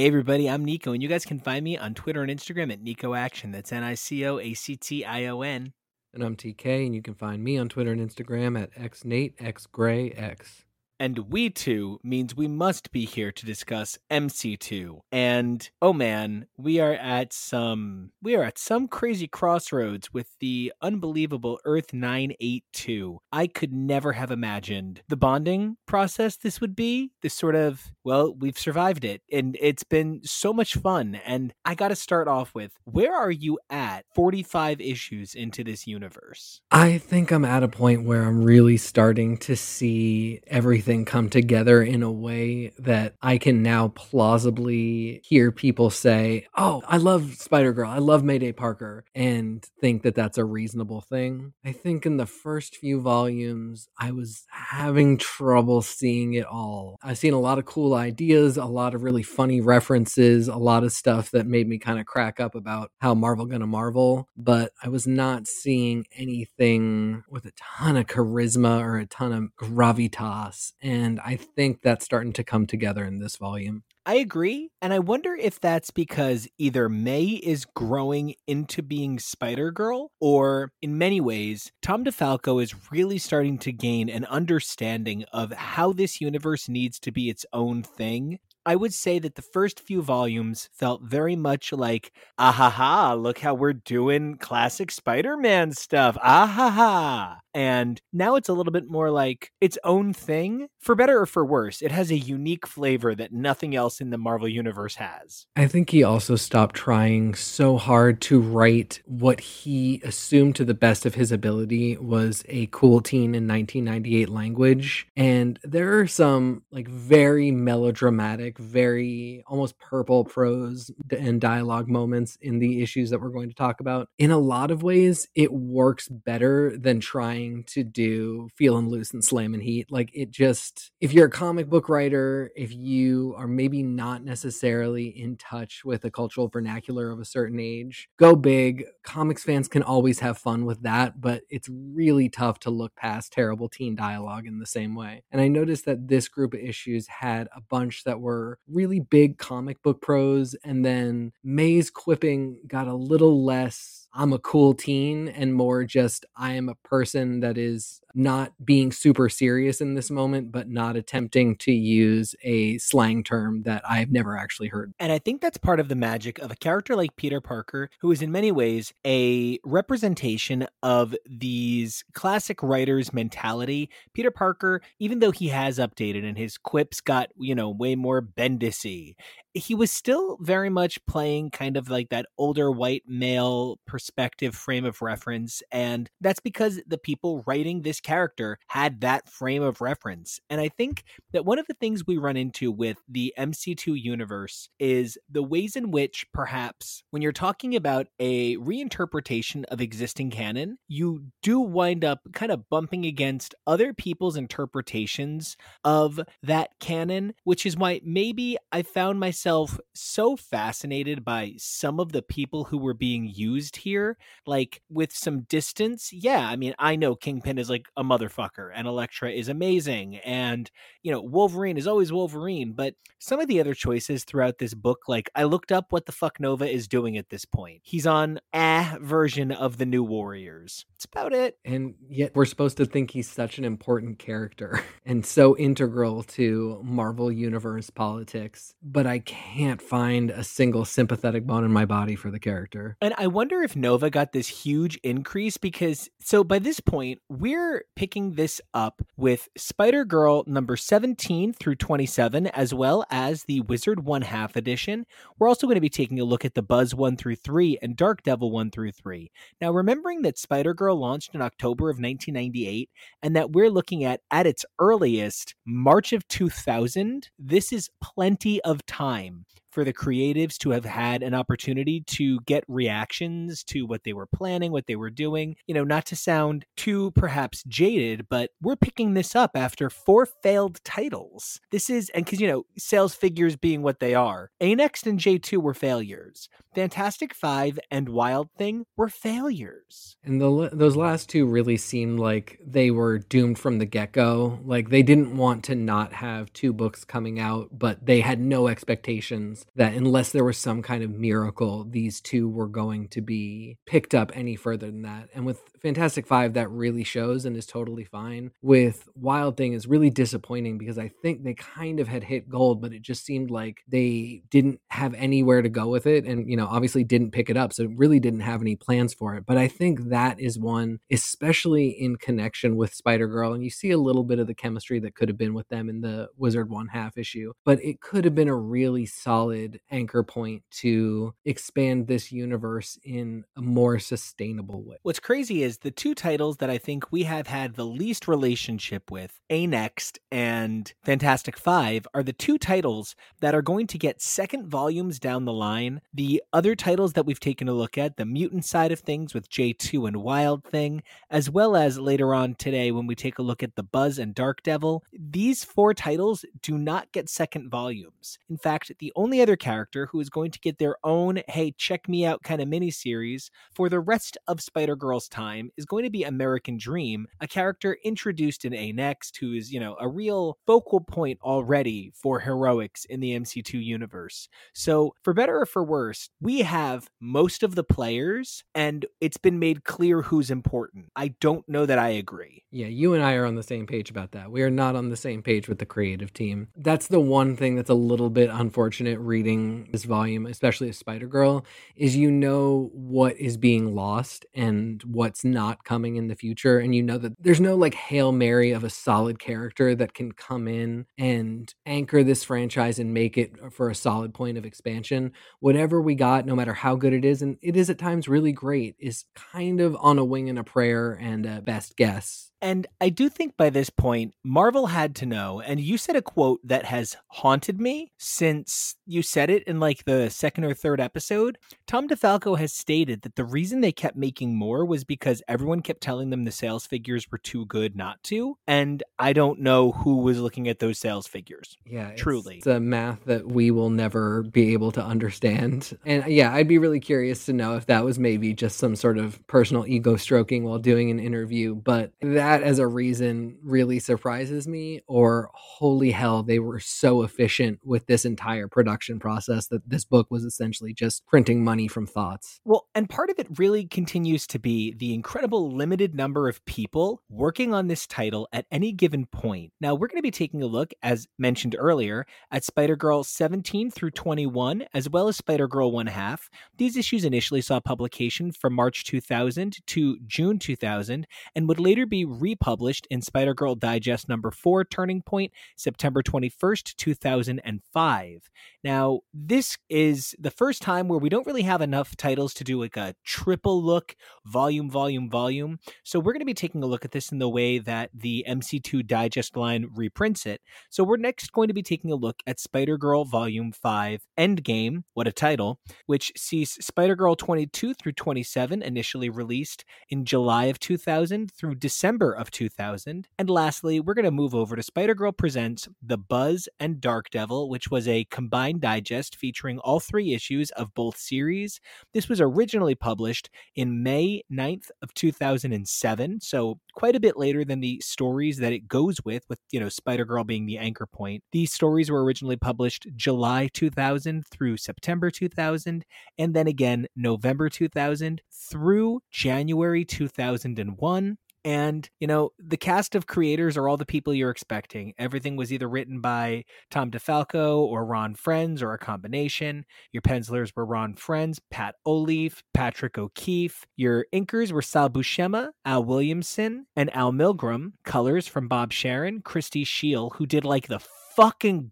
Hey everybody, I'm Nico, and you guys can find me on Twitter and Instagram at Nico Action. That's N I C O A C T I O N. And I'm TK, and you can find me on Twitter and Instagram at xnateXgrayX. And we two means we must be here to discuss MC2. And oh man, we are at some we are at some crazy crossroads with the unbelievable Earth 982. I could never have imagined the bonding process this would be. This sort of well, we've survived it and it's been so much fun. And I got to start off with where are you at 45 issues into this universe? I think I'm at a point where I'm really starting to see everything come together in a way that I can now plausibly hear people say, Oh, I love Spider Girl. I love Mayday Parker, and think that that's a reasonable thing. I think in the first few volumes, I was having trouble seeing it all. I've seen a lot of cool ideas, a lot of really funny references, a lot of stuff that made me kind of crack up about how Marvel gonna Marvel, but I was not seeing anything with a ton of charisma or a ton of gravitas. And I think that's starting to come together in this volume. I agree. And I wonder if that's because either May is growing into being Spider Girl, or in many ways, Tom DeFalco is really starting to gain an understanding of how this universe needs to be its own thing I would say that the first few volumes felt very much like, ah ha ha, look how we're doing classic Spider Man stuff. Ah ha ha. And now it's a little bit more like its own thing, for better or for worse. It has a unique flavor that nothing else in the Marvel Universe has. I think he also stopped trying so hard to write what he assumed to the best of his ability was a cool teen in 1998 language. And there are some like very melodramatic, very almost purple prose and dialogue moments in the issues that we're going to talk about. In a lot of ways, it works better than trying trying to do feeling loose and slamming heat. Like it just, if you're a comic book writer, if you are maybe not necessarily in touch with the cultural vernacular of a certain age, go big. Comics fans can always have fun with that, but it's really tough to look past terrible teen dialogue in the same way. And I noticed that this group of issues had a bunch that were really big comic book prose, and then May's quipping got a little less I'm a cool teen and more just I am a person that is not being super serious in this moment, but not attempting to use a slang term that I've never actually heard. And I think that's part of the magic of a character like Peter Parker, who is in many ways a representation of these classic writers' mentality. Peter Parker, even though he has updated and his quips got, you know, way more bendisy, he was still very much playing kind of like that older white male perspective frame of reference. And that's because the people writing this character had that frame of reference. And I think that one of the things we run into with the MC2 universe is the ways in which perhaps when you're talking about a reinterpretation of existing canon, you do wind up kind of bumping against other people's interpretations of that canon, which is why maybe I found myself so fascinated by some of the people who were being used here, like with some distance. Yeah, I mean, I know Kingpin is like a motherfucker and Elektra is amazing and you know Wolverine is always Wolverine but some of the other choices throughout this book like I looked up what the fuck Nova is doing at this point. He's on a version of the new Warriors. It's about it. And yet we're supposed to think he's such an important character and so integral to Marvel universe politics but I can't find a single sympathetic bone in my body for the character. And I wonder if Nova got this huge increase because so by this point we're picking this up with Spider Girl number 17 through 27, as well as the Wizard 1 half edition. We're also going to be taking a look at the Buzz 1 through 3 and Dark Devil 1 through 3. Now, remembering that Spider Girl launched in October of 1998 and that we're looking at, at its earliest, March of 2000, this is plenty of time for the creatives to have had an opportunity to get reactions to what they were planning, what they were doing. You know, not to sound too perhaps jaded, but we're picking this up after four failed titles. This is, and because, you know, sales figures being what they are, A Next and J2 were failures. Fantastic Five and Wild Thing were failures. And the, those last two really seemed like they were doomed from the get go. Like they didn't want to not have two books coming out, but they had no expectations that unless there was some kind of miracle, these two were going to be picked up any further than that. And with Fantastic Five, that really shows and is totally fine. With Wild Thing is really disappointing because I think they kind of had hit gold, but it just seemed like they didn't have anywhere to go with it. And, you know, obviously didn't pick it up. So really didn't have any plans for it. But I think that is one, especially in connection with Spider Girl. And you see a little bit of the chemistry that could have been with them in the Wizard One Half issue, but it could have been a really solid anchor point to expand this universe in a more sustainable way. What's crazy is the two titles that I think we have had the least relationship with, A Next and Fantastic Five, are the two titles that are going to get second volumes down the line. The other titles that we've taken a look at, the mutant side of things with J2 and Wild Thing, as well as later on today when we take a look at the Buzz and Dark Devil, these four titles do not get second volumes. In fact, the only other character who is going to get their own, hey, check me out kind of miniseries for the rest of Spider Girl's time is going to be American Dream, a character introduced in A Next who is, you know, a real focal point already for heroics in the MC2 universe. So, for better or for worse, we have most of the players and it's been made clear who's important. I don't know that I agree. Yeah, you and I are on the same page about that. We are not on the same page with the creative team. That's the one thing that's a little bit unfortunate reading this volume, especially as Spider Girl, is you know what is being lost and what's not coming in the future. And you know that there's no like Hail Mary of a solid character that can come in and anchor this franchise and make it for a solid point of expansion. Whatever we got, no matter how good it is, and it is at times really great, is kind of on a wing and a prayer and a best guess and I do think by this point, Marvel had to know. And you said a quote that has haunted me since you said it in like the second or third episode. Tom DeFalco has stated that the reason they kept making more was because everyone kept telling them the sales figures were too good not to. And I don't know who was looking at those sales figures. Yeah, truly. It's a math that we will never be able to understand. And yeah, I'd be really curious to know if that was maybe just some sort of personal ego stroking while doing an interview. But that that as a reason really surprises me or holy hell they were so efficient with this entire production process that this book was essentially just printing money from thoughts. Well and part of it really continues to be the incredible limited number of people working on this title at any given point. Now we're going to be taking a look as mentioned earlier at spider-girl 17 through 21 as well as spider-girl 1 half. These issues initially saw publication from march 2000 to june 2000 and would later be republished in Spider Girl Digest number 4 Turning Point September 21st, 2005. Now, this is the first time where we don't really have enough titles to do like a triple look, volume, volume, volume. So we're going to be taking a look at this in the way that the MC2 Digest line reprints it. So we're next going to be taking a look at Spider Girl Volume 5 Endgame, what a title, which sees Spider Girl 22 through 27 initially released in July of 2000 through December of 2000. And lastly, we're going to move over to Spider Girl Presents The Buzz and Dark Devil, which was a combined digest featuring all three issues of both series. This was originally published in May 9th of 2007, so quite a bit later than the stories that it goes with with, you know, Spider-Girl being the anchor point. These stories were originally published July 2000 through September 2000 and then again November 2000 through January 2001 and, you know, the cast of creators are all the people you're expecting. Everything was either written by Tom DeFalco or Ron Frenz or a combination. Your pencilers were Ron Frenz, Pat Olliffe, Patrick O'Keefe. Your inkers were Sal Buscema, Al Williamson, and Al Milgrom. Colors from Bob Sharen, Christie Scheele, who did like the fucking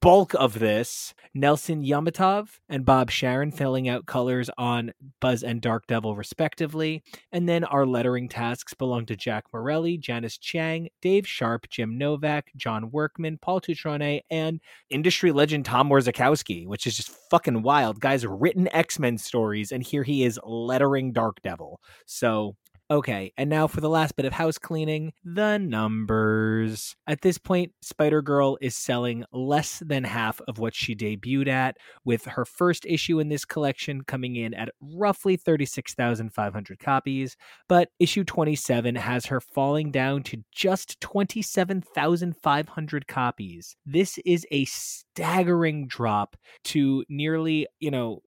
bulk of this. Nelson Yomtov and Bob Sharen filling out colors on Buzz and Dark Devil, respectively. And then our lettering tasks belong to Jack Morelli, Janice Chiang, Dave Sharpe, Jim Novak, John Workman, Paul Tutrone, and industry legend Tom Orzechowski, which is just fucking wild. Guy's written X Men stories, and here he is lettering Dark Devil. So Okay, and now for the last bit of house cleaning the numbers. At this point, Spider Girl is selling less than half of what she debuted at, with her first issue in this collection coming in at roughly 36,500 copies. But issue 27 has her falling down to just 27,500 copies. This is a staggering drop to nearly, you know,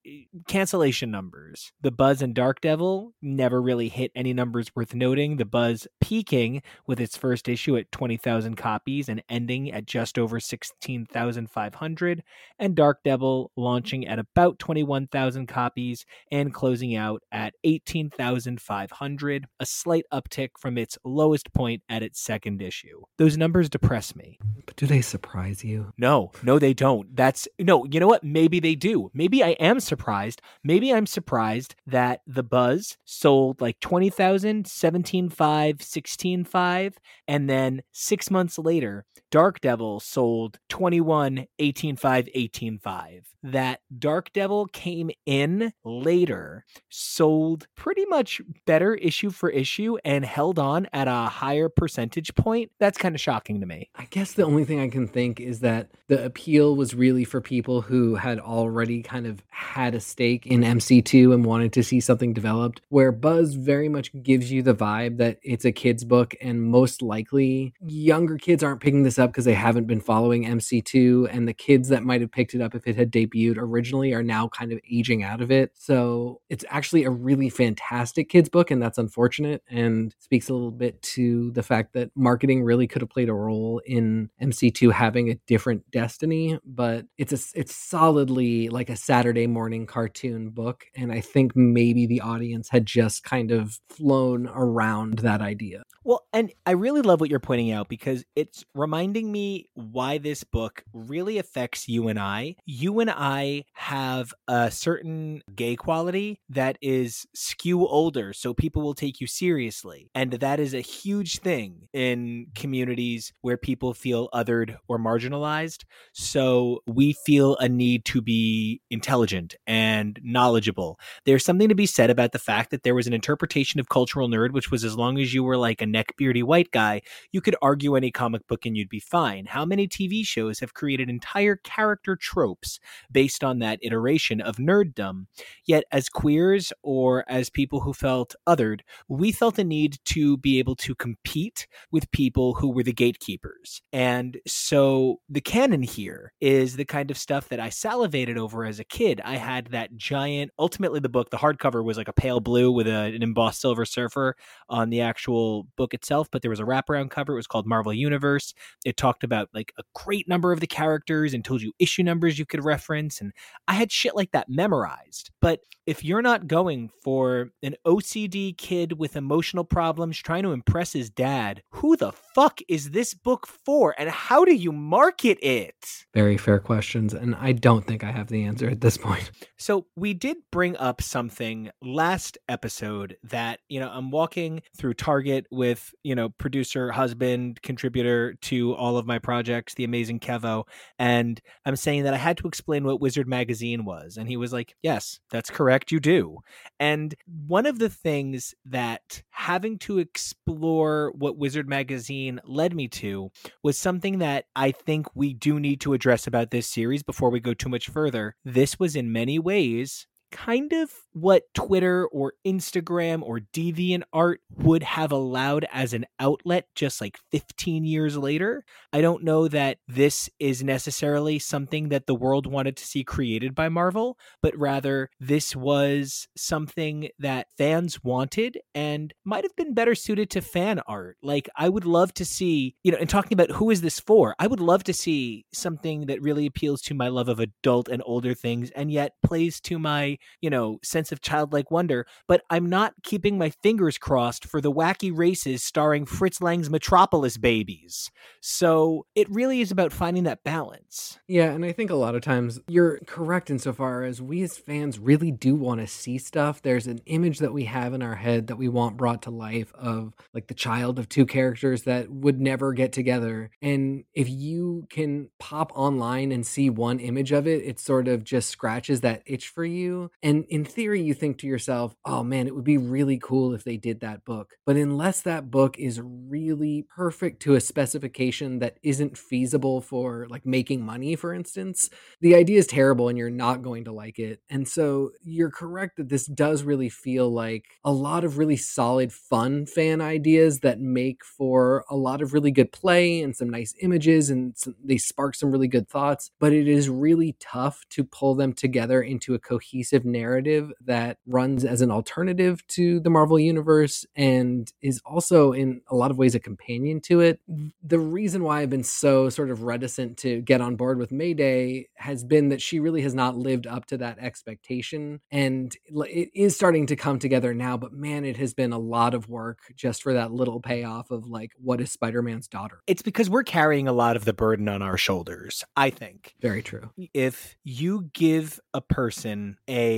cancellation numbers. The Buzz and Dark Devil never really hit any number numbers worth noting. The Buzz peaking with its first issue at 20,000 copies and ending at just over 16,500, and Dark Devil launching at about 21,000 copies and closing out at 18,500, a slight uptick from its lowest point at its second issue. Those numbers depress me. But do they surprise you? No, no, they don't. That's no, you know what? Maybe they do. Maybe I am surprised. Maybe I'm surprised that the Buzz sold like 20,000 2000, 17.5, 16.5, and then six months later, Dark Devil sold 21, 18.5, 18.5. That Dark Devil came in later, sold pretty much better issue for issue, and held on at a higher percentage point. That's kind of shocking to me. I guess the only thing I can think is that the appeal was really for people who had already kind of had a stake in MC2 and wanted to see something developed, where Buzz very much gives you the vibe that it's a kid's book, and most likely younger kids aren't picking this up because they haven't been following MC2, and the kids that might have picked it up if it had debuted originally are now kind of aging out of it. So it's actually a really fantastic kids book, and that's unfortunate and speaks a little bit to the fact that marketing really could have played a role in MC2 having a different destiny. But it's a it's solidly like a Saturday morning cartoon book, and I think maybe the audience had just kind of flown around that idea. Well, and I really love what you're pointing out because it's reminding me why this book really affects you and I. You and I have a certain gay quality that is skew older, so people will take you seriously. And that is a huge thing in communities where people feel othered or marginalized. So we feel a need to be intelligent and knowledgeable. There's something to be said about the fact that there was an interpretation of cultural nerd, which was as long as you were like a neckbeardy white guy, you could argue any comic book and you'd be fine. How many TV shows have created entire character tropes based on that iteration of nerddom? Yet, as queers or as people who felt othered, we felt a need to be able to compete with people who were the gatekeepers. And so the canon here is the kind of stuff that I salivated over as a kid. I had that giant, ultimately, the book, the hardcover was like a pale blue with a, an embossed silver Surfer on the actual book itself, but there was a wraparound cover. It was called Marvel Universe. It talked about like a great number of the characters and told you issue numbers you could reference. And I had shit like that memorized. But if you're not going for an OCD kid with emotional problems trying to impress his dad, who the fuck is this book for? And how do you market it? Very fair questions. And I don't think I have the answer at this point. So we did bring up something last episode that, you know, I'm walking through Target with, you know, producer, husband, contributor to all of my projects, the amazing Kevo. And I'm saying that I had to explain what Wizard Magazine was. And he was like, Yes, that's correct. You do. And one of the things that having to explore what Wizard Magazine led me to was something that I think we do need to address about this series before we go too much further. This was in many ways kind of what Twitter or Instagram or Deviant Art would have allowed as an outlet just like 15 years later. I don't know that this is necessarily something that the world wanted to see created by Marvel, but rather this was something that fans wanted and might have been better suited to fan art. Like, I would love to see, you know, and talking about who is this for, I would love to see something that really appeals to my love of adult and older things and yet plays to my you know, sense of childlike wonder, but I'm not keeping my fingers crossed for the wacky races starring Fritz Lang's Metropolis babies. So it really is about finding that balance. Yeah, and I think a lot of times you're correct insofar as we as fans really do want to see stuff. There's an image that we have in our head that we want brought to life of like the child of two characters that would never get together. And if you can pop online and see one image of it, it sort of just scratches that itch for you. And in theory, you think to yourself, oh man, it would be really cool if they did that book. But unless that book is really perfect to a specification that isn't feasible for like making money, for instance, the idea is terrible and you're not going to like it. And so you're correct that this does really feel like a lot of really solid, fun fan ideas that make for a lot of really good play and some nice images and some, they spark some really good thoughts. But it is really tough to pull them together into a cohesive narrative that runs as an alternative to the Marvel Universe and is also, in a lot of ways, a companion to it. The reason why I've been so sort of reticent to get on board with Mayday has been that she really has not lived up to that expectation. And it is starting to come together now, but man, it has been a lot of work just for that little payoff of like, what is Spider Man's daughter? It's because we're carrying a lot of the burden on our shoulders, I think. Very true. If you give a person a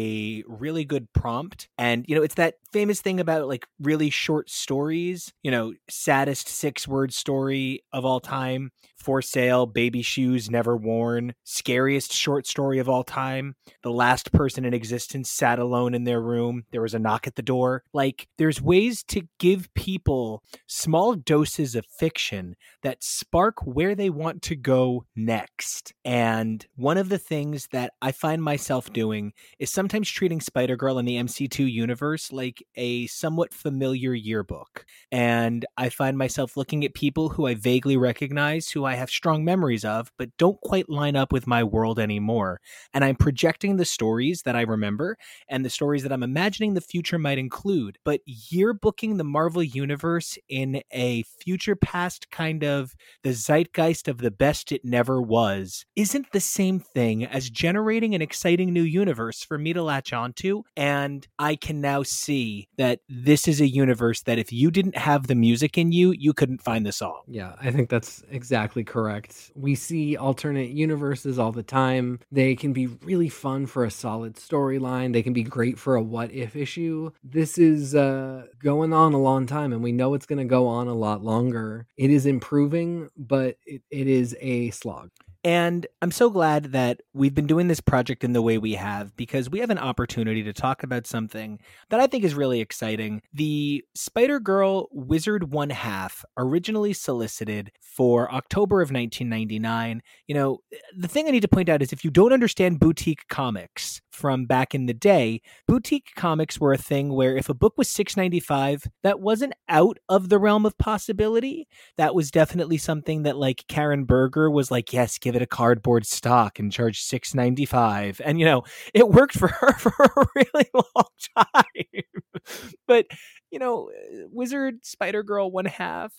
really good prompt, and, you know, it's that famous thing about like really short stories, you know, saddest six word story of all time for Sale, Baby Shoes Never Worn, scariest short story of all time, the last person in existence sat alone in their room, there was a knock at the door. Like, there's ways to give people small doses of fiction that spark where they want to go next. And one of the things that I find myself doing is sometimes treating Spider Girl in the MC2 universe like a somewhat familiar yearbook. And I find myself looking at people who I vaguely recognize, who I I have strong memories of, but don't quite line up with my world anymore. And I'm projecting the stories that I remember and the stories that I'm imagining the future might include. But yearbooking the Marvel Universe in a future past kind of the zeitgeist of the best it never was isn't the same thing as generating an exciting new universe for me to latch onto. And I can now see that this is a universe that if you didn't have the music in you, you couldn't find the song. Yeah, I think that's exactly correct. We see alternate universes all the time. They can be really fun for a solid storyline. They can be great for a what if issue. This is uh, going on a long time, and we know it's going to go on a lot longer. It is improving, but it, it is a slog. And I'm so glad that we've been doing this project in the way we have because we have an opportunity to talk about something that I think is really exciting. The Spider Girl Wizard One Half, originally solicited for October of 1999. You know, the thing I need to point out is if you don't understand boutique comics from back in the day, boutique comics were a thing where if a book was 6.95, that wasn't out of the realm of possibility. That was definitely something that like Karen Berger was like, yes, give give it a cardboard stock and charge six ninety five. And you know, it worked for her for a really long time. but you know, Wizard Spider Girl one half.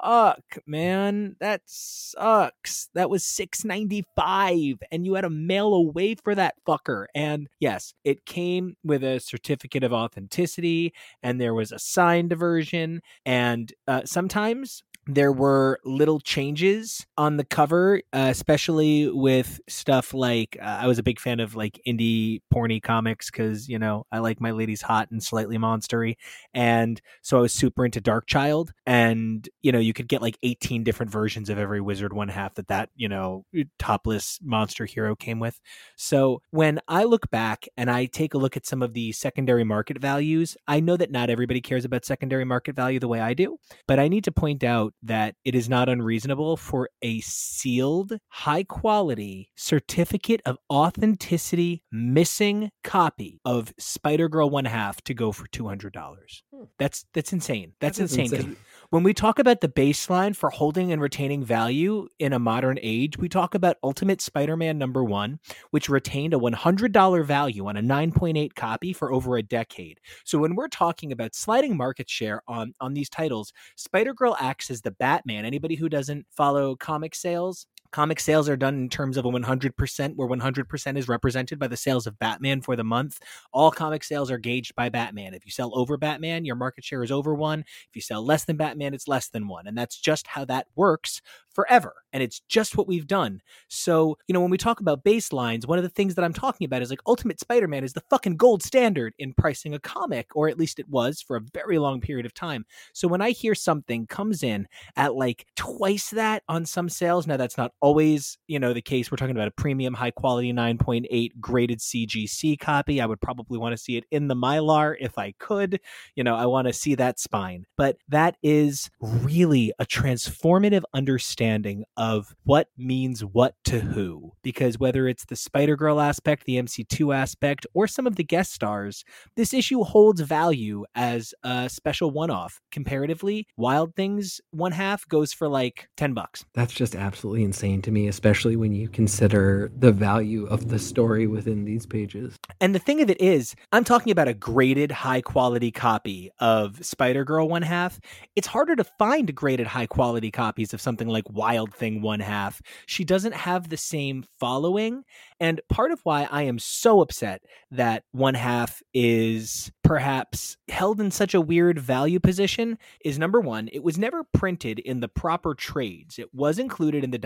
Fuck, man, that sucks. That was six ninety five, and you had to mail away for that fucker. And yes, it came with a certificate of authenticity, and there was a signed version. And uh, sometimes there were little changes on the cover, uh, especially with stuff like uh, I was a big fan of like indie porny comics because you know I like my ladies hot and slightly monstery, and so I was super into Darkchylde, and you know you could get like eighteen different versions of every Wizard one half that that you know topless monster hero came with. So when I look back and I take a look at some of the secondary market values, I know that not everybody cares about secondary market value the way I do, but I need to point out that it is not unreasonable for a sealed, high quality certificate of authenticity missing copy of Spider Girl One Half to go for two hundred dollars. Hmm. That's that's insane. That's that insane. insane. When we talk about the baseline for holding and retaining value in a modern age, we talk about Ultimate Spider Man number one, which retained a $100 value on a 9.8 copy for over a decade. So when we're talking about sliding market share on, on these titles, Spider Girl acts as the Batman. Anybody who doesn't follow comic sales, comic sales are done in terms of a 100% where 100% is represented by the sales of Batman for the month. All comic sales are gauged by Batman. If you sell over Batman, your market share is over 1. If you sell less than Batman, it's less than 1. And that's just how that works forever. And it's just what we've done. So, you know, when we talk about baselines, one of the things that I'm talking about is like Ultimate Spider Man is the fucking gold standard in pricing a comic, or at least it was for a very long period of time. So when I hear something comes in at like twice that on some sales, now that's not always, you know, the case. We're talking about a premium, high quality 9.8 graded CGC copy. I would probably want to see it in the Mylar if I could. You know, I want to see that spine. But that is really a transformative understanding of what means what to who. Because whether it's the Spider Girl aspect, the MC2 aspect, or some of the guest stars, this issue holds value as a special one off. Comparatively, Wild Things one half goes for like 10 bucks. That's just absolutely insane to me, especially when you consider the value of the story within these pages. And the thing of it is, I'm talking about a graded high quality copy of Spider Girl one half. It's harder to find graded high quality copies of something like Wild Thing one half. She doesn't have the same following. And part of why I am so upset that one half is perhaps held in such a weird value position is number one, it was never printed in the proper trades. It was included in the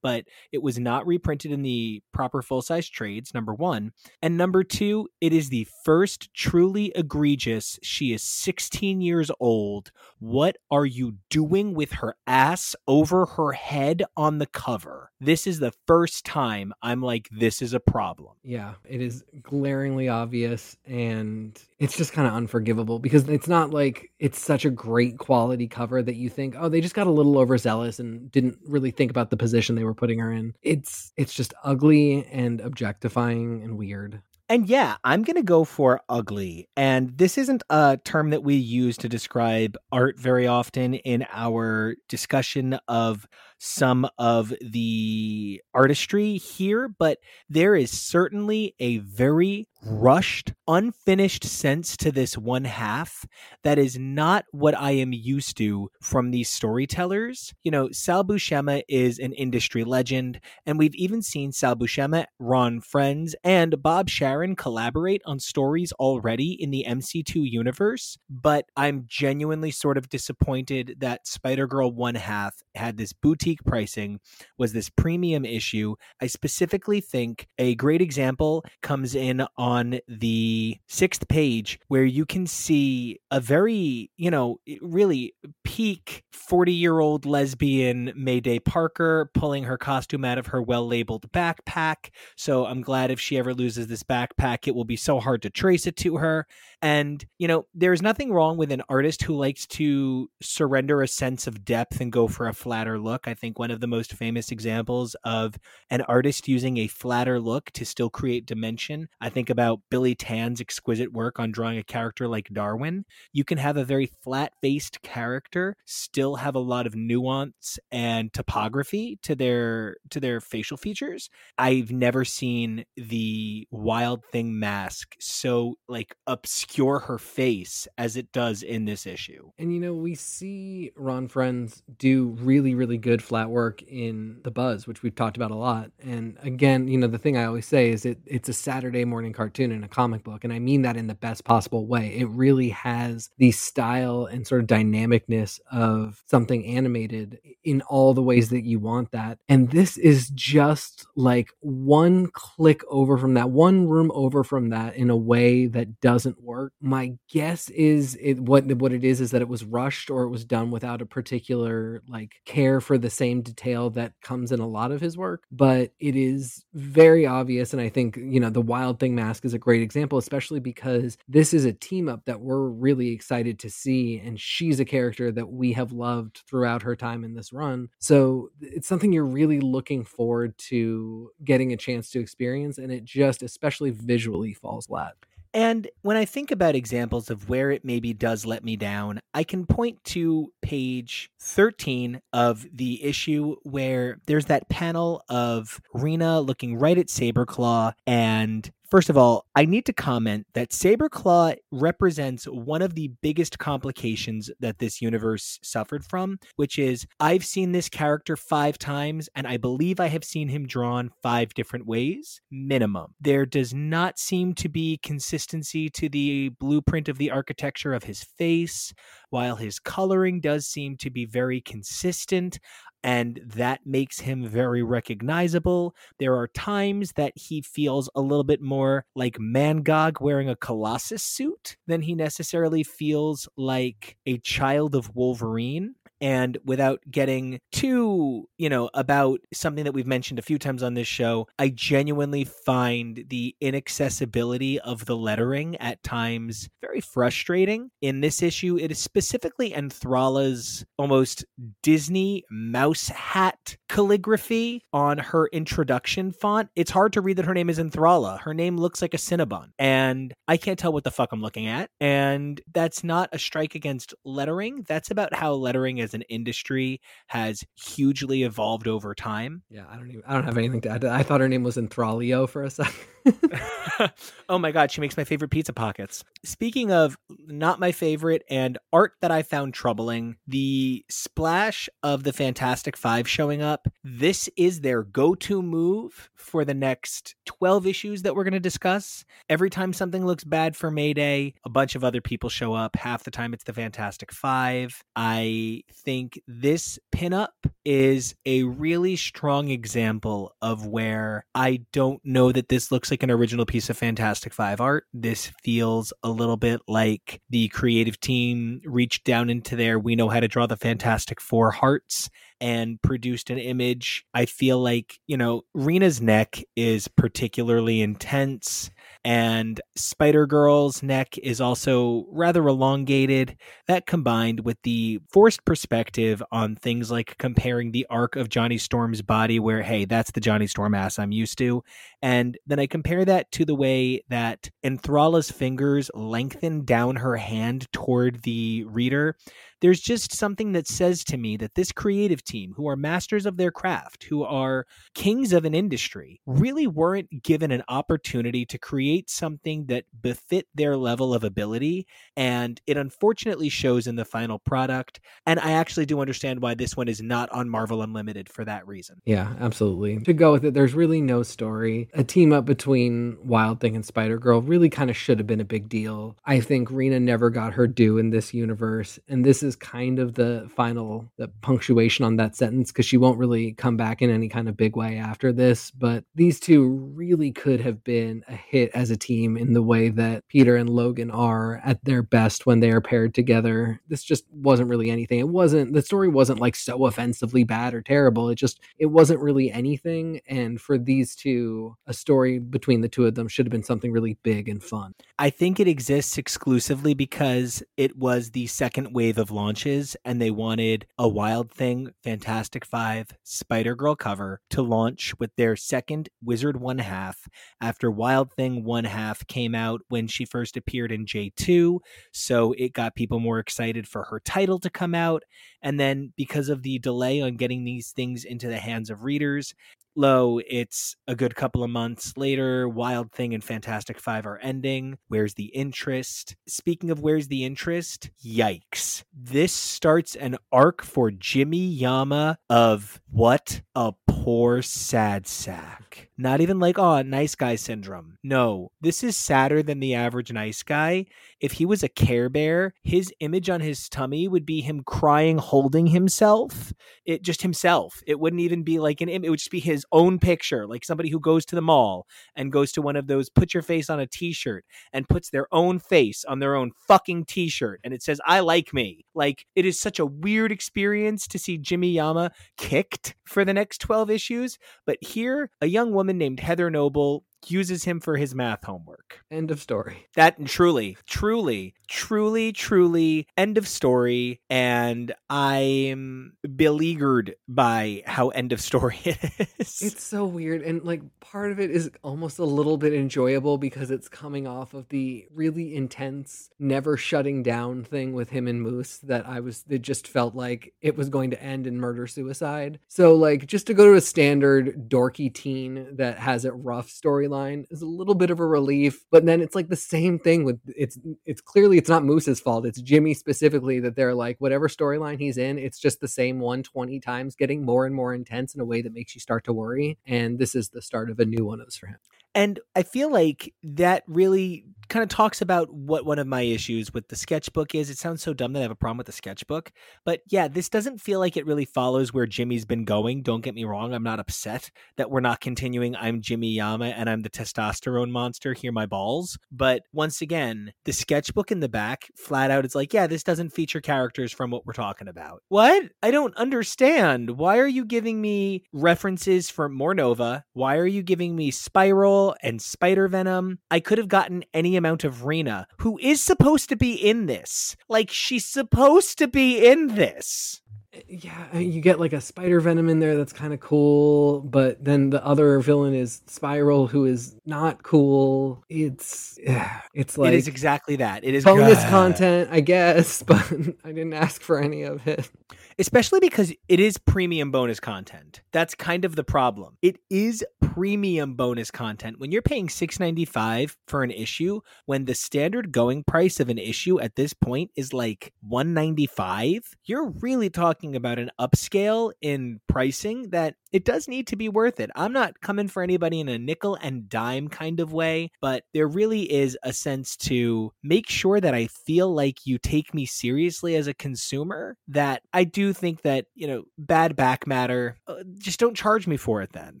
but it was not reprinted in the proper full size trades, number one. And number two, it is the first truly egregious. She is 16 years old. What are you doing with her ass over her head on the cover? This is the first time I'm like, this is a problem. Yeah, it is glaringly obvious and it's just kind of unforgivable because it's not like it's such a great quality cover that you think, oh, they just got a little overzealous and didn't really think about the position they were putting her in. It's it's just ugly and objectifying and weird. And yeah, I'm going to go for ugly. And this isn't a term that we use to describe art very often in our discussion of some of the artistry here, but there is certainly a very rushed, unfinished sense to this one half that is not what I am used to from these storytellers. You know, Sal Buscema is an industry legend, and we've even seen Sal Buscema, Ron Frenz, and Bob Sharen collaborate on stories already in the MC2 universe. But I'm genuinely sort of disappointed that Spider Girl One Half had this boutique pricing, was this premium issue. I specifically think a great example comes in on on the sixth page where you can see a very, you know, really peak 40 year old lesbian Mayday Parker pulling her costume out of her well labeled backpack. So I'm glad if she ever loses this backpack, it will be so hard to trace it to her. And, you know, there's nothing wrong with an artist who likes to surrender a sense of depth and go for a flatter look. I think one of the most famous examples of an artist using a flatter look to still create dimension, I think about Billy Tan's exquisite work on drawing a character like Darwin. You can have a very flat faced character, still have a lot of nuance and topography to their to their facial features. I've never seen the wild thing mask so like obscure obscure her face as it does in this issue. And you know, we see Ron Frenz do really, really good flat work in The Buzz, which we've talked about a lot. And again, you know, the thing I always say is it it's a Saturday morning cartoon in a comic book. And I mean that in the best possible way. It really has the style and sort of dynamicness of something animated in all the ways that you want that. And this is just like one click over from that, one room over from that in a way that doesn't work. My guess is it what what it is is that it was rushed or it was done without a particular like care for the same detail that comes in a lot of his work. But it is very obvious, and I think you know the Wild Thing mask is a great example, especially because this is a team up that we're really excited to see, and she's a character that we have loved throughout her time in this run. So it's something you're really looking forward to getting a chance to experience, and it just especially visually falls flat. And when I think about examples of where it maybe does let me down, I can point to page 13 of the issue where there's that panel of Rena looking right at Saberclaw and First of all, I need to comment that Saberclaw represents one of the biggest complications that this universe suffered from, which is I've seen this character five times, and I believe I have seen him drawn five different ways, minimum. There does not seem to be consistency to the blueprint of the architecture of his face, while his coloring does seem to be very consistent and that makes him very recognizable. There are times that he feels a little bit more like Mangog wearing a Colossus suit than he necessarily feels like a child of Wolverine and without getting too, you know, about something that we've mentioned a few times on this show, I genuinely find the inaccessibility of the lettering at times very frustrating. In this issue, it is specifically Enthrala's almost Disney mouse hat calligraphy on her introduction font. It's hard to read that her name is Enthrala. Her name looks like a Cinnabon, and I can't tell what the fuck I'm looking at. And that's not a strike against lettering. That's about how lettering as an industry has hugely evolved over time. Yeah, I don't even I don't have anything to add. I thought her name was Enthralio for a second. oh my god, she makes my favorite pizza pockets. Speaking of not my favorite and art that I found troubling, the splash of the Fantastic 5 showing up. This is their go-to move for the next 12 issues that we're going to discuss. Every time something looks bad for Mayday, a bunch of other people show up. Half the time it's the Fantastic 5. I think this pinup is a really strong example of where I don't know that this looks like an original piece of Fantastic Five art. This feels a little bit like the creative team reached down into their we know how to draw the Fantastic Four hearts and produced an image. I feel like, you know, Rena's neck is particularly intense and Spider Girl's neck is also rather elongated. That combined with the forced perspective on things like comparing the arc of Johnny Storm's body, where, hey, that's the Johnny Storm ass I'm used to. And then I compare that to the way that Enthrala's fingers lengthen down her hand toward the reader there's just something that says to me that this creative team, who are masters of their craft, who are kings of an industry, really weren't given an opportunity to create something that befit their level of ability. And it unfortunately shows in the final product. And I actually do understand why this one is not on Marvel Unlimited for that reason. Yeah, absolutely. To go with it, there's really no story. A team up between Wild Thing and Spider Girl really kind of should have been a big deal. I think Rena never got her due in this universe. And this is kind of the final the punctuation on that sentence because she won't really come back in any kind of big way after this. But these two really could have been a hit as a team in the way that Peter and Logan are at their best when they are paired together. This just wasn't really anything. It wasn't the story wasn't like so offensively bad or terrible. It just it wasn't really anything. And for these two, a story between the two of them should have been something really big and fun. I think it exists exclusively because it was the second wave of launches and they wanted a Wild Thing, Fantastic Five, Spider Girl cover to launch with their second Wizard One Half after Wild Thing One Half came out when she first appeared in J2. So it got people more excited for her title to come out. And then because of the delay on getting these things into the hands of readers, low, it's a good couple of months later. Wild Thing and Fantastic Five are ending. Where's the interest? Speaking of where's the interest, yikes. This starts an arc for Jimmy Yama of what a poor sad sack. Not even like, oh, nice guy syndrome. No, this is sadder than the average nice guy. If he was a Care Bear, his image on his tummy would be him crying, holding himself. It just himself. It wouldn't even be like an image. It would just be his own picture, like somebody who goes to the mall and goes to one of those put your face on a t shirt and puts their own face on their own fucking t shirt and it says, I like me. Like, it is such a weird experience to see Jimmy Yama kicked for the next 12 issues. But here, a young woman named Heather Noble uses him for his math homework. End of story. That truly, truly, truly, truly, end of story. And I'm beleaguered by how end of story it is. It's so weird. And like part of it is almost a little bit enjoyable because it's coming off of the really intense, never shutting down thing with him and Moose that I was, it just felt like it was going to end in murder suicide. So, like, just to go to a standard dorky teen that has it rough storyline storyline is a little bit of a relief, but then it's like the same thing with it's it's clearly it's not Moose's fault. It's Jimmy specifically that they're like whatever storyline he's in, it's just the same one 20 times getting more and more intense in a way that makes you start to worry. And this is the start of a new one of those for him. And I feel like that really kind of talks about what one of my issues with the sketchbook is. It sounds so dumb that I have a problem with the sketchbook. But yeah, this doesn't feel like it really follows where Jimmy's been going. Don't get me wrong. I'm not upset that we're not continuing. I'm Jimmy Yama and I'm the testosterone monster. Hear my balls. But once again, the sketchbook in the back, flat out, it's like, yeah, this doesn't feature characters from what we're talking about. What? I don't understand. Why are you giving me references from Mornova? Why are you giving me Spiral? And Spider Venom. I could have gotten any amount of Rena, who is supposed to be in this. Like, she's supposed to be in this yeah, you get like a spider venom in there that's kind of cool, but then the other villain is Spiral, who is not cool. It's yeah, it's like it is exactly that. It is bonus content, I guess, but I didn't ask for any of it. Especially because it is premium bonus content. That's kind of the problem. It is premium bonus content. When you're paying six ninety five for an issue, when the standard going price of an issue at this point is like one ninety five, you're really talking talking about an upscale in pricing that it does need to be worth it. I'm not coming for anybody in a nickel and dime kind of way, but there really is a sense to make sure that I feel like you take me seriously as a consumer. That I do think that, you know, bad back matter, uh, just don't charge me for it then.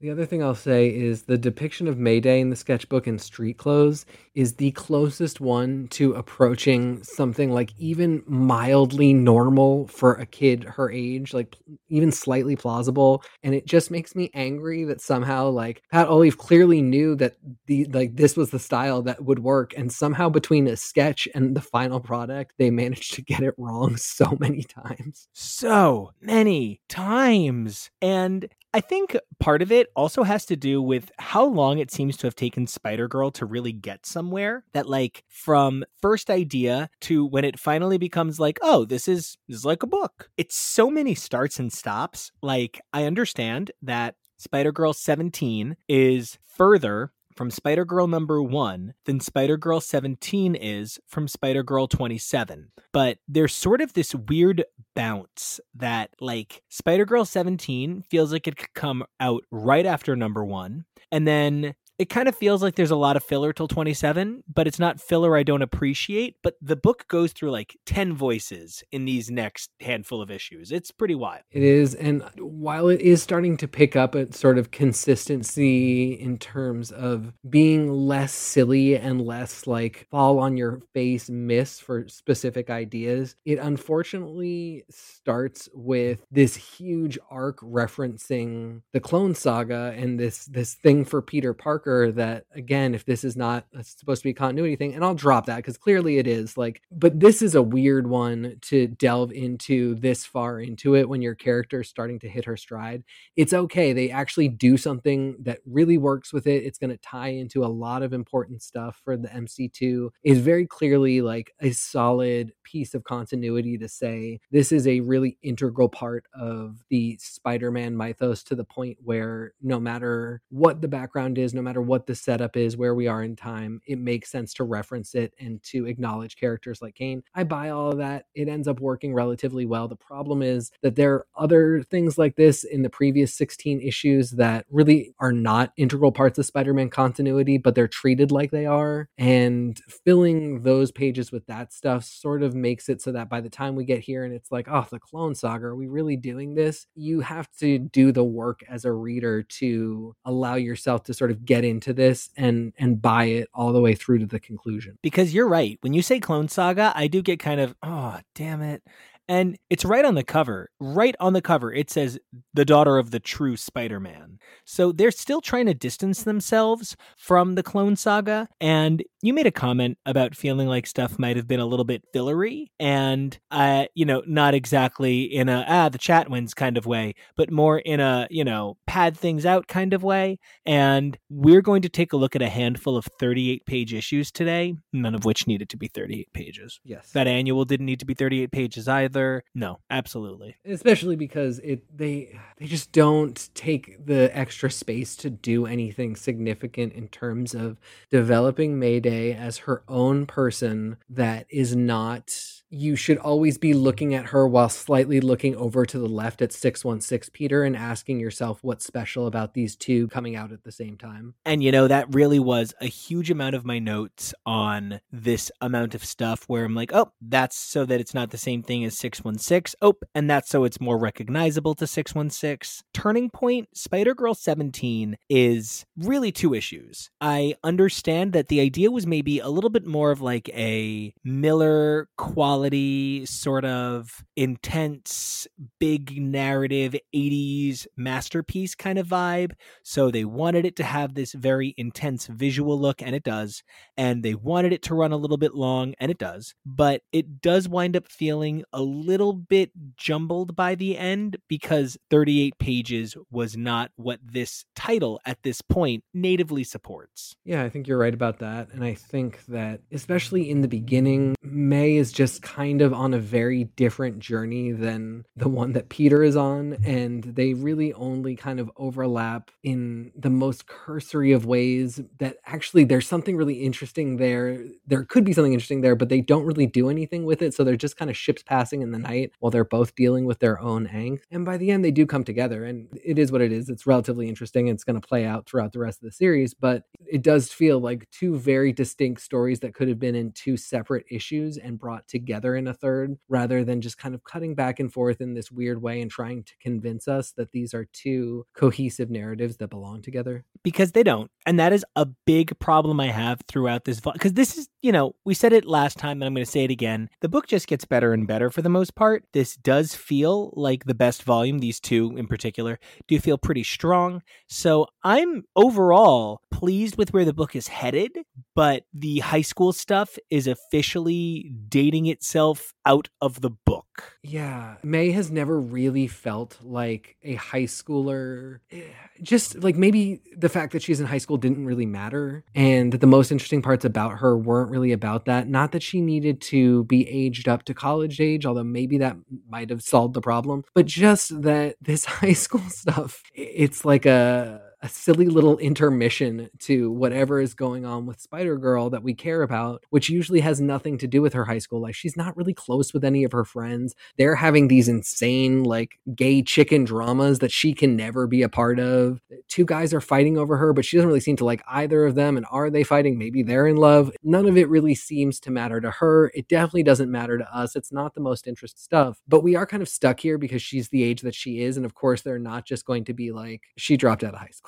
The other thing I'll say is the depiction of Mayday in the sketchbook in street clothes is the closest one to approaching something like even mildly normal for a kid her age, like even slightly plausible. And it just makes me angry that somehow like Pat Olliffe clearly knew that the like this was the style that would work. And somehow between a sketch and the final product, they managed to get it wrong so many times. So many times. And I think part of it also has to do with how long it seems to have taken Spider Girl to really get somewhere. That like from first idea to when it finally becomes like, oh, this is this is like a book. It's so many starts and stops. Like I understand that Spider Girl 17 is further from Spider Girl number one than Spider Girl 17 is from Spider Girl 27. But there's sort of this weird bounce that, like, Spider Girl 17 feels like it could come out right after number one. And then it kind of feels like there's a lot of filler till 27, but it's not filler I don't appreciate. But the book goes through like 10 voices in these next handful of issues. It's pretty wild. It is. And while it is starting to pick up a sort of consistency in terms of being less silly and less like fall on your face miss for specific ideas, it unfortunately starts with this huge arc referencing the Clone Saga and this this thing for Peter Parker that again if this is not uh, supposed to be a continuity thing and i'll drop that because clearly it is like but this is a weird one to delve into this far into it when your character is starting to hit her stride. It's okay they actually do something that really works with it. It's going to tie into a lot of important stuff for the mc2 is very clearly like a solid piece of continuity to say this is a really integral part of the spider-man mythos to the point where no matter what the background is no matter matter what the setup is, where we are in time, it makes sense to reference it and to acknowledge characters like Kaine. I buy all of that. It ends up working relatively well. The problem is that there are other things like this in the previous 16 issues that really are not integral parts of Spider Man continuity, but they're treated like they are. And filling those pages with that stuff sort of makes it so that by the time we get here and it's like, oh, the Clone Saga, are we really doing this? You have to do the work as a reader to allow yourself to sort of get into this and and buy it all the way through to the conclusion. Because you're right. When you say Clone Saga, I do get kind of, oh, damn it. And it's right on the cover. Right on the cover, it says the daughter of the true Spider Man. So they're still trying to distance themselves from the Clone Saga. And you made a comment about feeling like stuff might have been a little bit fillery and, uh, you know, not exactly in a, ah, the chat wins kind of way, but more in a, you know, pad things out kind of way. And we're going to take a look at a handful of 38 page issues today, none of which needed to be 38 pages. Yes. That annual didn't need to be 38 pages either No, absolutely. Especially because it they they just don't take the extra space to do anything significant in terms of developing Mayday as her own person that is not you should always be looking at her while slightly looking over to the left at 616 Peter and asking yourself what's special about these two coming out at the same time. And you know, that really was a huge amount of my notes on this amount of stuff where I'm like, oh, that's so that it's not the same thing as 616. Oh, and that's so it's more recognizable to 616. Turning point Spider Girl 17 is really two issues. I understand that the idea was maybe a little bit more of like a Miller quality quality, sort of intense, big narrative 80s masterpiece kind of vibe. So they wanted it to have this very intense visual look, and it does. And they wanted it to run a little bit long, and it does. But it does wind up feeling a little bit jumbled by the end because 38 pages was not what this title at this point natively supports. Yeah, I think you're right about that. And I think that, especially in the beginning, May is just kind of on a very different journey than the one that Peter is on. And they really only kind of overlap in the most cursory of ways that actually there's something really interesting there. There could be something interesting there, but they don't really do anything with it. So they're just kind of ships passing in the night while they're both dealing with their own angst. And by the end, they do come together. And it is what it is. It's relatively interesting. It's going to play out throughout the rest of the series, but it does feel like two very distinct stories that could have been in two separate issues and brought together together in a third rather than just kind of cutting back and forth in this weird way and trying to convince us that these are two cohesive narratives that belong together. Because they don't. And that is a big problem I have throughout this because this is, you know, we said it last time and I'm going to say it again. The book just gets better and better for the most part. This does feel like the best volume, these two in particular, do feel pretty strong. So I'm overall pleased with where the book is headed, but the high school stuff is officially dating it itself out of the book. Yeah. May has never really felt like a high schooler. Eh, just like maybe the fact that she's in high school didn't really matter. And that the most interesting parts about her weren't really about that. Not that she needed to be aged up to college age, although maybe that might have solved the problem, but just that this high school stuff, it's like a a silly little intermission to whatever is going on with Spider Girl that we care about, which usually has nothing to do with her high school life. She's not really close with any of her friends. They're having these insane, like, gay chicken dramas that she can never be a part of. Two guys are fighting over her, but she doesn't really seem to like either of them. And are they fighting? Maybe they're in love. None of it really seems to matter to her. It definitely doesn't matter to us. It's not the most interesting stuff, but we are kind of stuck here because she's the age that she is. And of course, they're not just going to be like, she dropped out of high school.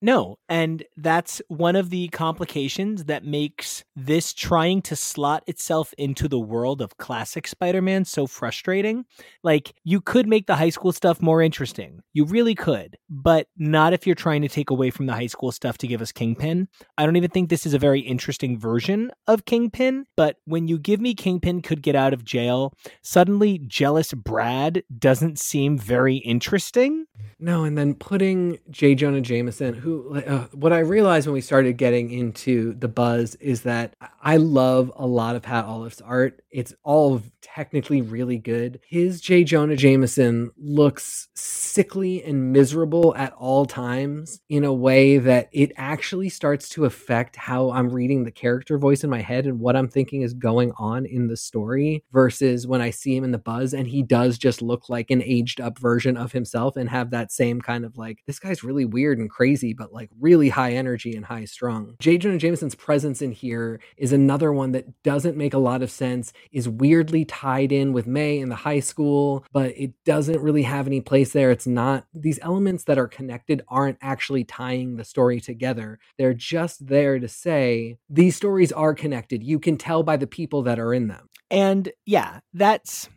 No, and that's one of the complications that makes this trying to slot itself into the world of classic Spider Man so frustrating. Like, you could make the high school stuff more interesting. You really could, but not if you're trying to take away from the high school stuff to give us Kingpin. I don't even think this is a very interesting version of Kingpin, but when you give me Kingpin could get out of jail, suddenly jealous Brad doesn't seem very interesting. No, and then putting J. Jonah Jameson, who uh, what I realized when we started getting into the buzz is that I love a lot of Pat Olliffe's art. It's all technically really good. His J. Jonah Jameson looks sickly and miserable at all times in a way that it actually starts to affect how I'm reading the character voice in my head and what I'm thinking is going on in the story versus when I see him in the buzz and he does just look like an aged up version of himself and have that same kind of like, this guy's really weird and crazy, but like really high energy and high strung. J. Jonah Jameson's presence in here is another one that doesn't make a lot of sense, is weirdly tied in with May in the high school, but it doesn't really have any place there. It's not, these elements that are connected aren't actually tying the story together. They're just there to say these stories are connected. You can tell by the people that are in them. And yeah, that's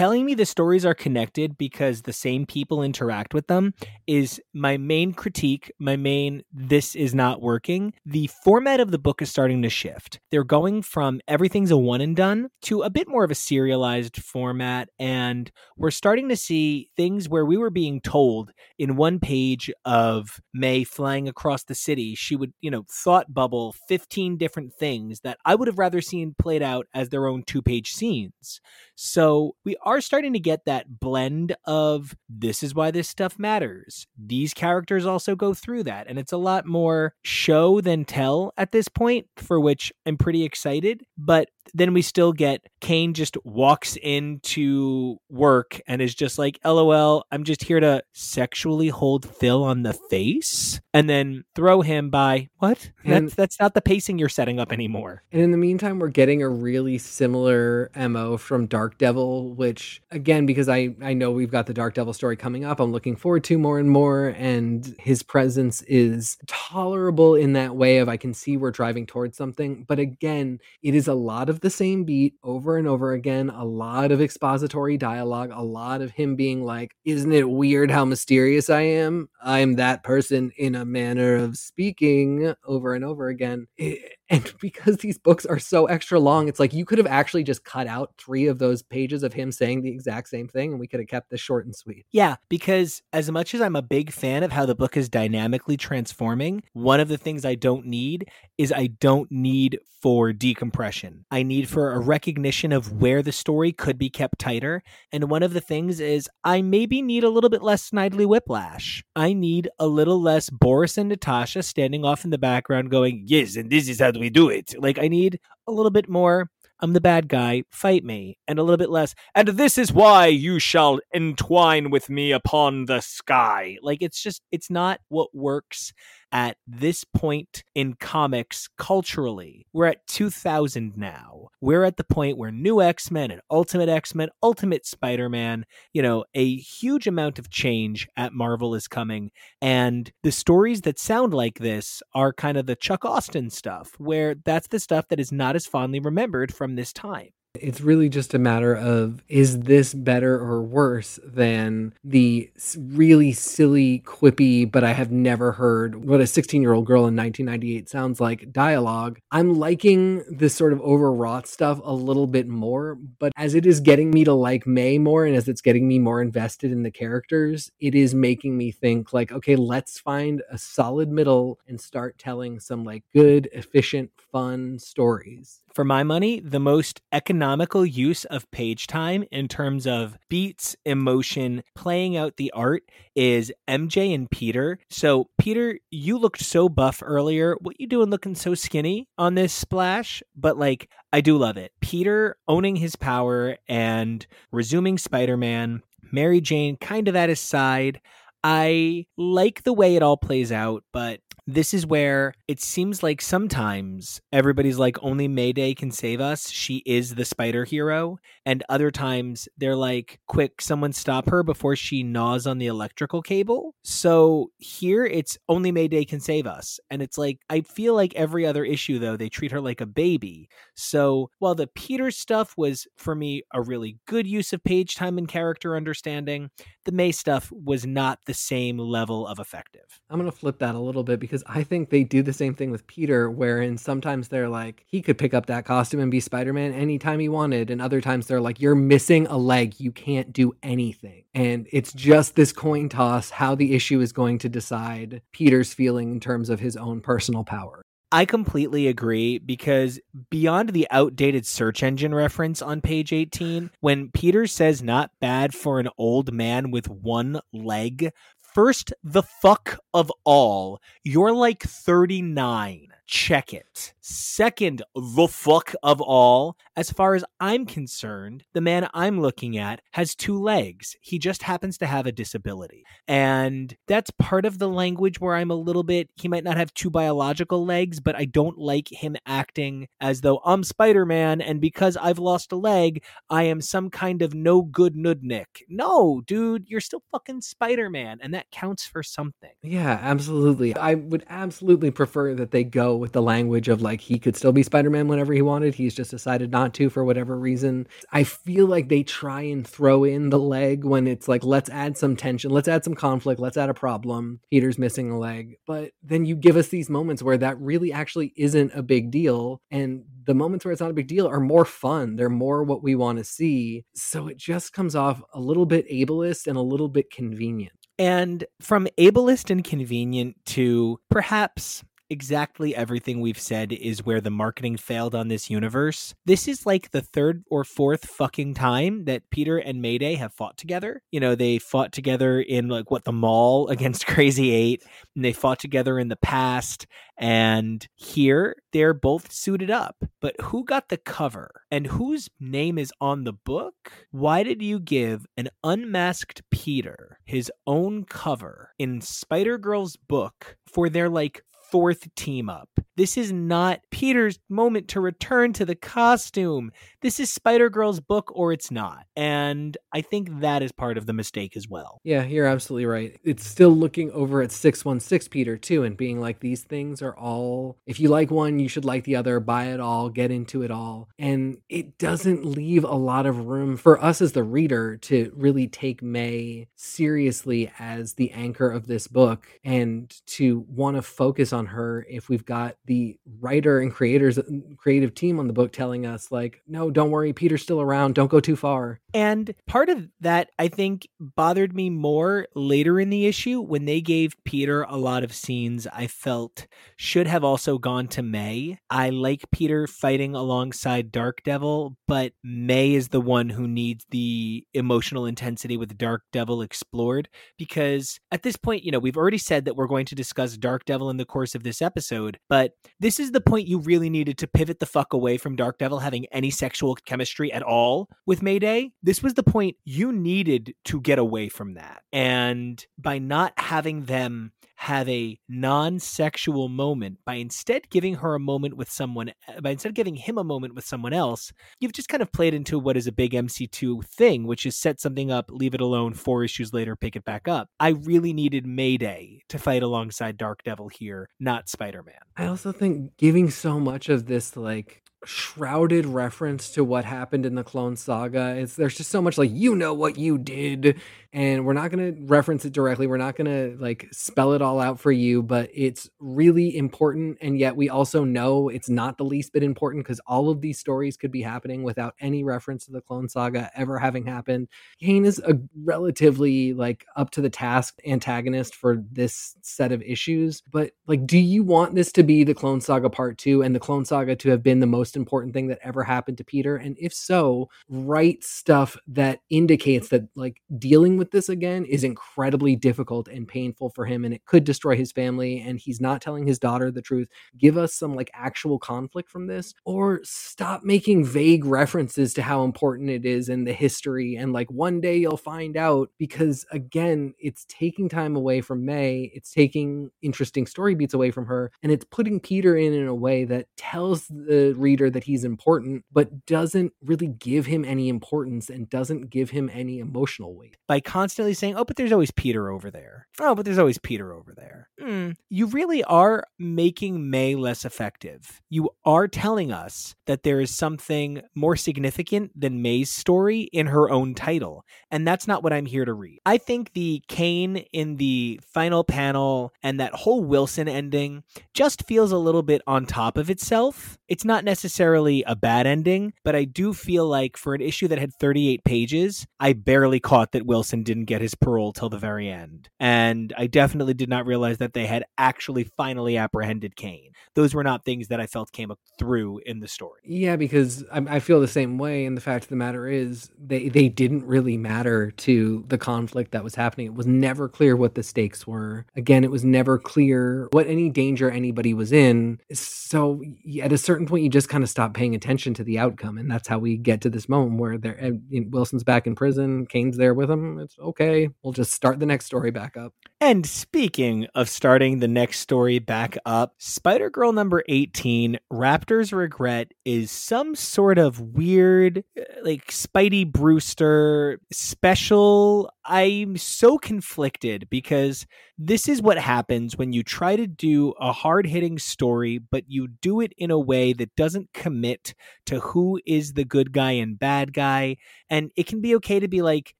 telling me the stories are connected because the same people interact with them is my main critique, my main this is not working. The format of the book is starting to shift. They're going from everything's a one and done to a bit more of a serialized format and we're starting to see things where we were being told in one page of May flying across the city, she would, you know, thought bubble 15 different things that I would have rather seen played out as their own two-page scenes. So we are starting to get that blend of this is why this stuff matters. These characters also go through that. And it's a lot more show than tell at this point, for which I'm pretty excited. But then we still get Kaine just walks into work and is just like, LOL, I'm just here to sexually hold Phil on the face and then throw him by what? And, that's that's not the pacing you're setting up anymore. And in the meantime, we're getting a really similar MO from Dark Devil, which again, because I, I know we've got the Dark Devil story coming up, I'm looking forward to more and more. And his presence is tolerable in that way of I can see we're driving towards something. But again, it is a lot of the same beat over and over again, a lot of expository dialogue, a lot of him being like, Isn't it weird how mysterious I am? I'm that person in a manner of speaking over and over again. It, and because these books are so extra long, it's like you could have actually just cut out three of those pages of him saying the exact same thing and we could have kept this short and sweet. Yeah, because as much as I'm a big fan of how the book is dynamically transforming, one of the things I don't need is I don't need for decompression. I need for a recognition of where the story could be kept tighter. And one of the things is I maybe need a little bit less Snidely Whiplash. I need a little less Boris and Natasha standing off in the background going, Yes, and this is how we do it. Like I need a little bit more. I'm the bad guy. Fight me. And a little bit less. And this is why you shall entwine with me upon the sky. Like it's just, it's not what works at this point in comics culturally. We're at 2000 now. We're at the point where New X Men and Ultimate X Men, Ultimate Spider Man, you know, a huge amount of change at Marvel is coming. And the stories that sound like this are kind of the Chuck Austen stuff, where that's the stuff that is not as fondly remembered from this time. It's really just a matter of is this better or worse than the really silly, quippy, but I have never heard what a 16 year old girl in 1998 sounds like dialogue. I'm liking this sort of overwrought stuff a little bit more, but as it is getting me to like May more and as it's getting me more invested in the characters, it is making me think like, okay, let's find a solid middle and start telling some like good, efficient, fun stories for my money, the most economical use of page time in terms of beats, emotion, playing out the art is MJ and Peter. So, Peter, you looked so buff earlier. What you doing looking so skinny on this splash? But like, I do love it. Peter owning his power and resuming Spider Man. Mary Jane kind of at his side. I like the way it all plays out, but this is where it seems like sometimes everybody's like only mayday can save us. She is the spider hero. And other times they're like quick someone stop her before she gnaws on the electrical cable. So here it's only mayday can save us. And it's like i feel like every other issue though they treat her like a baby. So while the peter stuff was for me a really good use of page time and character understanding the may stuff was not the same level of effective i'm going to flip that a little bit because I think they do the same thing with Peter, wherein sometimes they're like, he could pick up that costume and be Spider Man anytime he wanted. And other times they're like, you're missing a leg. You can't do anything. And it's just this coin toss how the issue is going to decide Peter's feeling in terms of his own personal power. I completely agree because beyond the outdated search engine reference on page 18, when Peter says not bad for an old man with one leg First, the fuck of all, you're like 39 check it. Second, the fuck of all, as far as I'm concerned, the man I'm looking at has two legs. He just happens to have a disability. And that's part of the language where I'm a little bit, he might not have two biological legs, but I don't like him acting as though I'm Spider Man and because I've lost a leg, I am some kind of no good nudnik. No, dude, you're still fucking Spider Man, and that counts for something. Yeah, absolutely. I would absolutely prefer that they go with the language of like he could still be Spider-Man whenever he wanted. He's just decided not to for whatever reason. I feel like they try and throw in the leg when it's like let's add some tension, let's add some conflict, let's add a problem. Peter's missing a leg. But then you give us these moments where that really actually isn't a big deal and the moments where it's not a big deal are more fun. They're more what we want to see. So it just comes off a little bit ableist and a little bit convenient. And from ableist and convenient to perhaps exactly everything we've said is where the marketing failed on this universe. This is like the third or fourth fucking time that Peter and Mayday have fought together. You know, they fought together in like what the mall against Crazy Eight, and they fought together in the past. And here they're both suited up. But who got the cover and whose name is on the book? Why did you give an unmasked Peter his own cover in Spider Girl's book for their like fourth team up. This is not Peter's moment to return to the costume. This is Spider Girl's book, or it's not. And I think that is part of the mistake as well. Yeah, you're absolutely right. It's still looking over at 616 Peter, too, and being like, these things are all, if you like one, you should like the other, buy it all, get into it all. And it doesn't leave a lot of room for us as the reader to really take May seriously as the anchor of this book and to want to focus on her if we've got the writer and creators uh, creative team on the book telling us like no don't worry peter's still around don't go too far. And part of that i think bothered me more later in the issue when they gave peter a lot of scenes i felt should have also gone to may. I like peter fighting alongside dark devil but may is the one who needs the emotional intensity with dark devil explored because at this point you know we've already said that we're going to discuss dark devil in the course of this episode but this is the point you really needed to pivot the fuck away from Dark Devil having any sexual chemistry at all with Mayday. This was the point you needed to get away from that. And by not having them have a non-sexual moment by instead giving her a moment with someone eh, by instead giving him a moment with someone else you've just kind of played into what is a big mc2 thing which is set something up leave it alone four issues later pick it back up. I really needed mayday to fight alongside dark devil here not spider-man. I also think giving so much of this like shrouded reference to what happened in the clone saga it's there's just so much like you know what you did and we're not going to reference it directly we're not going to like spell it all out for you but it's really important and yet we also know it's not the least bit important because all of these stories could be happening without any reference to the clone saga ever having happened kaine is a relatively like up to the task antagonist for this set of issues but like do you want this to be the clone saga part 2 and the clone saga to have been the most important thing that ever happened to Peter? And if so, write stuff that indicates that like dealing with this again is incredibly difficult and painful for him and it could destroy his family and he's not telling his daughter the truth. Give us some like actual conflict from this or stop making vague references to how important it is in the history and like one day you'll find out because again, it's taking time away from May, it's taking interesting story beats away from her and it's putting Peter in in a way that tells the reader that he's important, but doesn't really give him any importance and doesn't give him any emotional weight. By constantly saying, oh, but there's always Peter over there. Oh, but there's always Peter over there. Mm, you really are making May less effective. You are telling us that there is something more significant than May's story in her own title. And that's not what I'm here to read. I think the Kaine in the final panel and that whole Wilson ending just feels a little bit on top of itself. It's not necessarily necessarily a bad ending, but I do feel like for an issue that had 38 pages, I barely caught that Wilson didn't get his parole till the very end. And I definitely did not realize that they had actually finally apprehended Kaine. Those were not things that I felt came through in the story. Yeah, because I, I feel the same way. And the fact of the matter is, they, they didn't really matter to the conflict that was happening. It was never clear what the stakes were. Again, it was never clear what any danger anybody was in. So at a certain point, you just kind of stop paying attention to the outcome, and that's how we get to this moment where they're eh, Wilson's back in prison, Kaine's there with him. Okay. We'll just start the next story back up. And speaking of starting the next story back up, Spider Girl number 18, Raptor's Regret, is some sort of weird, uh, like Spidey Brewster special. I'm so conflicted because this is what happens when you try to do a hard hitting story, but you do it in a way that doesn't commit to who is the good guy and bad guy. And it can be okay to be like,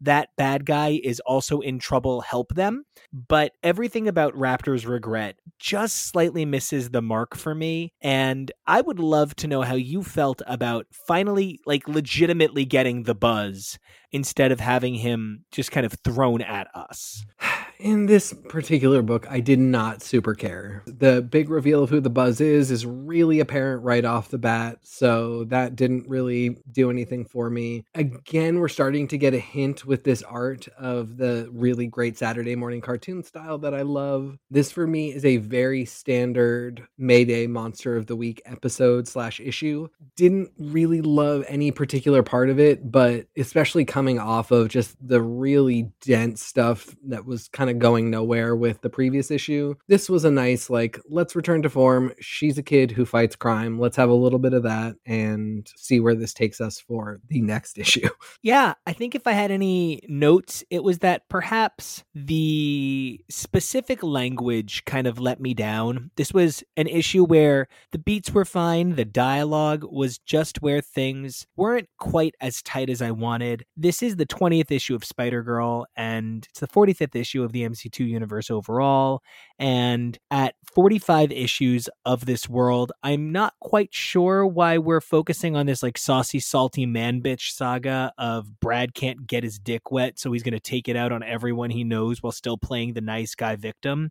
that bad guy is also in trouble, help them. But everything about Raptor's regret just slightly misses the mark for me. And I would love to know how you felt about finally, like, legitimately getting the buzz instead of having him just kind of thrown at us. in this particular book, I did not super care. The big reveal of who the buzz is is really apparent right off the bat, so that didn't really do anything for me. Again, we're starting to get a hint with this art of the really great Saturday morning cartoon style that I love. This for me is a very standard Mayday Monster of the Week episode slash issue. Didn't really love any particular part of it, but especially coming off of just the really dense stuff that was kind of going nowhere with the previous issue. This was a nice, like, let's return to form. She's a kid who fights crime. Let's have a little bit of that and see where this takes us for the next issue. Yeah, I think if I had any notes, it was that perhaps the specific language kind of let me down. This was an issue where the beats were fine, the dialogue was just where things weren't quite as tight as I wanted. This is the 20th issue of Spider Girl, and it's the 45th issue of the MC2 universe overall. And at 45 issues of this world, I'm not quite sure why we're focusing on this like saucy, salty man bitch saga of Brad can't get his dick wet, so he's going to take it out on everyone he knows while still playing the nice guy victim.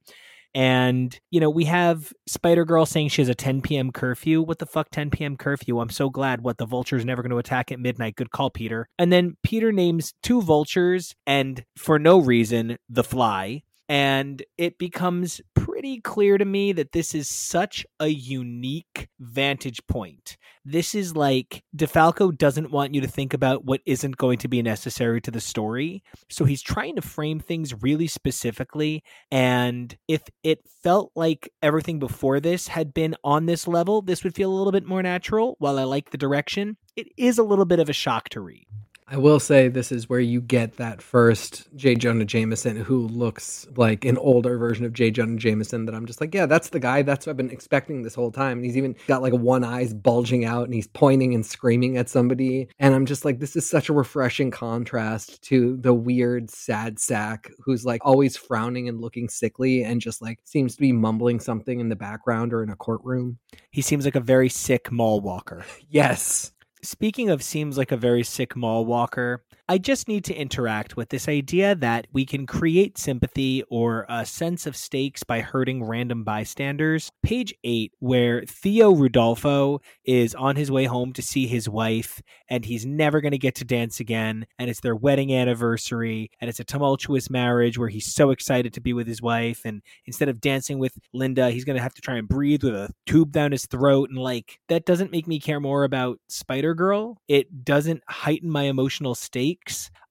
And, you know, we have Spider Girl saying she has a 10 p.m. curfew. What the fuck, 10 p.m. curfew? I'm so glad. What, the vulture's never going to attack at midnight? Good call, Peter. And then Peter names two vultures and, for no reason, the fly and it becomes pretty clear to me that this is such a unique vantage point. This is like DeFalco doesn't want you to think about what isn't going to be necessary to the story. So he's trying to frame things really specifically. And if it felt like everything before this had been on this level, this would feel a little bit more natural. While I like the direction, it is a little bit of a shock to read. I will say this is where you get that first J. Jonah Jameson who looks like an older version of J. Jonah Jameson that I'm just like, yeah, that's the guy. That's what I've been expecting this whole time. And he's even got like one eye's bulging out and he's pointing and screaming at somebody. And I'm just like, this is such a refreshing contrast to the weird, sad sack who's like always frowning and looking sickly and just like seems to be mumbling something in the background or in a courtroom. He seems like a very sick mall walker. yes. Speaking of seems like a very sick mall walker, I just need to interact with this idea that we can create sympathy or a sense of stakes by hurting random bystanders. Page 8, where Theo Rudolfo is on his way home to see his wife, and he's never going to get to dance again, and it's their wedding anniversary, and it's a tumultuous marriage where he's so excited to be with his wife, and instead of dancing with Linda, he's going to have to try and breathe with a tube down his throat, and like, that doesn't make me care more about Spider Girl. It doesn't heighten my emotional state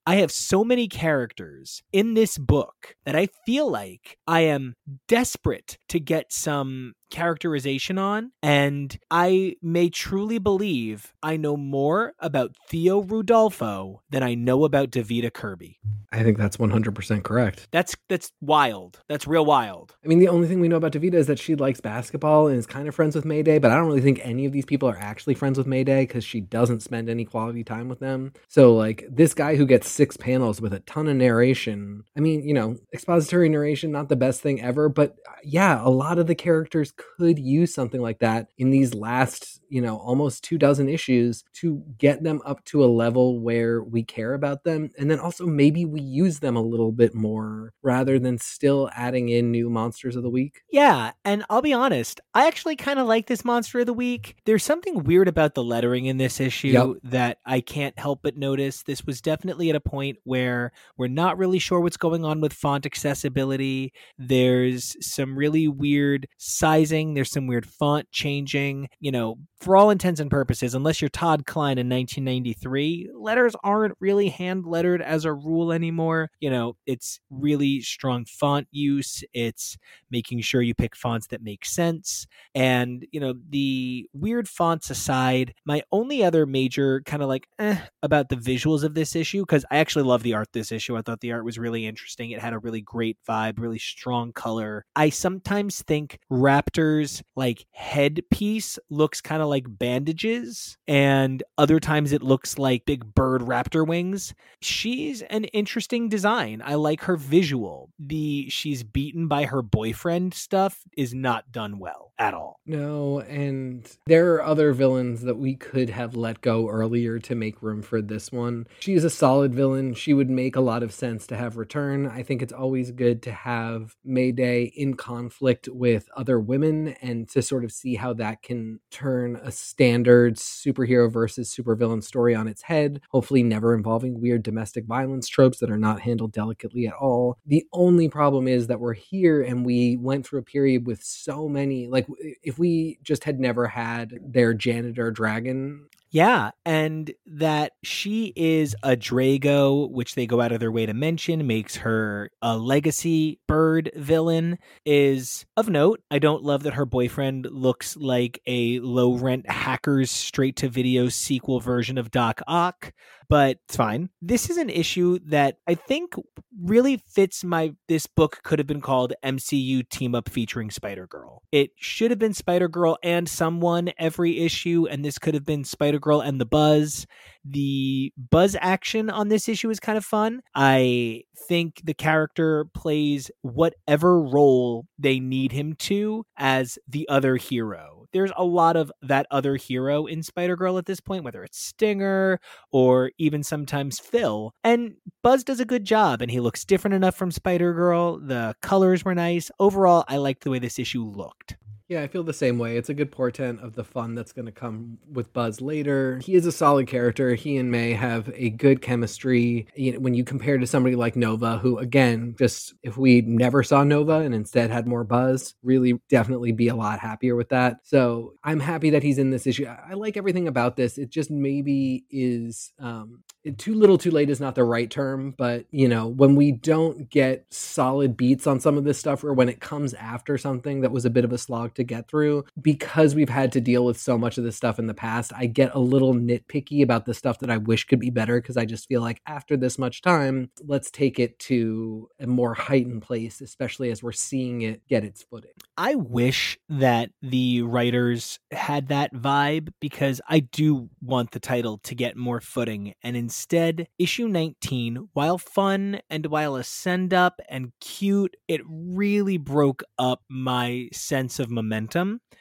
I have so many characters in this book that I feel like I am desperate to get some characterization on. And I may truly believe I know more about Theo Rudolfo than I know about Davida Kirby. I think that's 100% correct. That's that's wild. That's real wild. I mean, the only thing we know about Davida is that she likes basketball and is kind of friends with Mayday, but I don't really think any of these people are actually friends with Mayday because she doesn't spend any quality time with them. So, like, this guy who gets six panels with a ton of narration. I mean, you know, expository narration, not the best thing ever, but uh, yeah, a lot of the characters could use something like that in these last, you know, almost two dozen issues to get them up to a level where we care about them. And then also maybe we use them a little bit more rather than still adding in new monsters of the week. Yeah. And I'll be honest, I actually kind of like this monster of the week. There's something weird about the lettering in this issue yep. that I can't help but notice. This was definitely at a point where we're not really sure what's going on with font accessibility. There's some really weird sizing, there's some weird font changing. You know, for all intents and purposes, unless you're Todd Klein in 1993, letters aren't really hand lettered as a rule anymore. You know, it's really strong font use, it's making sure you pick fonts that make sense. And, you know, the weird fonts aside, my only other major kind of like eh, about the visuals of this issue, because I actually love the art this issue. I thought the art was really interesting. It had a really great vibe, really strong color. I sometimes think raptor's like headpiece looks kind of like bandages and other times it looks like big bird raptor wings. She's an interesting design. I like her visual. The she's beaten by her boyfriend stuff is not done well at all. No, and there are other villains that we could have let go earlier to make room for this one. She's a solid villain. She would make a lot of sense to have return. I think it's always good to have Mayday in conflict with other women and to sort of see how that can turn a standard superhero versus supervillain story on its head, hopefully never involving weird domestic violence tropes that are not handled delicately at all. The only problem is that we're here and we went through a period with so many like if we just had never had their janitor dragon yeah, and that she is a Drago, which they go out of their way to mention, makes her a legacy bird villain, is of note. I don't love that her boyfriend looks like a low rent hackers straight to video sequel version of Doc Ock but it's fine. This is an issue that I think really fits my this book could have been called MC2 team up featuring Spider-Girl. It should have been Spider-Girl and someone every issue and this could have been Spider-Girl and the Buzz. The Buzz action on this issue is kind of fun. I think the character plays whatever role they need him to as the other hero there's a lot of that other hero in Spider Girl at this point, whether it's Stinger or even sometimes Phil. And Buzz does a good job, and he looks different enough from Spider Girl. The colors were nice. Overall, I liked the way this issue looked. Yeah, I feel the same way. It's a good portent of the fun that's going to come with Buzz later. He is a solid character. He and May have a good chemistry. You know, when you compare to somebody like Nova, who, again, just if we never saw Nova and instead had more Buzz, really definitely be a lot happier with that. So I'm happy that he's in this issue. I, like everything about this. It just maybe is um, too little too late is not the right term, but you know, when we don't get solid beats on some of this stuff, or when it comes after something that was a bit of a slog to get through, because we've had to deal with so much of this stuff in the past, I get a little nitpicky about the stuff that I wish could be better because I just feel like after this much time, let's take it to a more heightened place, especially as we're seeing it get its footing. I wish that the writers had that vibe because I do want the title to get more footing and Instead, issue 19, while fun and while a send up and cute, it really broke up my sense of momentum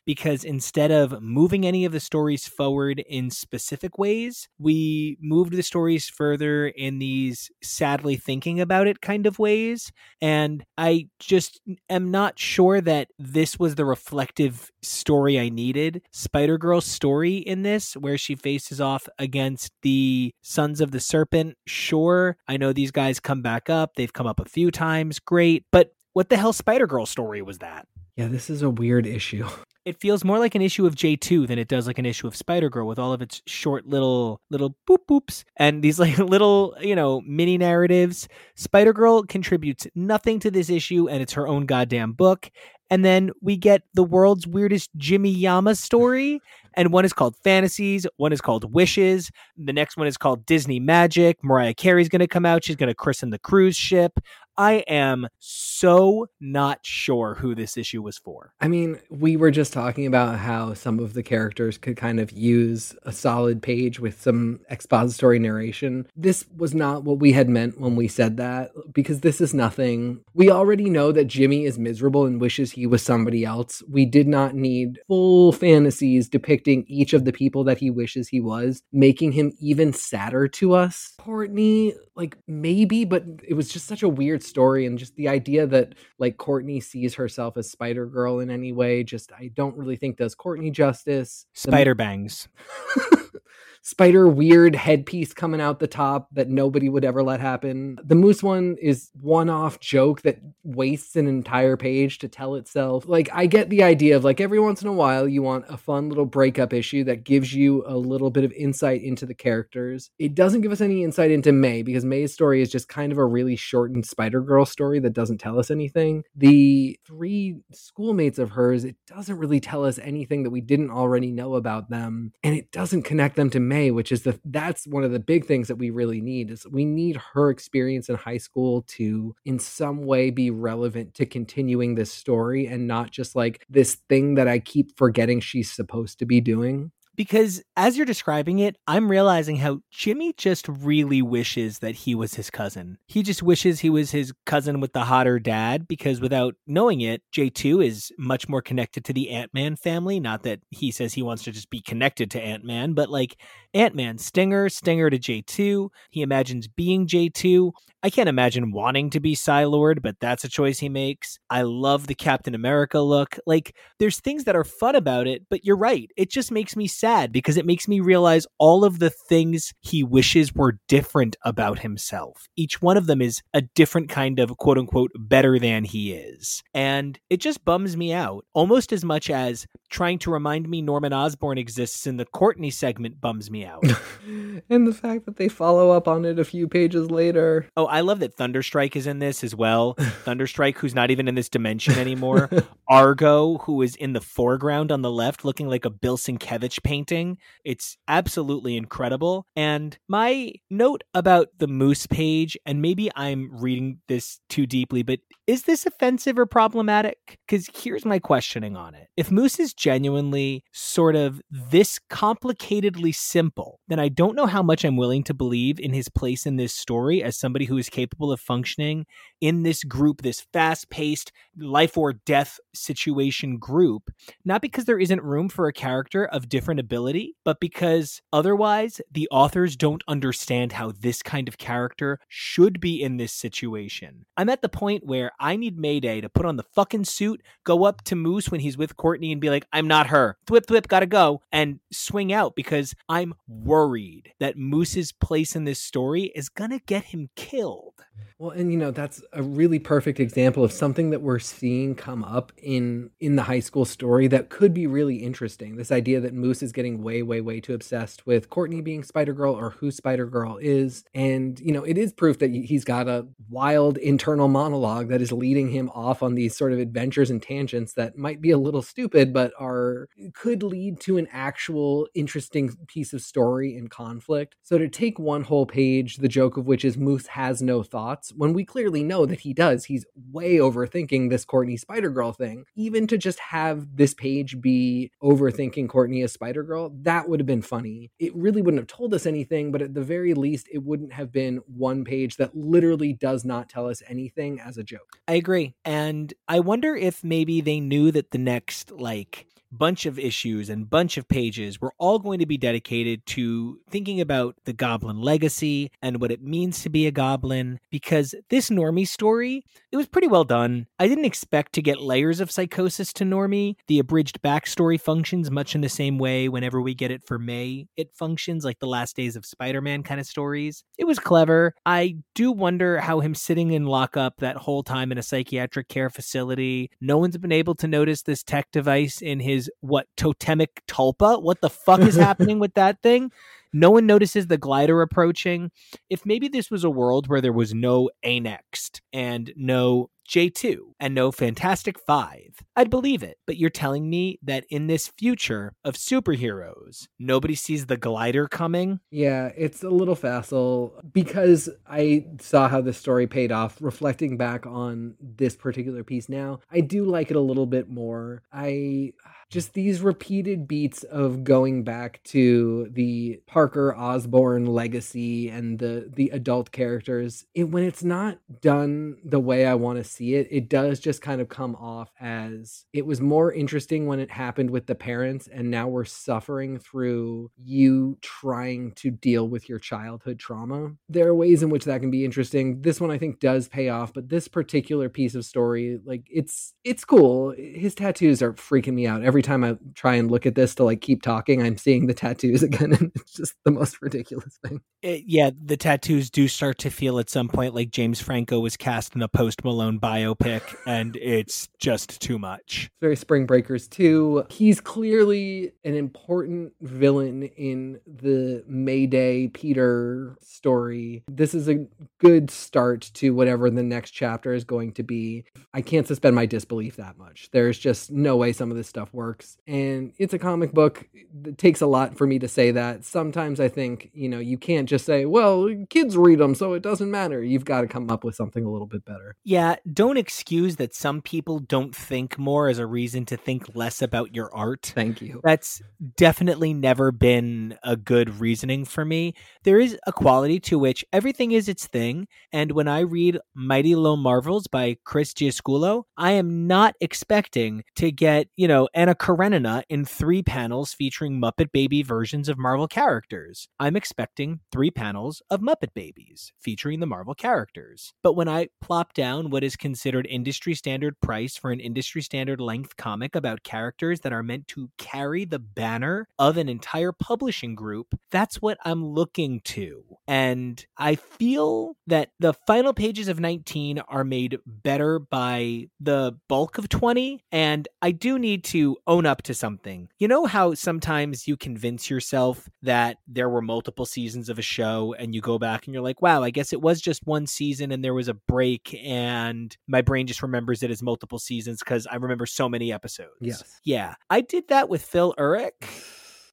because instead of moving any of the stories forward in specific ways, we moved the stories further in these sadly thinking about it kind of ways. And I just am not sure that this was the reflective story I needed. Spider Girl's story in this, where she faces off against the Sons of the Serpent. Sure, I know these guys come back up. They've come up a few times. Great. But what the hell Spider Girl story was that? Yeah, this is a weird issue. It feels more like an issue of J2 than it does like an issue of Spider Girl with all of its short little little boop boops and these like little, you know, mini narratives. Spider Girl contributes nothing to this issue and it's her own goddamn book. And then we get the world's weirdest Jimmy Yama story and one is called Fantasies, one is called Wishes, the next one is called Disney Magic. Mariah Carey's going to come out, she's going to christen the cruise ship. I am so not sure who this issue was for. I mean, we were just talking about how some of the characters could kind of use a solid page with some expository narration. This was not what we had meant when we said that, because this is nothing. We already know that Jimmy is miserable and wishes he was somebody else. We did not need full fantasies depicting each of the people that he wishes he was, making him even sadder to us. Courtney, like maybe, but it was just such a weird story and just the idea that like Courtney sees herself as Spider Girl in any way, just I don't really think does Courtney justice. Spider bangs. spider weird headpiece coming out the top that nobody would ever let happen. The moose one is one off joke that wastes an entire page to tell itself. Like, I get the idea of like every once in a while you want a fun little breakup issue that gives you a little bit of insight into the characters. It doesn't give us any insight into May because May's story is just kind of a really shortened Spider Girl story that doesn't tell us anything. The three schoolmates of hers, it doesn't really tell us anything that we didn't already know about them, and it doesn't connect them to May, which is the that's one of the big things that we really need is we need her experience in high school to in some way be relevant to continuing this story and not just like this thing that I keep forgetting she's supposed to be doing because as you're describing it, I'm realizing how Jimmy just really wishes that he was his cousin. He just wishes he was his cousin with the hotter dad because without knowing it, J2 is much more connected to the Ant Man family. Not that he says he wants to just be connected to Ant Man, but like Ant Man, Stinger, Stinger to J2. He imagines being J2. I can't imagine wanting to be Lord, but that's a choice he makes. I love the Captain America look. Like, there's things that are fun about it, but you're right. It just makes me sad because it makes me realize all of the things he wishes were different about himself. Each one of them is a different kind of quote unquote better than he is. And it just bums me out almost as much as trying to remind me Norman Osborn exists in the Courtney segment bums me out. and the fact that they follow up on it a few pages later. Oh, I love that Thunderstrike is in this as well. Thunderstrike, who's not even in this dimension anymore. Argo, who is in the foreground on the left, looking like a Bill Sienkiewicz painting. It's absolutely incredible. And my note about the Moose page, and maybe I'm reading this too deeply, but is this offensive or problematic? Because here's my questioning on it. If Moose is genuinely sort of this complicatedly simple, then I don't know how much I'm willing to believe in his place in this story as somebody who is capable of functioning in this group, this fast paced life or death situation group, not because there isn't room for a character of different ability, but because otherwise the authors don't understand how this kind of character should be in this situation. I'm at the point where I need Mayday to put on the fucking suit, go up to Moose when he's with Courtney and be like, I'm not her. Thwip, thwip, gotta go, and swing out because I'm worried that Moose's place in this story is gonna get him killed. Well, and you know, that's a really perfect example of something that we're seeing come up in in the high school story that could be really interesting. This idea that Moose is getting way, way, way too obsessed with Courtney being Spider Girl or who Spider Girl is. And, you know, it is proof that he's got a wild internal monologue that is leading him off on these sort of adventures and tangents that might be a little stupid, but are could lead to an actual interesting piece of story and conflict. So to take one whole page, the joke of which is Moose has no thoughts when we clearly know that he does. He's way overthinking this Courtney Spider Girl thing. Even to just have this page be overthinking Courtney as Spider Girl, that would have been funny. It really wouldn't have told us anything, but at the very least, it wouldn't have been one page that literally does not tell us anything as a joke. I agree. And I wonder if maybe they knew that the next, like, bunch of issues and bunch of pages were all going to be dedicated to thinking about the goblin legacy and what it means to be a goblin because this normie story it was pretty well done. I didn't expect to get layers of psychosis to normie. The abridged backstory functions much in the same way whenever we get it for may. It functions like the last days of spider-man kind of stories. It was clever. I do wonder how him sitting in lockup that whole time in a psychiatric care facility no one's been able to notice this tech device in his is what totemic tulpa. What the fuck is happening with that thing? No one notices the glider approaching. If maybe this was a world where there was no A next and no J2 and no Fantastic Five, I'd believe it. But you're telling me that in this future of superheroes, nobody sees the glider coming? Yeah, it's a little facile because I saw how this story paid off. Reflecting back on this particular piece now, I do like it a little bit more. I just these repeated beats of going back to the Parker Osborne legacy and the the adult characters. It, when it's not done the way I want to see it, it does just kind of come off as it was more interesting when it happened with the parents, and now we're suffering through you trying to deal with your childhood trauma. There are ways in which that can be interesting. This one I think does pay off, but this particular piece of story, like it's it's cool. His tattoos are freaking me out every time I try and look at this to like keep talking, I'm seeing the tattoos again, and it's just the most ridiculous thing. It, yeah, the tattoos do start to feel at some point like James Franco was cast in a Post Malone biopic, and it's just too much. Very Spring Breakers too. He's clearly an important villain in the Mayday Peter story. This is a good start to whatever the next chapter is going to be. I can't suspend my disbelief that much. There's just no way some of this stuff works. And it's a comic book. It takes a lot for me to say that. Sometimes I think, you know, you can't just say, well, kids read them, so it doesn't matter. You've got to come up with something a little bit better. Yeah, don't excuse that some people don't think more as a reason to think less about your art. Thank you. That's definitely never been a good reasoning for me. There is a quality to which everything is its thing. And when I read Mighty Low Marvels by Chris Giarrusso, I am not expecting to get, you know, Anna Karenina in three panels featuring Muppet Baby versions of Marvel characters. I'm expecting three panels of Muppet Babies featuring the Marvel characters. But when I plop down what is considered industry standard price for an industry standard length comic about characters that are meant to carry the banner of an entire publishing group, that's what I'm looking to. And I feel that the final pages of 19 are made better by the bulk of 20. And I do need to own up to something. You know how sometimes you convince yourself that there were multiple seasons of a show and you go back and you're like, wow, I guess it was just one season and there was a break and my brain just remembers it as multiple seasons because I remember so many episodes. Yes. Yeah. I did that with Phil Urich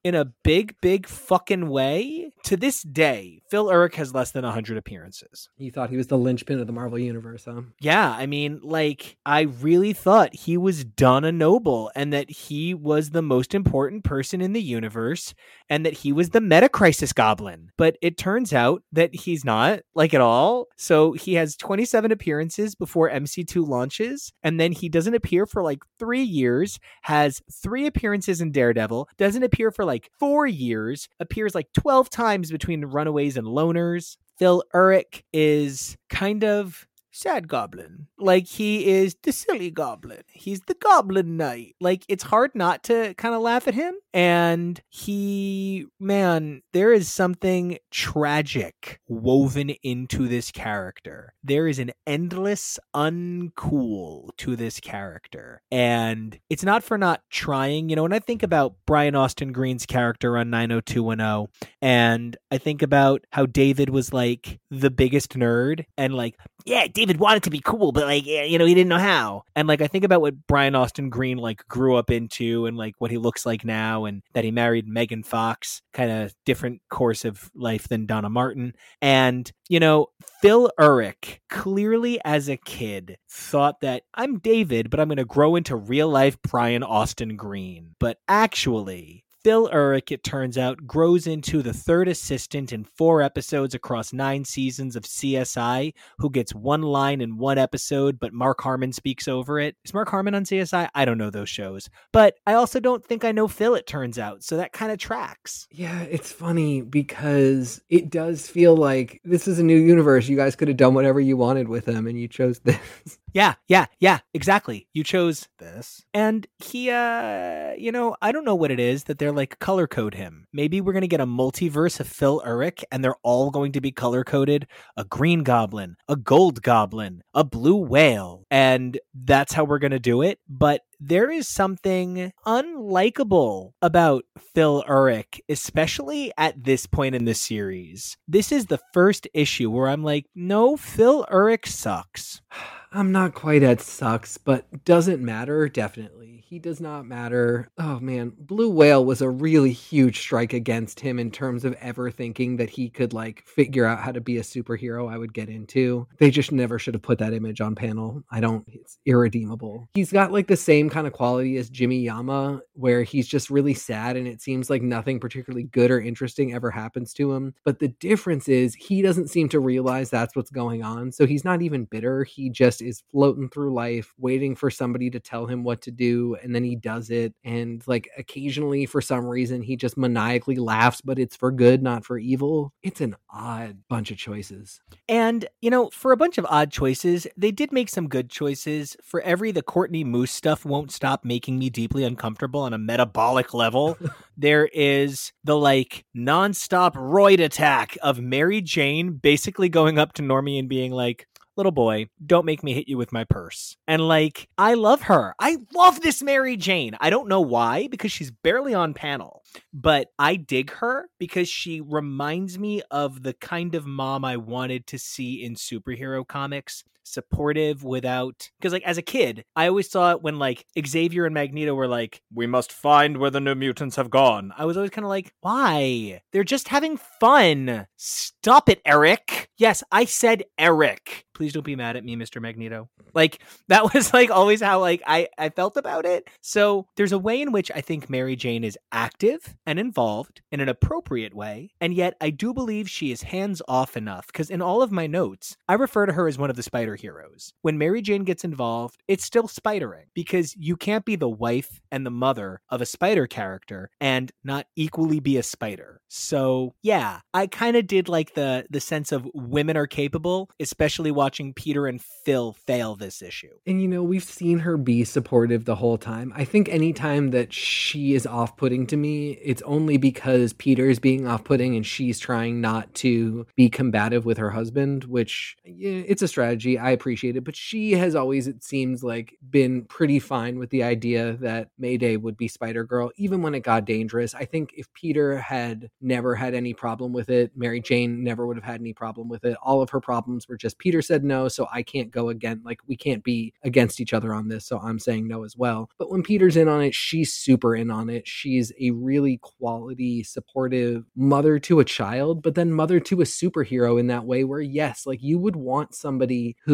in a big, big fucking way. To this day, Phil Urich has less than 100 appearances. You thought he was the linchpin of the Marvel Universe, huh? Yeah, I mean, like, I really thought he was Donna Noble and that he was the most important person in the universe and that he was the meta crisis goblin. But it turns out that he's not, like, at all. So he has 27 appearances before MC2 launches, and then he doesn't appear for like three years, has three appearances in Daredevil, doesn't appear for like four years, appears like 12 times between Runaways and Loners. Phil Urich is kind of sad goblin. Like he is the silly goblin. He's the goblin knight. Like it's hard not to kind of laugh at him. And he, man, there is something tragic woven into this character. There is an endless uncool to this character. And it's not for not trying. You know, when I think about Brian Austin Green's character on 90210, and I think about how David was like the biggest nerd and like, yeah, David wanted to be cool, but like, you know, he didn't know how. And like, I think about what Brian Austin Green like grew up into and like what he looks like now and that he married Megan Fox, kind of different course of life than Donna Martin. And, you know, Phil Urich clearly as a kid thought that I'm David, but I'm going to grow into real life Brian Austin Green. But actually, Phil Urich, it turns out, grows into the third assistant in four episodes across nine seasons of CSI, who gets one line in one episode, but Mark Harmon speaks over it. Is Mark Harmon on CSI? I don't know those shows. But I also don't think I know Phil, it turns out. So that kind of tracks. Yeah, it's funny because it does feel like this is a new universe. You guys could have done whatever you wanted with him, and you chose this. Yeah, yeah, yeah, exactly. You chose this. And he uh you know, I don't know what it is that they're like color code him. Maybe we're going to get a multiverse of Phil Urich and they're all going to be color coded a green goblin, a gold goblin, a blue whale, and that's how we're going to do it. But there is something unlikable about Phil Urich, especially at this point in the series. This is the first issue where I'm like, no, Phil Urich sucks. I'm not quite at sucks, but doesn't matter, definitely. He does not matter. Oh man, Blue Whale was a really huge strike against him in terms of ever thinking that he could like figure out how to be a superhero I would get into. They just never should have put that image on panel. I don't, it's irredeemable. He's got like the same kind of quality as Jimmy Yama, where he's just really sad and it seems like nothing particularly good or interesting ever happens to him. But the difference is he doesn't seem to realize that's what's going on. So he's not even bitter. He just is floating through life, waiting for somebody to tell him what to do, and then he does it. And like occasionally, for some reason, he just maniacally laughs, but it's for good, not for evil. It's an odd bunch of choices. And, you know, for a bunch of odd choices, they did make some good choices. For every the Courtney Moose stuff won't stop making me deeply uncomfortable on a metabolic level. there is the like nonstop roid attack of Mary Jane basically going up to Normie and being like, little boy, don't make me hit you with my purse. And like, I love her. I love this Mary Jane. I don't know why, because she's barely on panel, but I dig her because she reminds me of the kind of mom I wanted to see in superhero comics supportive without because like as a kid i always thought when like xavier and magneto were like we must find where the new mutants have gone. I was always kind of like why? They're just having fun. Stop it eric. Yes i said eric. Please don't be mad at me mr magneto. Like that was like always how like i i felt about it. So there's a way in which i think mary jane is active and involved in an appropriate way and yet i do believe she is hands off enough because in all of my notes i refer to her as one of the spider heroes when mary jane gets involved it's still spidering because you can't be the wife and the mother of a spider character and not equally be a spider so yeah i kind of did like the the sense of women are capable especially watching peter and phil fail this issue. And you know, we've seen her be supportive the whole time. I think anytime that she is off putting to me, it's only because Peter is being off putting and she's trying not to be combative with her husband, which yeah, it's a strategy. I appreciate it. But she has always, it seems like, been pretty fine with the idea that Mayday would be Spider Girl, even when it got dangerous. I think if Peter had never had any problem with it, Mary Jane never would have had any problem with it. All of her problems were just Peter said no, so I can't go again. Like, we can't be against each other on this. So I'm saying no as well. But when Peter's in on it, she's super in on it. She's a really quality, supportive mother to a child, but then mother to a superhero in that way where, yes, like you would want somebody who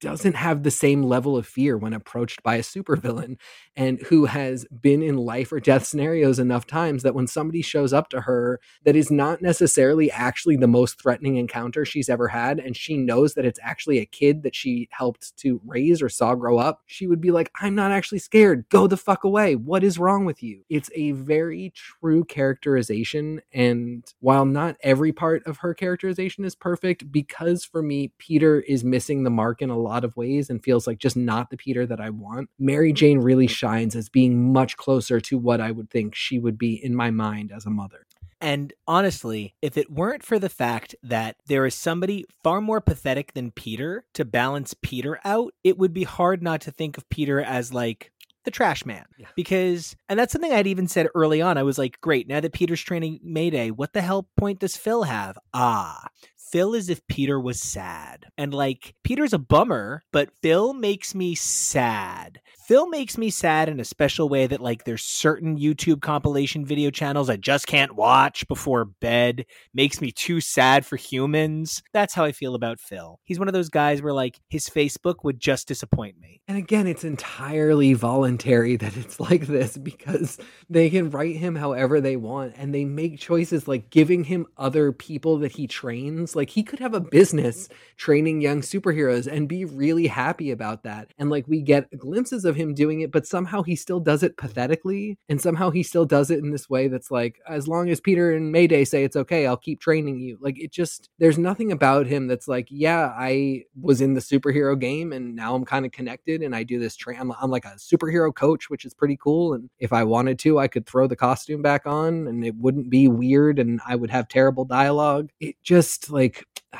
doesn't have the same level of fear when approached by a supervillain and who has been in life or death scenarios enough times that when somebody shows up to her that is not necessarily actually the most threatening encounter she's ever had, and she knows that it's actually a kid that she helped to raise or saw grow up, she would be like, I'm not actually scared. Go the fuck away. What is wrong with you? It's a very true characterization. And while not every part of her characterization is perfect, because for me, Peter is missing the mark in a lot of ways and feels like just not the Peter that I want, Mary Jane really shines as being much closer to what I would think she would be in my mind as a mother. And honestly, if it weren't for the fact that there is somebody far more pathetic than Peter to balance Peter out, it would be hard not to think of Peter as like the trash man. Yeah. Because, and that's something I'd even said early on. I was like, great, now that Peter's training Mayday, what the hell point does Phil have? Ah, Phil is if Peter was sad. And like, Peter's a bummer, but Phil makes me sad. Phil makes me sad in a special way that like there's certain YouTube compilation video channels I just can't watch before bed. Makes me too sad for humans. That's how I feel about Phil. He's one of those guys where like his Facebook would just disappoint me. And again, it's entirely voluntary that it's like this because they can write him however they want and they make choices like giving him other people that he trains. Like he could have a business training young superheroes and be really happy about that. And like we get glimpses of of him doing it, but somehow he still does it pathetically. And somehow he still does it in this way that's like, as long as Peter and Mayday say it's okay, I'll keep training you. Like it just, there's nothing about him that's like, yeah, I was in the superhero game and now I'm kind of connected and I do this train. I'm, I'm like a superhero coach, which is pretty cool. And if I wanted to, I could throw the costume back on and it wouldn't be weird and I would have terrible dialogue. It just like,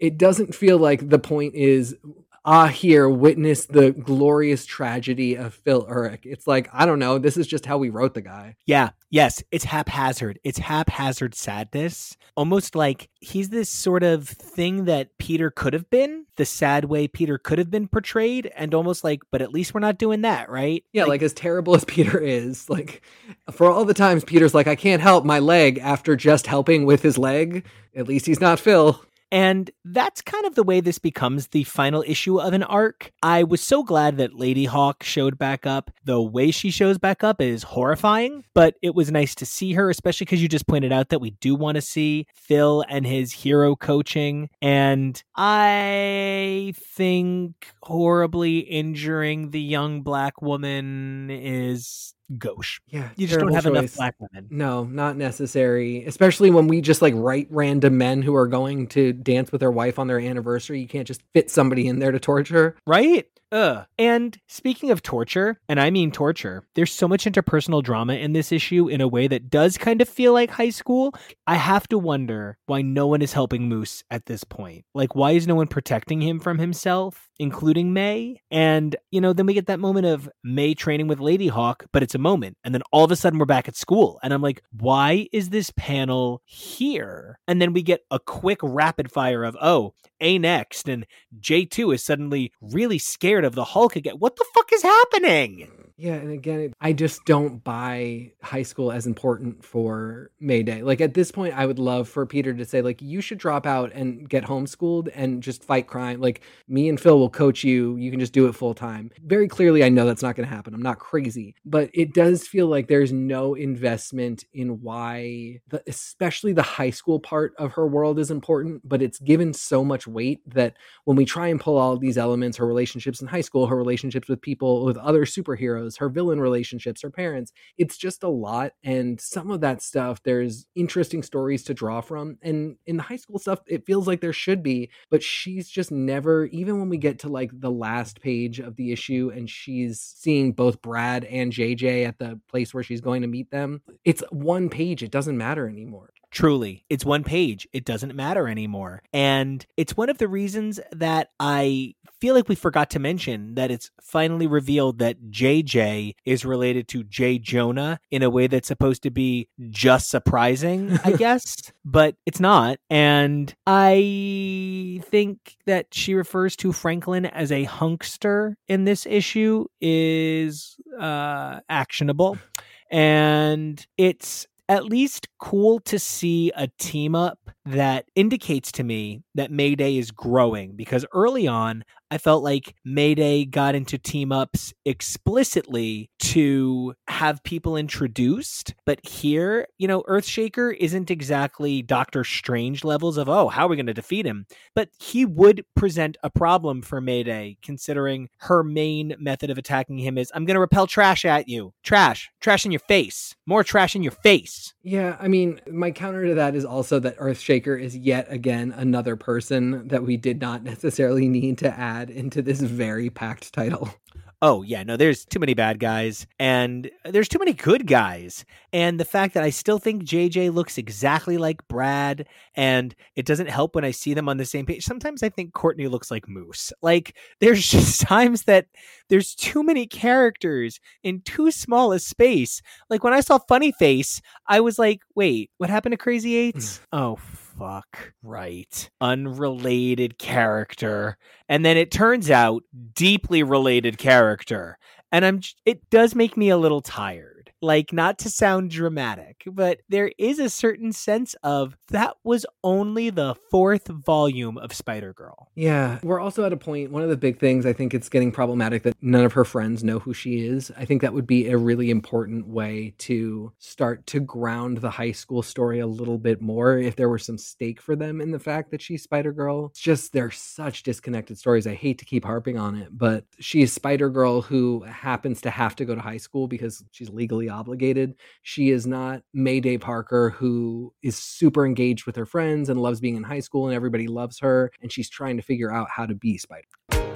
it doesn't feel like the point is ah, here, witness the glorious tragedy of Phil Urich. It's like, I don't know, this is just how we wrote the guy. Yeah, yes, it's haphazard. It's haphazard sadness. Almost like he's this sort of thing that Peter could have been, the sad way Peter could have been portrayed, and almost like, but at least we're not doing that, right? Yeah, like, like as terrible as Peter is, like for all the times Peter's like, I can't help my leg after just helping with his leg, at least he's not Phil. And that's kind of the way this becomes the final issue of an arc. I was so glad that Lady Hawk showed back up. The way she shows back up is horrifying, but it was nice to see her, especially because you just pointed out that we do want to see Phil and his hero coaching. And I think horribly injuring the young black woman is gauche. Yeah, you just don't have choice. enough black women. No, not necessary. Especially when we just like write random men who are going to dance with their wife on their anniversary. You can't just fit somebody in there to torture. Right? Ugh. And speaking of torture, and I mean torture, there's so much interpersonal drama in this issue in a way that does kind of feel like high school. I have to wonder why no one is helping Moose at this point. Like, why is no one protecting him from himself, including May? And, you know, then we get that moment of May training with Lady Hawk, but it's a moment. And then all of a sudden we're back at school. And I'm like, why is this panel here? And then we get a quick rapid fire of, oh, A next. And J2 is suddenly really scared of the Hulk again. What the fuck is happening? Yeah, and again, I just don't buy high school as important for Mayday. Like at this point, I would love for Peter to say, like, you should drop out and get homeschooled and just fight crime. Like me and Phil will coach you. You can just do it full time. Very clearly, I know that's not going to happen. I'm not crazy, but it does feel like there's no investment in why, the, especially the high school part of her world is important. But it's given so much weight that when we try and pull all these elements, her relationships in high school, her relationships with people, with other superheroes her villain relationships, her parents. It's just a lot. And some of that stuff, there's interesting stories to draw from. And in the high school stuff, it feels like there should be, but she's just never, even when we get to like the last page of the issue and she's seeing both Brad and JJ at the place where she's going to meet them, it's one page. It doesn't matter anymore. Truly, it's one page. It doesn't matter anymore. And it's one of the reasons that I feel like we forgot to mention that it's finally revealed that JJ is related to J. Jonah in a way that's supposed to be just surprising, I guess, but it's not. And I think that she refers to Franklin as a hunkster in this issue is uh, actionable. And it's at least cool to see a team up that indicates to me that Mayday is growing because early on I felt like Mayday got into team ups explicitly to have people introduced. But here, you know, Earthshaker isn't exactly Doctor Strange levels of, oh, how are we going to defeat him? But he would present a problem for Mayday, considering her main method of attacking him is, I'm going to repel trash at you. Trash. Trash in your face. More trash in your face. Yeah, I mean, my counter to that is also that Earthshaker is yet again another person that we did not necessarily need to add into this very packed title. Oh, yeah, no, there's too many bad guys and there's too many good guys. And the fact that I still think JJ looks exactly like Brad and it doesn't help when I see them on the same page. Sometimes I think Courtney looks like Moose. Like there's just times that there's too many characters in too small a space. Like when I saw Funny Face, I was like, wait, what happened to Crazy Eights? Mm. oh, fuck. Right. Unrelated character. And then it turns out deeply related character. And i'm it does make me a little tired like not to sound dramatic, but there is a certain sense of that was only the fourth volume of Spider Girl. Yeah, we're also at a point. One of the big things I think it's getting problematic that none of her friends know who she is. I think that would be a really important way to start to ground the high school story a little bit more if there were some stake for them in the fact that she's Spider Girl. It's just they're such disconnected stories. I hate to keep harping on it, but she is Spider Girl who happens to have to go to high school because she's legally obligated. She is not Mayday Parker, who is super engaged with her friends and loves being in high school and everybody loves her. And she's trying to figure out how to be Spider.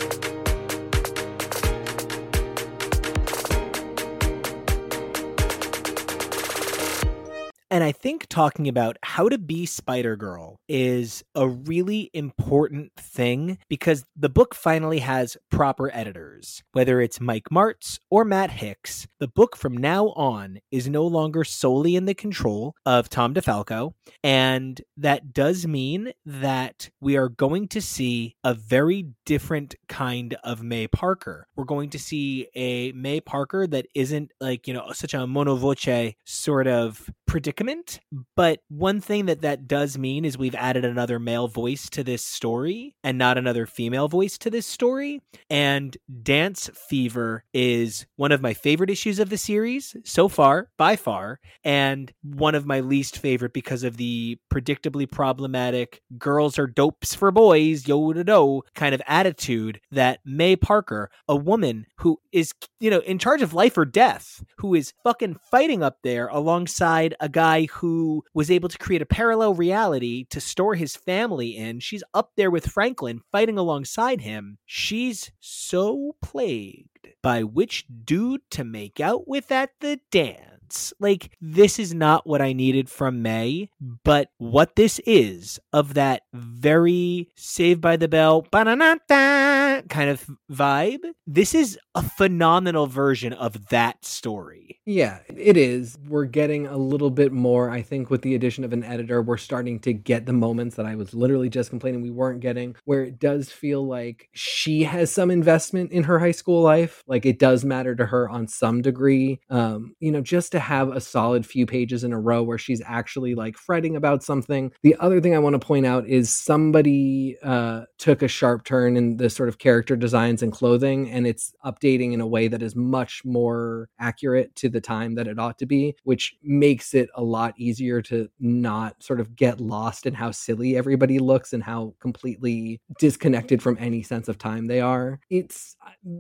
And I think talking about how to be Spider Girl is a really important thing because the book finally has proper editors. Whether it's Mike Marts or Matt Hicks, the book from now on is no longer solely in the control of Tom DeFalco. And that does mean that we are going to see a very different kind of May Parker. We're going to see a May Parker that isn't like, you know, such a monovoce sort of predicament. But one thing that that does mean is we've added another male voice to this story and not another female voice to this story. And Dance Fever is one of my favorite issues of the series so far, by far, and one of my least favorite because of the predictably problematic girls are dopes for boys, yo da do kind of attitude that May Parker, a woman who is, you know, in charge of life or death, who is fucking fighting up there alongside a guy who was able to create a parallel reality to store his family in. She's up there with Franklin fighting alongside him. She's so plagued by which dude to make out with at the dance. Like, this is not what I needed from May, but what this is of that very Saved by the Bell, kind of vibe, this is a phenomenal version of that story. Yeah, it is. We're getting a little bit more, I think, with the addition of an editor. We're starting to get the moments that I was literally just complaining we weren't getting, where it does feel like she has some investment in her high school life. Like it does matter to her on some degree. Um, you know, just to have a solid few pages in a row where she's actually like fretting about something. The other thing I want to point out is somebody uh, took a sharp turn in the sort of character designs and clothing, and it's updating in a way that is much more accurate to the time that it ought to be, which makes it a lot easier to not sort of get lost in how silly everybody looks and how completely disconnected from any sense of time they are. It's uh,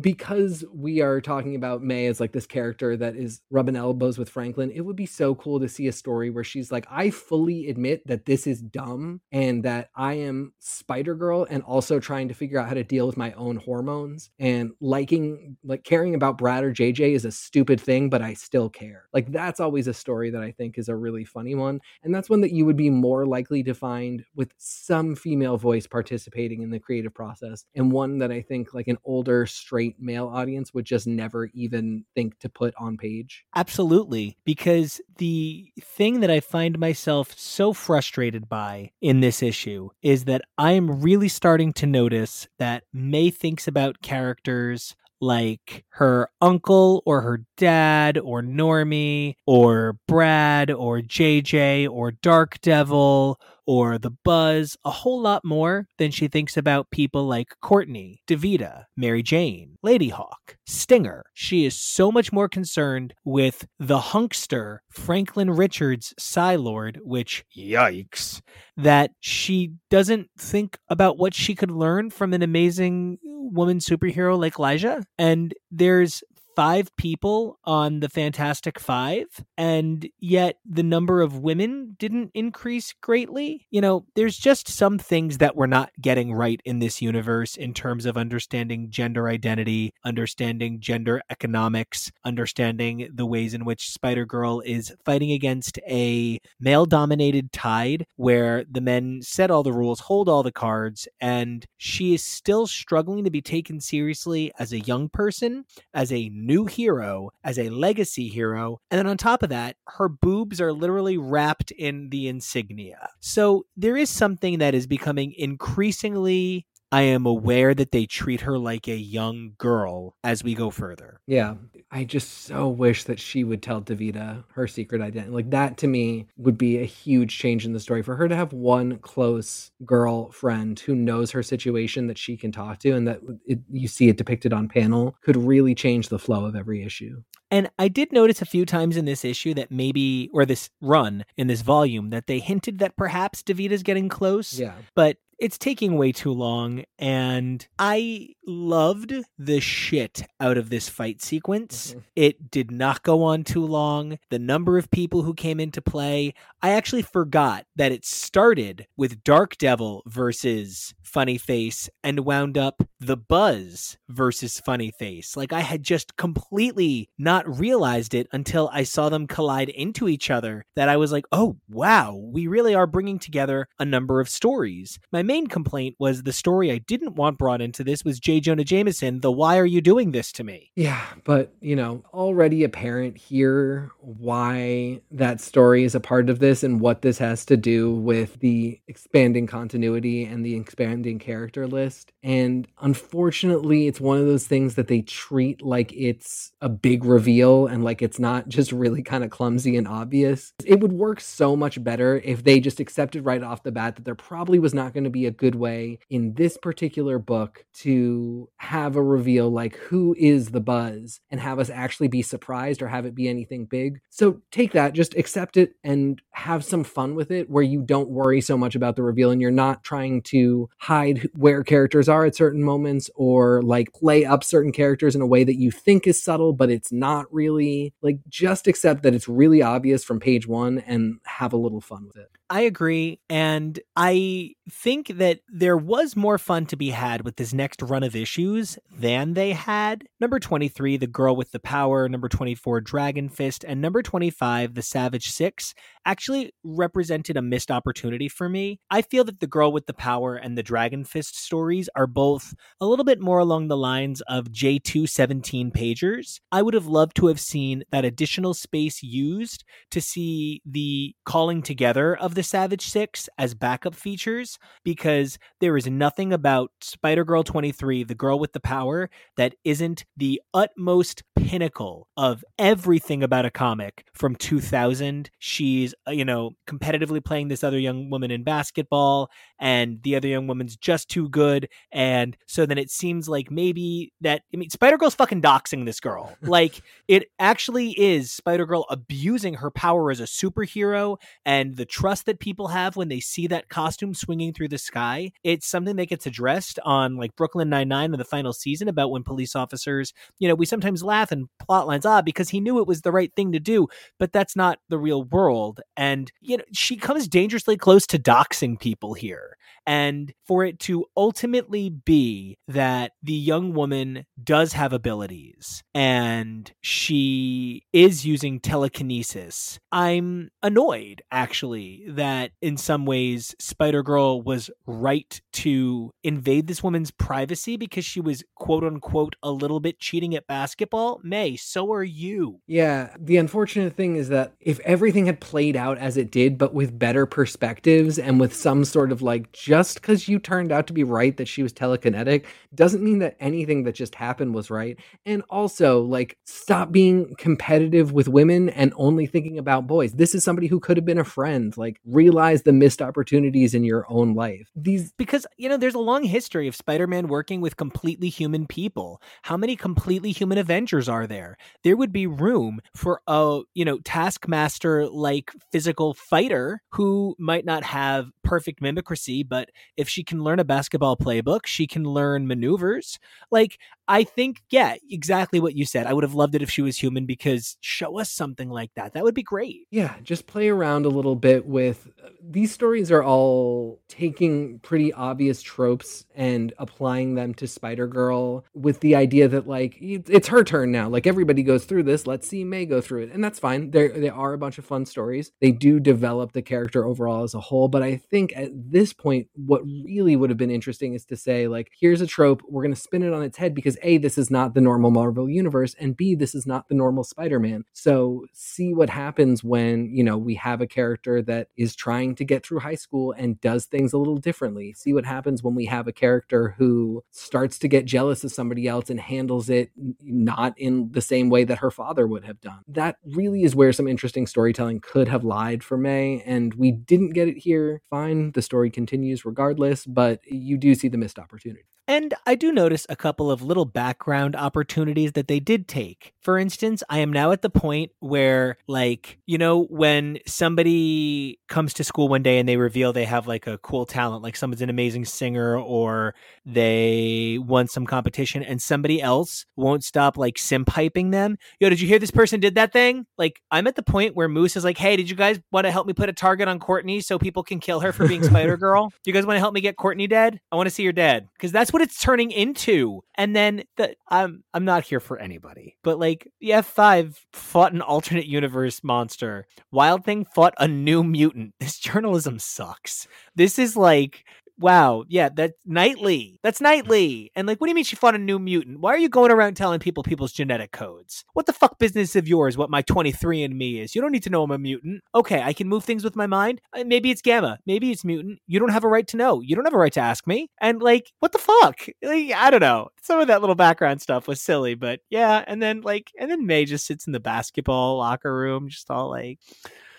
because we are talking about May as like this character that is rubbing elbows with Franklin. It would be so cool to see a story where she's like, I fully admit that this is dumb and that I am Spider Girl and also trying to figure out how to deal with my own hormones and liking like caring about Brad or JJ is a stupid thing but I still care. Like that's always a story that I think is a really funny one and that's one that you would be more likely to find with some female voice participating in the creative process and one that I think like an older straight male audience would just never even think to put on page. Absolutely because the thing that I find myself so frustrated by in this issue is that I am really starting to notice that May thinks about characters like her uncle or her dad or Normie or Brad or JJ or Dark Devil or the buzz a whole lot more than she thinks about people like Courtney, Davida, Mary Jane, Lady Hawk, Stinger. She is so much more concerned with the hunkster Franklin Richards Psi-Lord, which yikes, that she doesn't think about what she could learn from an amazing woman superhero like Lyja. And there's five people on the Fantastic Five, and yet the number of women didn't increase greatly. You know, there's just some things that we're not getting right in this universe in terms of understanding gender identity, understanding gender economics, understanding the ways in which Spider Girl is fighting against a male dominated tide where the men set all the rules, hold all the cards, and she is still struggling to be taken seriously as a young person, as a new hero as a legacy hero. And then on top of that, her boobs are literally wrapped in the insignia. So there is something that is becoming increasingly I am aware that they treat her like a young girl as we go further. Yeah. I just so wish that she would tell Davida her secret identity. Like that to me would be a huge change in the story for her to have one close girl friend who knows her situation that she can talk to and that it, you see it depicted on panel could really change the flow of every issue. And I did notice a few times in this issue that maybe, or this run in this volume, that they hinted that perhaps Davida's getting close. Yeah. But it's taking way too long and i loved the shit out of this fight sequence mm-hmm. it did not go on too long the number of people who came into play i actually forgot that it started with dark devil versus funny face and wound up the buzz versus funny face like i had just completely not realized it until i saw them collide into each other that i was like oh wow we really are bringing together a number of stories my main complaint was the story I didn't want brought into this was J. Jonah Jameson, the why are you doing this to me? Yeah, but you know, already apparent here why that story is a part of this and what this has to do with the expanding continuity and the expanding character list. And unfortunately, it's one of those things that they treat like it's a big reveal and like it's not just really kind of clumsy and obvious. It would work so much better if they just accepted right off the bat that there probably was not going to be a good way in this particular book to have a reveal like who is the buzz and have us actually be surprised or have it be anything big. So take that, just accept it and have some fun with it where you don't worry so much about the reveal and you're not trying to hide where characters are at certain moments moments or like play up certain characters in a way that you think is subtle, but it's not really. Like, just accept that it's really obvious from page one and have a little fun with it. I agree. And I think that there was more fun to be had with this next run of issues than they had. Number 23, The Girl with the Power, number 24, Dragon Fist, and number 25, The Savage Six, actually represented a missed opportunity for me. I feel that The Girl with the Power and the Dragon Fist stories are both a little bit more along the lines of J2 17 pagers. I would have loved to have seen that additional space used to see the calling together of the Savage Six as backup features because there is nothing about Spider Girl 23, the girl with the power, that isn't the utmost pinnacle of everything about a comic from 2000. She's, uh, you know, competitively playing this other young woman in basketball, and the other young woman's just too good. And so then it seems like maybe that, I mean, Spider Girl's fucking doxing this girl. like, it actually is Spider Girl abusing her power as a superhero and the trust that people have when they see that costume swinging through the sky. It's something that gets addressed on like Brooklyn Nine-Nine in the final season about when police officers, you know, we sometimes laugh and plot lines, ah, because he knew it was the right thing to do, but that's not the real world. And, you know, she comes dangerously close to doxing people here. And for it to ultimately be that the young woman does have abilities and she is using telekinesis, I'm annoyed actually that in some ways Spider Girl was right to invade this woman's privacy because she was quote unquote a little bit cheating at basketball. May, so are you. Yeah. The unfortunate thing is that if everything had played out as it did, but with better perspectives and with some sort of like just just because you turned out to be right that she was telekinetic doesn't mean that anything that just happened was right. And also, like, stop being competitive with women and only thinking about boys. This is somebody who could have been a friend. Like, realize the missed opportunities in your own life. These because you know there's a long history of Spider-Man working with completely human people. How many completely human Avengers are there? There would be room for a you know Taskmaster like physical fighter who might not have perfect mimicry, but if she can learn a basketball playbook, she can learn maneuvers. Like, I think, yeah, exactly what you said. I would have loved it if she was human because show us something like that. That would be great. Yeah, just play around a little bit with uh, these stories are all taking pretty obvious tropes and applying them to Spider Girl with the idea that like it's her turn now. Like everybody goes through this. Let's see May go through it. And that's fine. There they are a bunch of fun stories. They do develop the character overall as a whole, but I think at this point what really would have been interesting is to say like here's a trope, we're going to spin it on its head because a, this is not the normal Marvel universe, and B, this is not the normal Spider Man. So see what happens when, you know, we have a character that is trying to get through high school and does things a little differently. See what happens when we have a character who starts to get jealous of somebody else and handles it not in the same way that her father would have done. That really is where some interesting storytelling could have lied for May, and we didn't get it here. Fine, the story continues regardless, but you do see the missed opportunity. And I do notice a couple of little background opportunities that they did take. For instance, I am now at the point where, like, you know, when somebody comes to school one day and they reveal they have like a cool talent, like someone's an amazing singer or they won some competition and somebody else won't stop like sim piping them. Yo, did you hear this person did that thing? Like, I'm at the point where Moose is like, hey, did you guys want to help me put a target on Courtney so people can kill her for being Spider Girl? Do you guys want to help me get Courtney dead? I want to see her dead. Because that's what it's turning into. And then the I'm I'm not here for anybody, but like the F5 fought an alternate universe monster. Wild Thing fought a new mutant. This journalism sucks. This is like wow, yeah, that's Nightly. That's Nightly. And like, what do you mean she fought a new mutant? Why are you going around telling people people's genetic codes? What the fuck business of yours what my 23 and me is? You don't need to know I'm a mutant. Okay, I can move things with my mind. Uh, maybe it's gamma. Maybe it's mutant. You don't have a right to know. You don't have a right to ask me. And like, what the fuck? Like, I don't know. Some of that little background stuff was silly, but yeah. And then like, and then May just sits in the basketball locker room, just all like,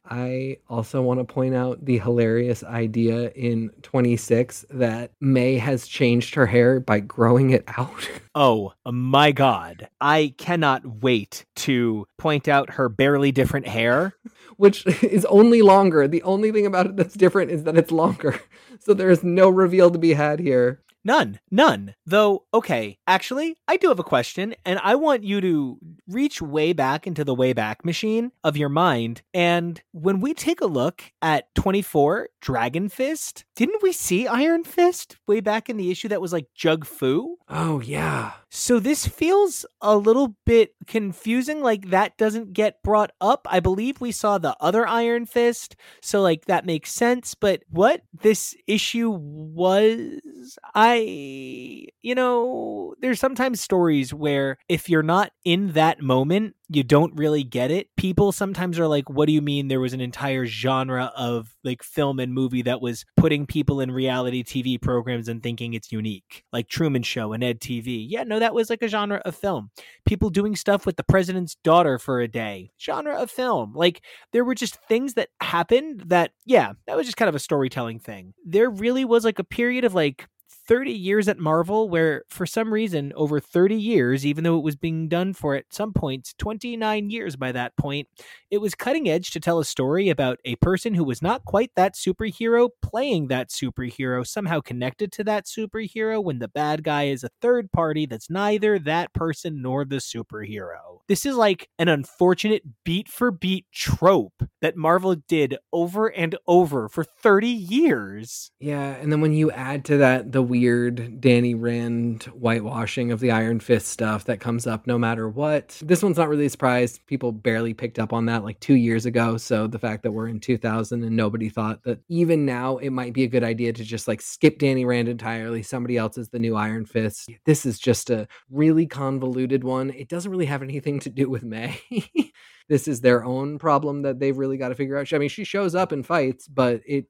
I also want to point out the hilarious idea in 26 that May has changed her hair by growing it out. Oh my God. I cannot wait to point out her barely different hair. Which is only longer. The only thing about it that's different is that it's longer. So there is no reveal to be had here. None. None. Though, okay, actually, I do have a question, and I want you to reach way back into the Wayback Machine of your mind. And when we take a look at 24 Dragon Fist, didn't we see Iron Fist way back in the issue that was like Jug Fu? Oh, yeah. So this feels a little bit confusing. Like that doesn't get brought up. I believe we saw the other Iron Fist. So, like, that makes sense. But what this issue was, I, you know, there's sometimes stories where if you're not in that moment, you don't really get it. People sometimes are like, what do you mean there was an entire genre of like film and movie that was putting people in reality TV programs and thinking it's unique, like Truman Show and Ed TV? Yeah, no, that was like a genre of film. People doing stuff with the president's daughter for a day, genre of film. Like there were just things that happened that, yeah, that was just kind of a storytelling thing. There really was like a period of like 30 years at Marvel, where for some reason, over 30 years, even though it was being done for at some points 29 years by that point, it was cutting edge to tell a story about a person who was not quite that superhero playing that superhero, somehow connected to that superhero when the bad guy is a third party that's neither that person nor the superhero. This is like an unfortunate beat for beat trope that Marvel did over and over for 30 years. Yeah, and then when you add to that the weird Danny Rand whitewashing of the Iron Fist stuff that comes up no matter what. This one's not really a surprise. People barely picked up on that like two years ago. So the fact that we're in 2000 and nobody thought that even now it might be a good idea to just like skip Danny Rand entirely. Somebody else is the new Iron Fist. This is just a really convoluted one. It doesn't really have anything to do with May. this is their own problem that they've really got to figure out. I mean, she shows up and fights, but it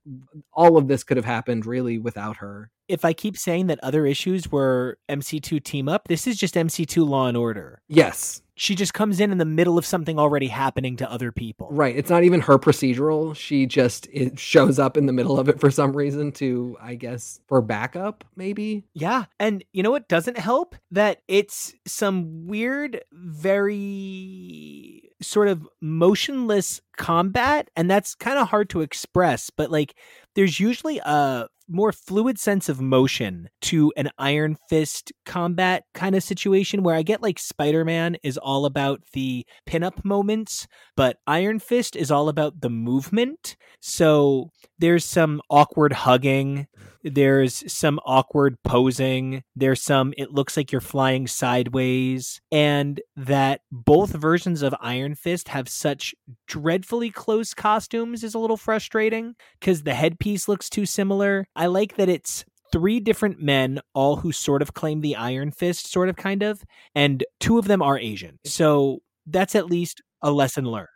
all of this could have happened really without her. If I keep saying that other issues were MC2 team up, this is just MC2 Law and Order. Yes. She just comes in in the middle of something already happening to other people. Right. It's not even her procedural. She just it shows up in the middle of it for some reason to, I guess, for backup, maybe. Yeah. And you know what doesn't help? That it's some weird, very sort of motionless combat and that's kind of hard to express but like there's usually a more fluid sense of motion to an iron fist combat kind of situation where I get like Spider Man is all about the pinup moments, but Iron Fist is all about the movement. So there's some awkward hugging, there's some awkward posing, there's some it looks like you're flying sideways, and that both versions of Iron Fist have such dreadfully close costumes is a little frustrating because the headpiece looks too similar. I like that it's three different men, all who sort of claim the Iron Fist, sort of kind of, and two of them are Asian. So that's at least a lesson learned.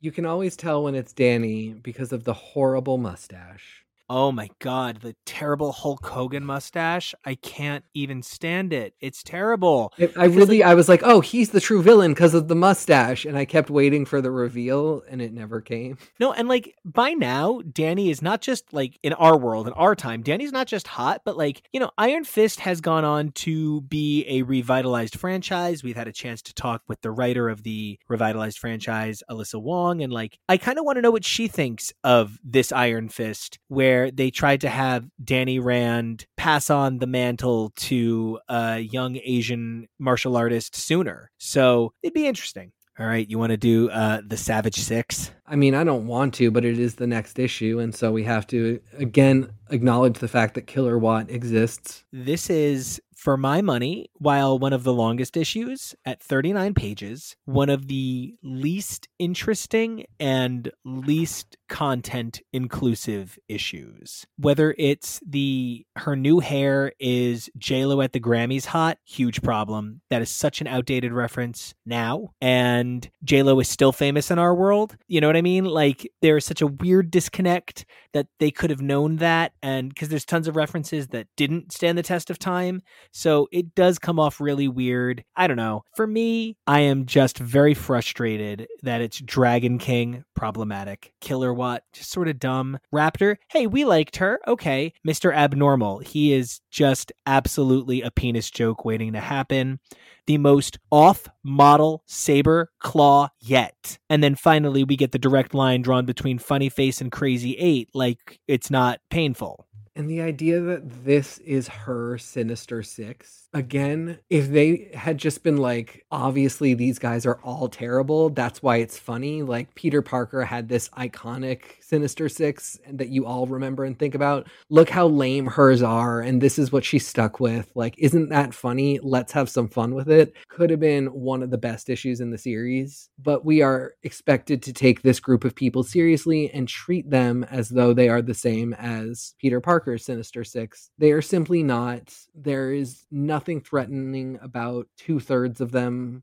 You can always tell when it's Danny because of the horrible mustache. Oh my god, the terrible Hulk Hogan mustache. I can't even stand it. It's terrible. It, I really like, I was like, "Oh, he's the true villain because of the mustache." And I kept waiting for the reveal and it never came. No, and like by now, Danny is not just like in our world, in our time, Danny's not just hot, but like, you know, Iron Fist has gone on to be a revitalized franchise. We've had a chance to talk with the writer of the revitalized franchise, Alyssa Wong, and like I kind of want to know what she thinks of this Iron Fist where where they tried to have Danny Rand pass on the mantle to a young Asian martial artist sooner. So it'd be interesting. All right, you want to do uh, the Savage Six? I mean, I don't want to, but it is the next issue, and so we have to again acknowledge the fact that Killer Watt exists. This is for my money, while one of the longest issues at 39 pages, one of the least interesting and least content inclusive issues. Whether it's the her new hair is JLo at the Grammys hot, huge problem. That is such an outdated reference now. And JLo is still famous in our world. You know what I mean? Like there is such a weird disconnect that they could have known that and because there's tons of references that didn't stand the test of time so it does come off really weird. I don't know. For me, I am just very frustrated that it's Dragon King problematic. Killer Watt, just sort of dumb. Raptor, hey, we liked her. Okay. Mr. Abnormal, he is just absolutely a penis joke waiting to happen. The most off model saber claw yet. And then finally, we get the direct line drawn between Funny Face and Crazy Eight, like it's not painful And the idea that this is her Sinister Six, again, if they had just been like, obviously these guys are all terrible, that's why it's funny. Like Peter Parker had this iconic Sinister Six that you all remember and think about. Look how lame hers are, and this is what she's stuck with. Like, isn't that funny? Let's have some fun with it. Could have been one of the best issues in the series, but we are expected to take this group of people seriously and treat them as though they are the same as Peter Sinister Six. They are simply not. There is nothing threatening about two thirds of them.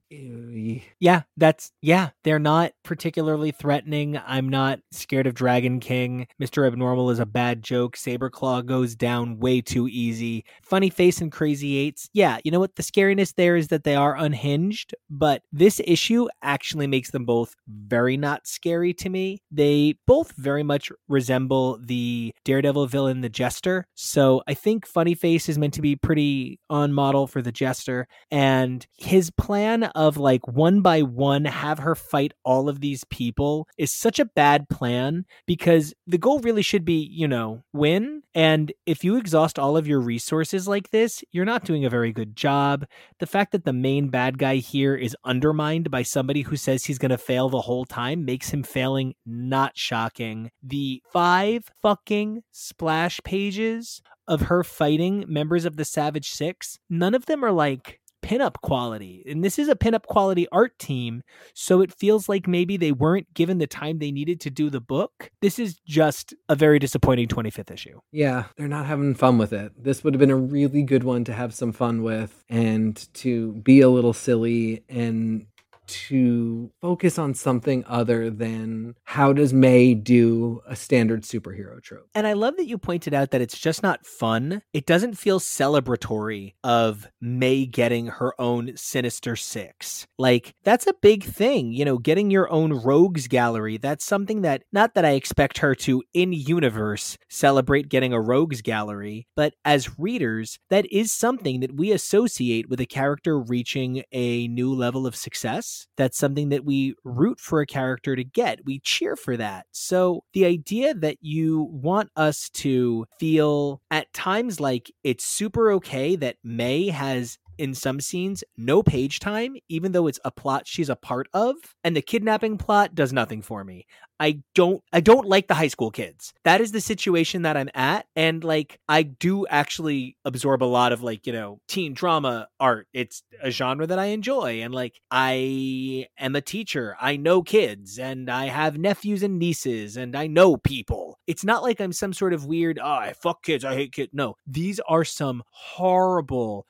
Yeah, that's, yeah, they're not particularly threatening. I'm not scared of Dragon King. Mr. Abnormal is a bad joke. Sabreclaw goes down way too easy. Funny Face and Crazy Eights. Yeah, you know what? The scariness there is that they are unhinged, but this issue actually makes them both very not scary to me. They both very much resemble the Daredevil villain, the Jester. So I think Funny Face is meant to be pretty on model for the Jester. And his plan of like one by one have her fight all of these people is such a bad plan because the goal really should be, you know, win. And if you exhaust all of your resources like this, you're not doing a very good job. The fact that the main bad guy here is undermined by somebody who says he's going to fail the whole time makes him failing not shocking. The five fucking splash pages of her fighting members of the Savage Six, none of them are like pinup quality. And this is a pinup quality art team. So it feels like maybe they weren't given the time they needed to do the book. This is just a very disappointing 25th issue. Yeah, they're not having fun with it. This would have been a really good one to have some fun with and to be a little silly and to focus on something other than how does May do a standard superhero trope. And I love that you pointed out that it's just not fun. It doesn't feel celebratory of May getting her own Sinister Six. Like, that's a big thing, you know, getting your own rogues gallery. That's something that, not that I expect her to in universe celebrate getting a rogues gallery, but as readers, that is something that we associate with a character reaching a new level of success that's something that we root for a character to get. We cheer for that. So the idea that you want us to feel at times like it's super okay that May has in some scenes no page time even though it's a plot she's a part of and the kidnapping plot does nothing for me I don't I don't like the high school kids. That is the situation that I'm at and like I do actually absorb a lot of like, you know, teen drama art. It's a genre that I enjoy and like I am a teacher. I know kids and I have nephews and nieces and I know people. It's not like I'm some sort of weird, oh, I fuck kids, I hate kids. No, these are some horrible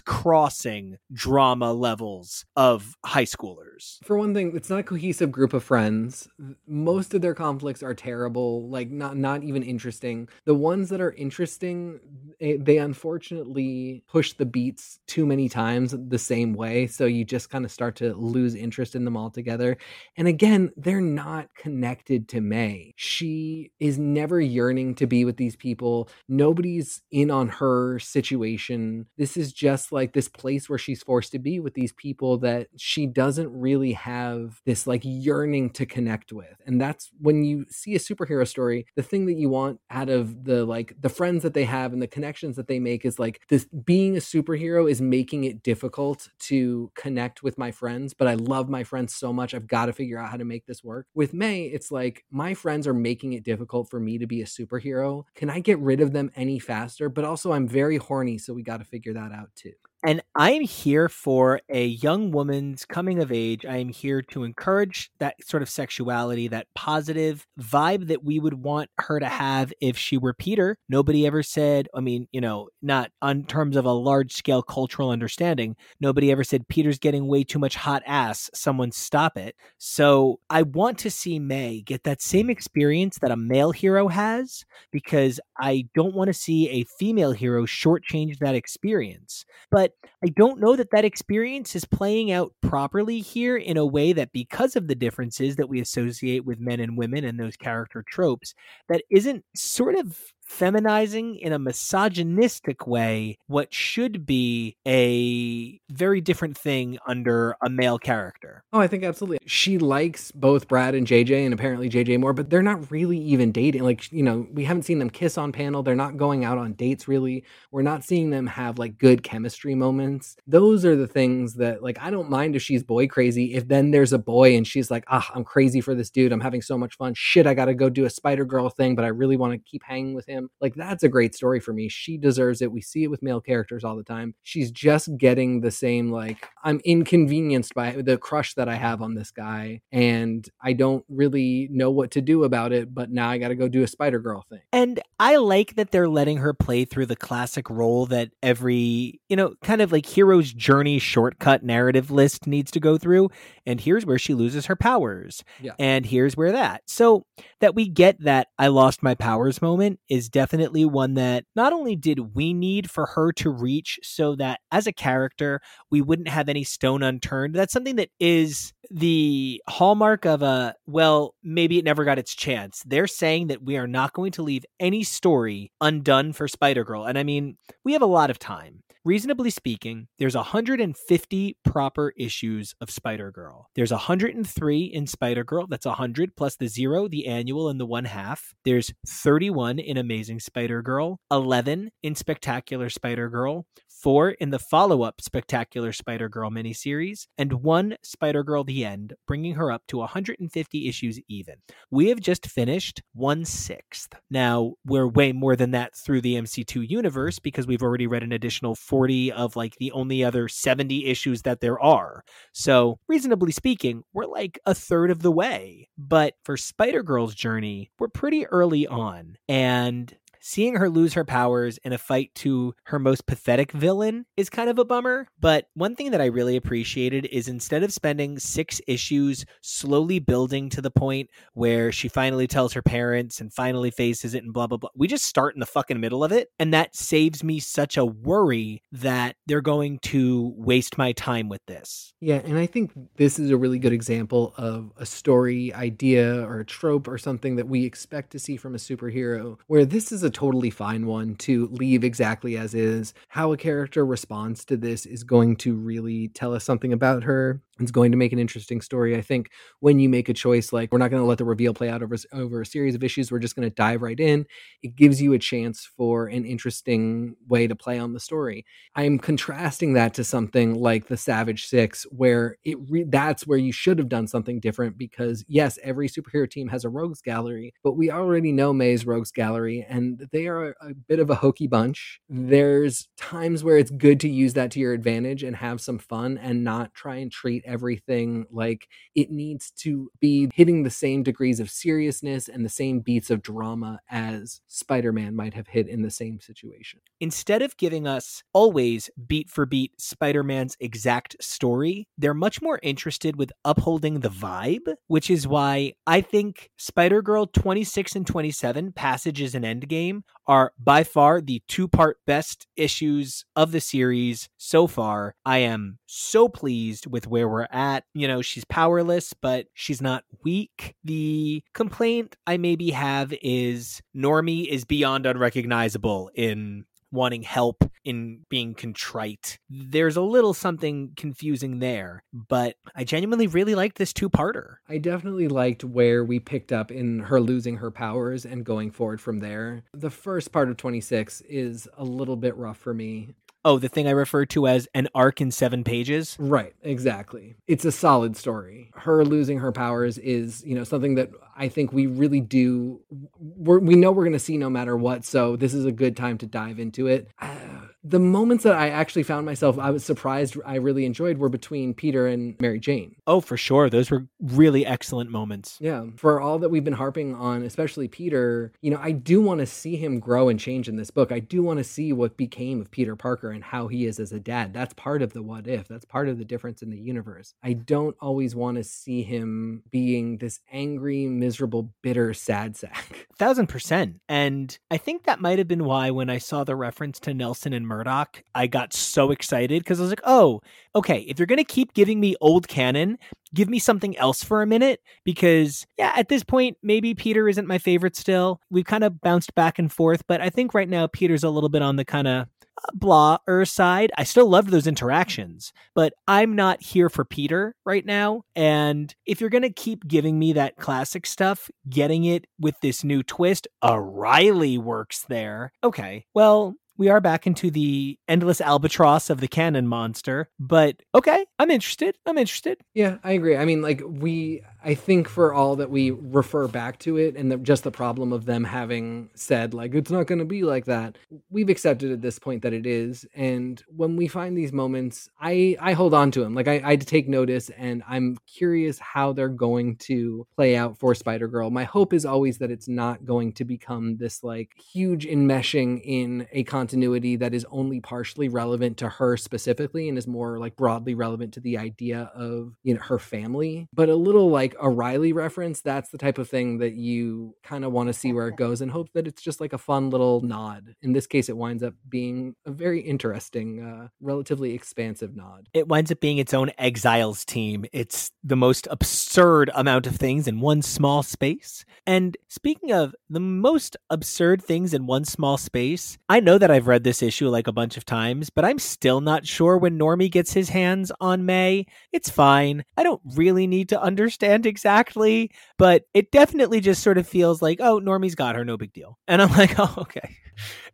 crossing drama levels of high schoolers. For one thing, it's not a cohesive group of friends. Most of their conflicts are terrible like not not even interesting. The ones that are interesting eh, they unfortunately push the beats too many times the same way so you just kind of start to lose interest in them altogether. And again they're not connected to may. She is never yearning to be with these people. Nobody's in on her situation. This is just like this place where she's forced to be with these people that she doesn't really have this like yearning to connect with with. And that's when you see a superhero story, the thing that you want out of the like the friends that they have and the connections that they make is like this being a superhero is making it difficult to connect with my friends, but I love my friends so much. I've got to figure out how to make this work. With May, it's like my friends are making it difficult for me to be a superhero. Can I get rid of them any faster? But also I'm very horny, so we got to figure that out too it. And I am here for a young woman's coming of age. I am here to encourage that sort of sexuality, that positive vibe that we would want her to have if she were Peter. Nobody ever said, I mean, you know, not on terms of a large scale cultural understanding, nobody ever said Peter's getting way too much hot ass. Someone stop it. So I want to see May get that same experience that a male hero has because I don't want to see a female hero shortchange that experience. But I don't know that that experience is playing out properly here in a way that, because of the differences that we associate with men and women and those character tropes, that isn't sort of feminizing in a misogynistic way what should be a very different thing under a male character. Oh, I think absolutely. She likes both Brad and JJ and apparently JJ more, but they're not really even dating. Like, you know, we haven't seen them kiss on panel. They're not going out on dates really. We're not seeing them have like good chemistry moments. Those are the things that like I don't mind if she's boy crazy. If then there's a boy and she's like, "Ah, I'm crazy for this dude. I'm having so much fun. Shit, I got to go do a Spider Girl thing, but I really want to keep hanging with him." Like that's a great story for me. She deserves it. We see it with male characters all the time. She's just getting the same like I'm inconvenienced by the crush that I have on this guy and I don't really know what to do about it, but now I got to go do a Spider Girl thing. And I like that they're letting her play through the classic role that every, you know, kind of like hero's journey shortcut narrative list needs to go through. And here's where she loses her powers. Yeah. And here's where that. So that we get that I lost my powers moment is definitely one that not only did we need for her to reach so that as a character, we wouldn't have any stone unturned. That's something that is the hallmark of a, well, maybe it never got its chance. They're saying that we are not going to leave any story undone for Spider Girl. And I mean, we have a lot of time. Reasonably speaking, there's 150 proper issues of Spider Girl. There's 103 in Spider Girl. That's 100 plus the zero, the annual, and the one half. There's 31 in Amazing Spider Girl, 11 in Spectacular Spider Girl, four in the follow up Spectacular Spider Girl miniseries, and one Spider Girl The End, bringing her up to 150 issues even. We have just finished one sixth. Now, we're way more than that through the MC2 universe because we've already read an additional 40 of like the only other 70 issues that there are. So, reasonably speaking, we're like a third of the way. But for Spider Girl's journey, we're pretty early on. And seeing her lose her powers in a fight to her most pathetic villain is kind of a bummer. But one thing that I really appreciated is instead of spending six issues slowly building to the point where she finally tells her parents and finally faces it and blah, blah, blah, we just start in the fucking middle of it. And that saves me such a worry that they're going to waste my time with this. Yeah, and I think this is a really good example of a story idea or a trope or something that we expect to see from a superhero, where this is a totally fine one to leave exactly as is. How a character responds to this is going to really tell us something about her. It's going to make an interesting story. I think when you make a choice like we're not going to let the reveal play out over over a series of issues, we're just going to dive right in. It gives you a chance for an interesting way to play on the story. I'm contrasting that to something like the Savage Six, where it re- that's where you should have done something different because yes, every superhero team has a rogues gallery, but we already know May's rogues gallery, and they are a, bit of a hokey bunch. There's times where it's good to use that to your advantage and have some fun and not try and treat everything like it needs to be hitting the same degrees of seriousness and the same beats of drama as Spider Man might have hit in the same situation. Instead of giving us always beat for beat Spider Man's exact story, they're much more interested with upholding the vibe, which is why I think Spider Girl 26 and 27, Passages and Endgame, are by far the two part best issues of the series so far. I am so pleased with where we're at. You know, she's powerless, but she's not weak. The complaint I maybe have is Normie is beyond unrecognizable in wanting help in being contrite. There's a little something confusing there, but I genuinely really liked this two parter. I definitely liked where we picked up in her losing her powers and going forward from there. The first part of 26 is a little bit rough for me. Oh, the thing I refer to as an arc in seven pages? Right, exactly. It's a solid story. Her losing her powers is, you know, something that I think we really do. We know we're going to see no matter what. So this is a good time to dive into it. Uh, the moments that I actually found myself, I was surprised I really enjoyed were between Peter and Mary Jane. Oh, for sure. Those were really excellent moments. Yeah. For all that we've been harping on, especially Peter, you know, I do want to see him grow and change in this book. I do want to see what became of Peter Parker and how he is as a dad. That's part of the what if, that's part of the difference in the universe. I don't always want to see him being this angry, miserable, bitter, sad sack. Thousand percent. And I think that might have been why when I saw the reference to Nelson and Murdock, I got so excited because I was like, oh, okay, if you're going to keep giving me old canon, give me something else for a minute because, yeah, at this point, maybe Peter isn't my favorite still. We've kind of bounced back and forth, but I think right now Peter's a little bit on the kind of blah er side. I still loved those interactions, but I'm not here for Peter right now. And if you're going to keep giving me that classic stuff, getting it with this new twist, a Reilly works there. Okay, well, we are back into the endless albatross of the canon monster. But okay, I'm interested. I'm interested. Yeah, I agree. I mean, like we I think for all that we refer back to it and the, just the problem of them having said, like, it's not going to be like that, we've accepted at this point that it is. And when we find these moments, I, I hold on to them. Like, I, I take notice and I'm curious how they're going to play out for Spider Girl. My hope is always that it's not going to become this, like, huge enmeshing in a continuity that is only partially relevant to her specifically and is more, like, broadly relevant to the idea of, you know, her family, but a little, like, like a Reilly reference, that's the type of thing that you kind of want to see where it goes and hope that it's just like a fun little nod. In this case, it winds up being a very interesting, uh, relatively expansive nod. It winds up being its own exiles team. It's the most absurd amount of things in one small space. And speaking of the most absurd things in one small space, I know that I've read this issue like a bunch of times, but I'm still not sure when Normie gets his hands on May. It's fine. I don't really need to understand exactly, but it definitely just sort of feels like, oh, Normie's got her, no big deal. And I'm like, oh, okay.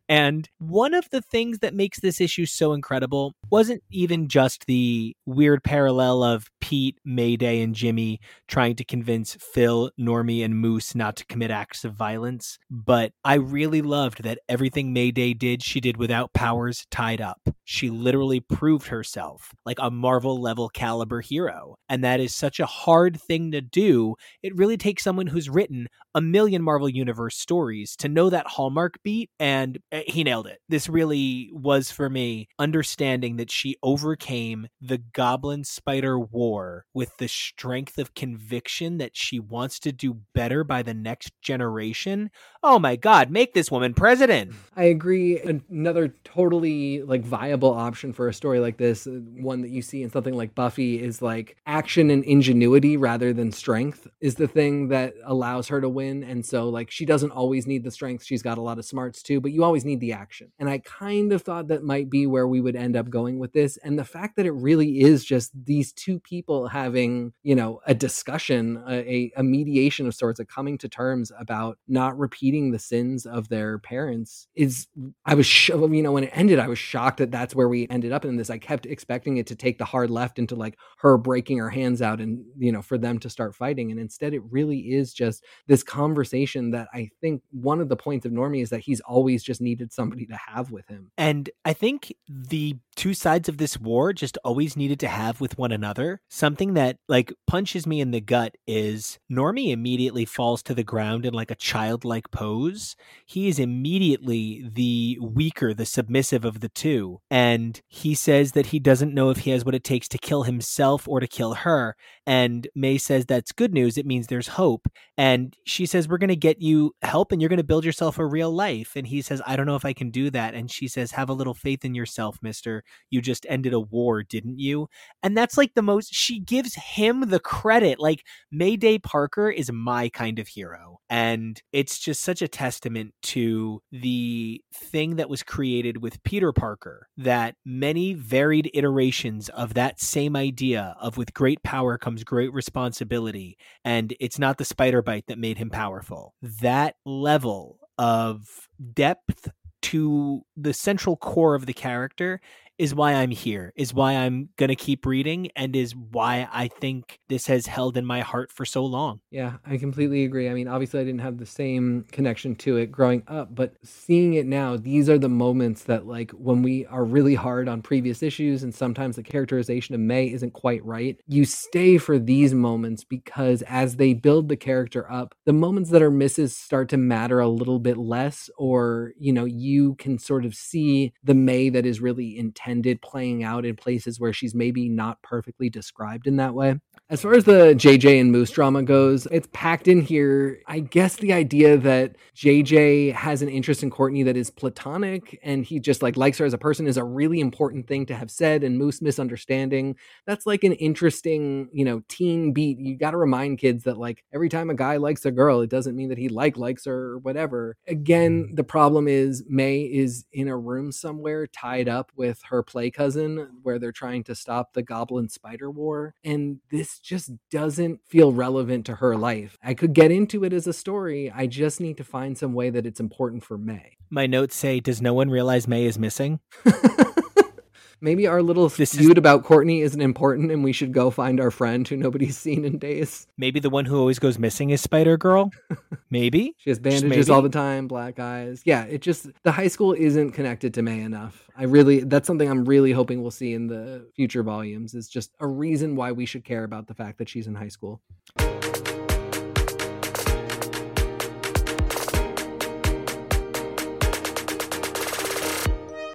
And one of the things that makes this issue so incredible wasn't even just the weird parallel of Pete, Mayday, and Jimmy trying to convince Phil, Normie, and Moose not to commit acts of violence, but I really loved that everything Mayday did, she did without powers tied up. She literally proved herself like a Marvel level caliber hero. And that is such a hard thing to do. It really takes someone who's written a million Marvel Universe stories to know that hallmark beat and eh, he nailed it. This really was for me understanding that she overcame the Goblin Spider War with the strength of conviction that she wants to do better by the next generation. Oh my God, make this woman president. I agree. Another totally like viable option for a story like this, uh, one that you see in something like Buffy, is like action and ingenuity rather than strength is the thing that allows her to win. And so, like, she doesn't always need the strength. She's got a lot of smarts too, but you always need the action. And I kind of thought that might be where we would end up going with this. And the fact that it really is just these two people having, you know, a discussion, a, a mediation of sorts, a coming to terms about not repeating the sins of their parents is, I was, sh- you know, when it ended, I was shocked that that's where we ended up in this. I kept expecting it to take the hard left into like her breaking her hands out and, you know, for them to start fighting. And instead, it really is just this conversation that I think one of the points of Normie is that he's always just needed somebody to have with him. And I think the two sides of this war just always needed to have with one another. Something that like punches me in the gut is Normie immediately falls to the ground in like a childlike pose. He is immediately the weaker, the submissive of the two. And he says that he doesn't know if he has what it takes to kill himself or to kill her. And May says that's good news. It means there's hope. And she says, We're going to get you help and you're going to build yourself a real life. And he says, I don't know if I can do that. And she says, Have a little faith in yourself, mister you just ended a war, didn't you? And that's like the most, she gives him the credit. Like Mayday Parker is my kind of hero. And it's just such a testament to the thing that was created with Peter Parker that many varied iterations of that same idea of with great power comes great responsibility. And it's not the spider bite that made him powerful. That level of depth to the central core of the character is why I'm here, is why I'm going to keep reading, and is why I think this has held in my heart for so long. Yeah, I completely agree. I mean, obviously, I didn't have the same connection to it growing up, but seeing it now, these are the moments that, like, when we are really hard on previous issues and sometimes the characterization of May isn't quite right, you stay for these moments because as they build the character up, the moments that are misses start to matter a little bit less, or, you know, you can sort of see the May that is really intense intended playing out in places where she's maybe not perfectly described in that way. As far as the JJ and Moose drama goes, it's packed in here. I guess the idea that JJ has an interest in Courtney that is platonic and he just like likes her as a person is a really important thing to have said and Moose misunderstanding. That's like an interesting, you know, teen beat. You got to remind kids that like every time a guy likes a girl, it doesn't mean that he like likes her or whatever. Again, mm. the problem is May is in a room somewhere tied up with her play cousin where they're trying to stop the goblin spider war and this just doesn't feel relevant to her life. I could get into it as a story. I just need to find some way that it's important for May. My notes say, Does no one realize May is missing? Maybe our little this feud is... about Courtney isn't important and we should go find our friend who nobody's seen in days. Maybe the one who always goes missing is Spider Girl. Maybe. she has bandages all the time, black eyes. Yeah, it just, the high school isn't connected to May enough. I really, that's something I'm really hoping we'll see in the future volumes is just a reason why we should care about the fact that she's in high school.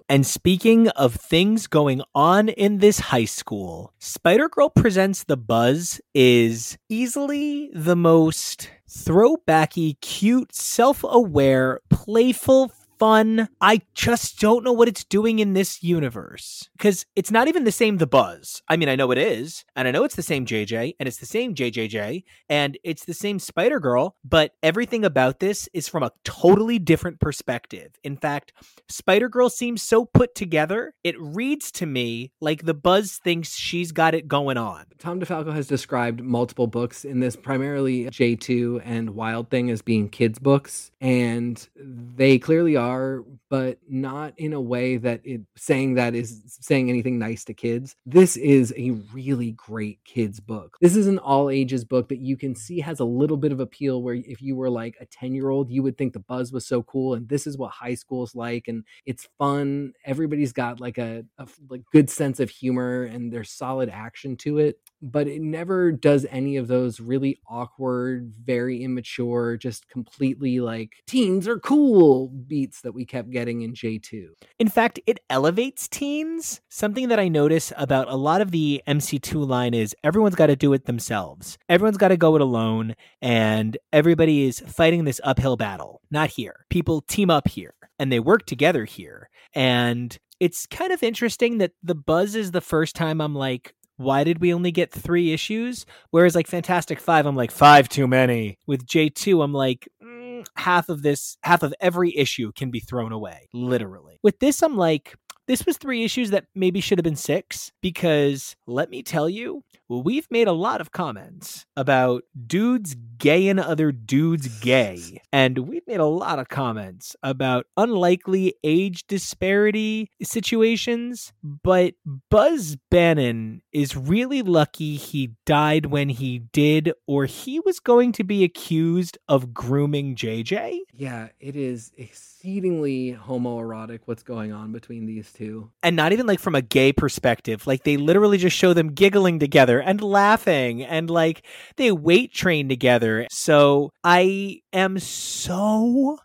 And speaking of things going on in this high school, Spider Girl Presents the Buzz is easily the most throwbacky, cute, self aware, playful, fun. I just don't know what it's doing in this universe because it's not even the same The Buzz. I mean, I know it is, and I know it's the same JJ, and it's the same JJJ, and it's the same Spider Girl, but everything about this is from a totally different perspective. In fact, Spider Girl seems so put together, it reads to me like The Buzz thinks she's got it going on. Tom DeFalco has described multiple books in this, primarily J2 and Wild Thing, as being kids' books, and they clearly are are, but not in a way that it saying that is saying anything nice to kids. This is a really great kids book. This is an all ages book that you can see has a little bit of appeal where if you were like a 10 year old, you would think the buzz was so cool. And this is what high school's like. And it's fun. Everybody's got like a, a like good sense of humor and there's solid action to it but it never does any of those really awkward, very immature, just completely like teens are cool beats that we kept getting in J2. In fact, it elevates teens. Something that I notice about a lot of the MC2 line is everyone's got to do it themselves. Everyone's got to go it alone, and everybody is fighting this uphill battle. Not here. People team up here and they work together here. And it's kind of interesting that the buzz is the first time I'm like, why did we only get three issues? Whereas like Fantastic Five, I'm like five too many. With J two, I'm like mm, half of this, half of every issue can be thrown away, literally. With this, I'm like. This was three issues that maybe should have been six because let me tell you, we've made a lot of comments about dudes gay and other dudes gay. And we've made a lot of comments about unlikely age disparity situations. But Buzz Bannon is really lucky he died when he did, or he was going to be accused of grooming JJ. Yeah, it is exceedingly homoerotic what's going on between these two. And not even like from a gay perspective. Like they literally just show them giggling together and laughing and like they weight train together. So I am so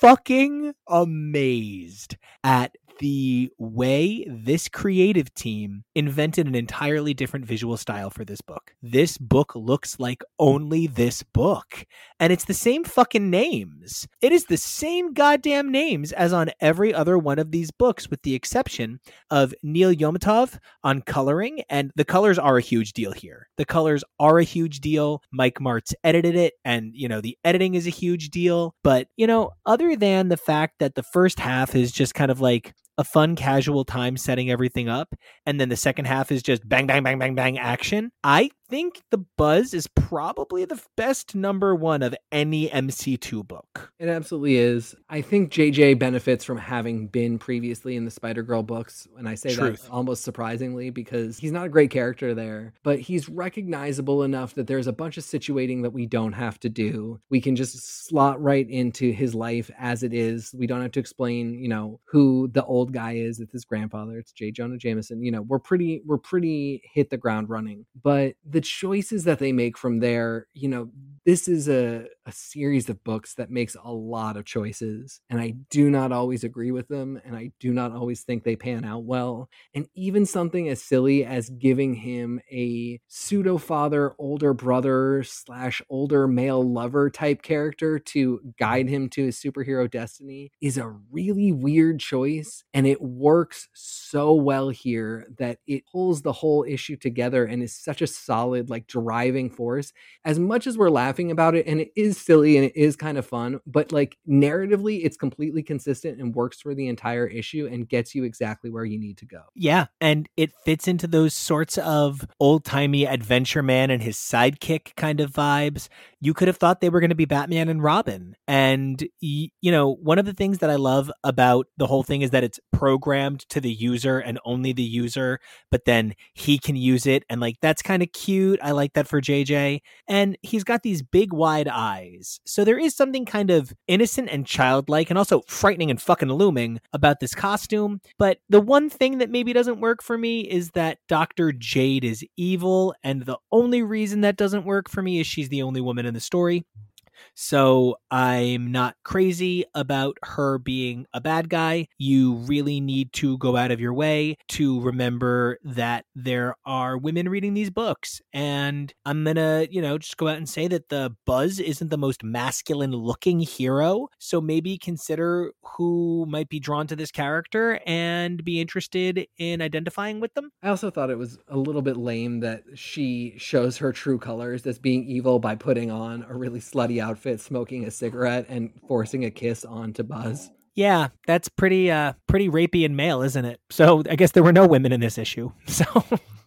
fucking amazed at the way this creative team invented an entirely different visual style for this book. This book looks like only this book. And it's the same fucking names. It is the same goddamn names as on every other one of these books, with the exception of Neil Yomtov on coloring. And the colors are a huge deal here. The colors are a huge deal. Mike Marts edited it, and, you know, the editing is a huge deal. But, you know, other than the fact that the first half is just kind of like a fun casual time setting everything up and then the second half is just bang bang bang bang bang action i think The Buzz is probably the best number one of any MC2 book. It absolutely is. I think JJ benefits from having been previously in the Spider Girl books. And I say Truth. that almost surprisingly because he's not a great character there, but he's recognizable enough that there's a bunch of situating that we don't have to do. We can just slot right into his life as it is. We don't have to explain, you know, who the old guy is. It's his grandfather. It's J. Jonah Jameson. You know, we're pretty, we're pretty hit the ground running. But the the choices that they make from there, you know, this is a, a series of books that makes a lot of choices. And I do not always agree with them. And I do not always think they pan out well. And even something as silly as giving him a pseudo father, older brother, slash older male lover type character to mm-hmm. guide him to his superhero destiny is a really weird choice. And it works so well here that it pulls the whole issue together and is such a solid, like, driving force. As much as we're laughing about it, and it is silly and it is kind of fun, but like narratively, it's completely consistent and works for the entire issue and gets you exactly where you need to go. Yeah. And it fits into those sorts of old timey adventure man and his sidekick kind of vibes. You could have thought they were going to be Batman and Robin. And, you know, one of the things that I love about the whole thing is that it's programmed to the user and only the user, but then he can use it. And like, that's kind of cute. I like that for JJ. And he's got these big, wide eyes. So there is something kind of innocent and childlike and also frightening and fucking looming about this costume. But the one thing that maybe doesn't work for me is that Dr. Jade is evil. And the only reason that doesn't work for me is she's the only woman in the story. So I'm not crazy about her being a bad guy. You really need to go out of your way to remember that there are women reading these books. And I'm going to, you know, just go out and say that the Buzz isn't the most masculine looking hero. So maybe consider who might be drawn to this character and be interested in identifying with them. I also thought it was a little bit lame that she shows her true colors as being evil by putting on a really slutty outfit, smoking a cigarette, and forcing a kiss onto Buzz. Yeah, that's pretty uh pretty rapey and male, isn't it? So I guess there were no women in this issue. So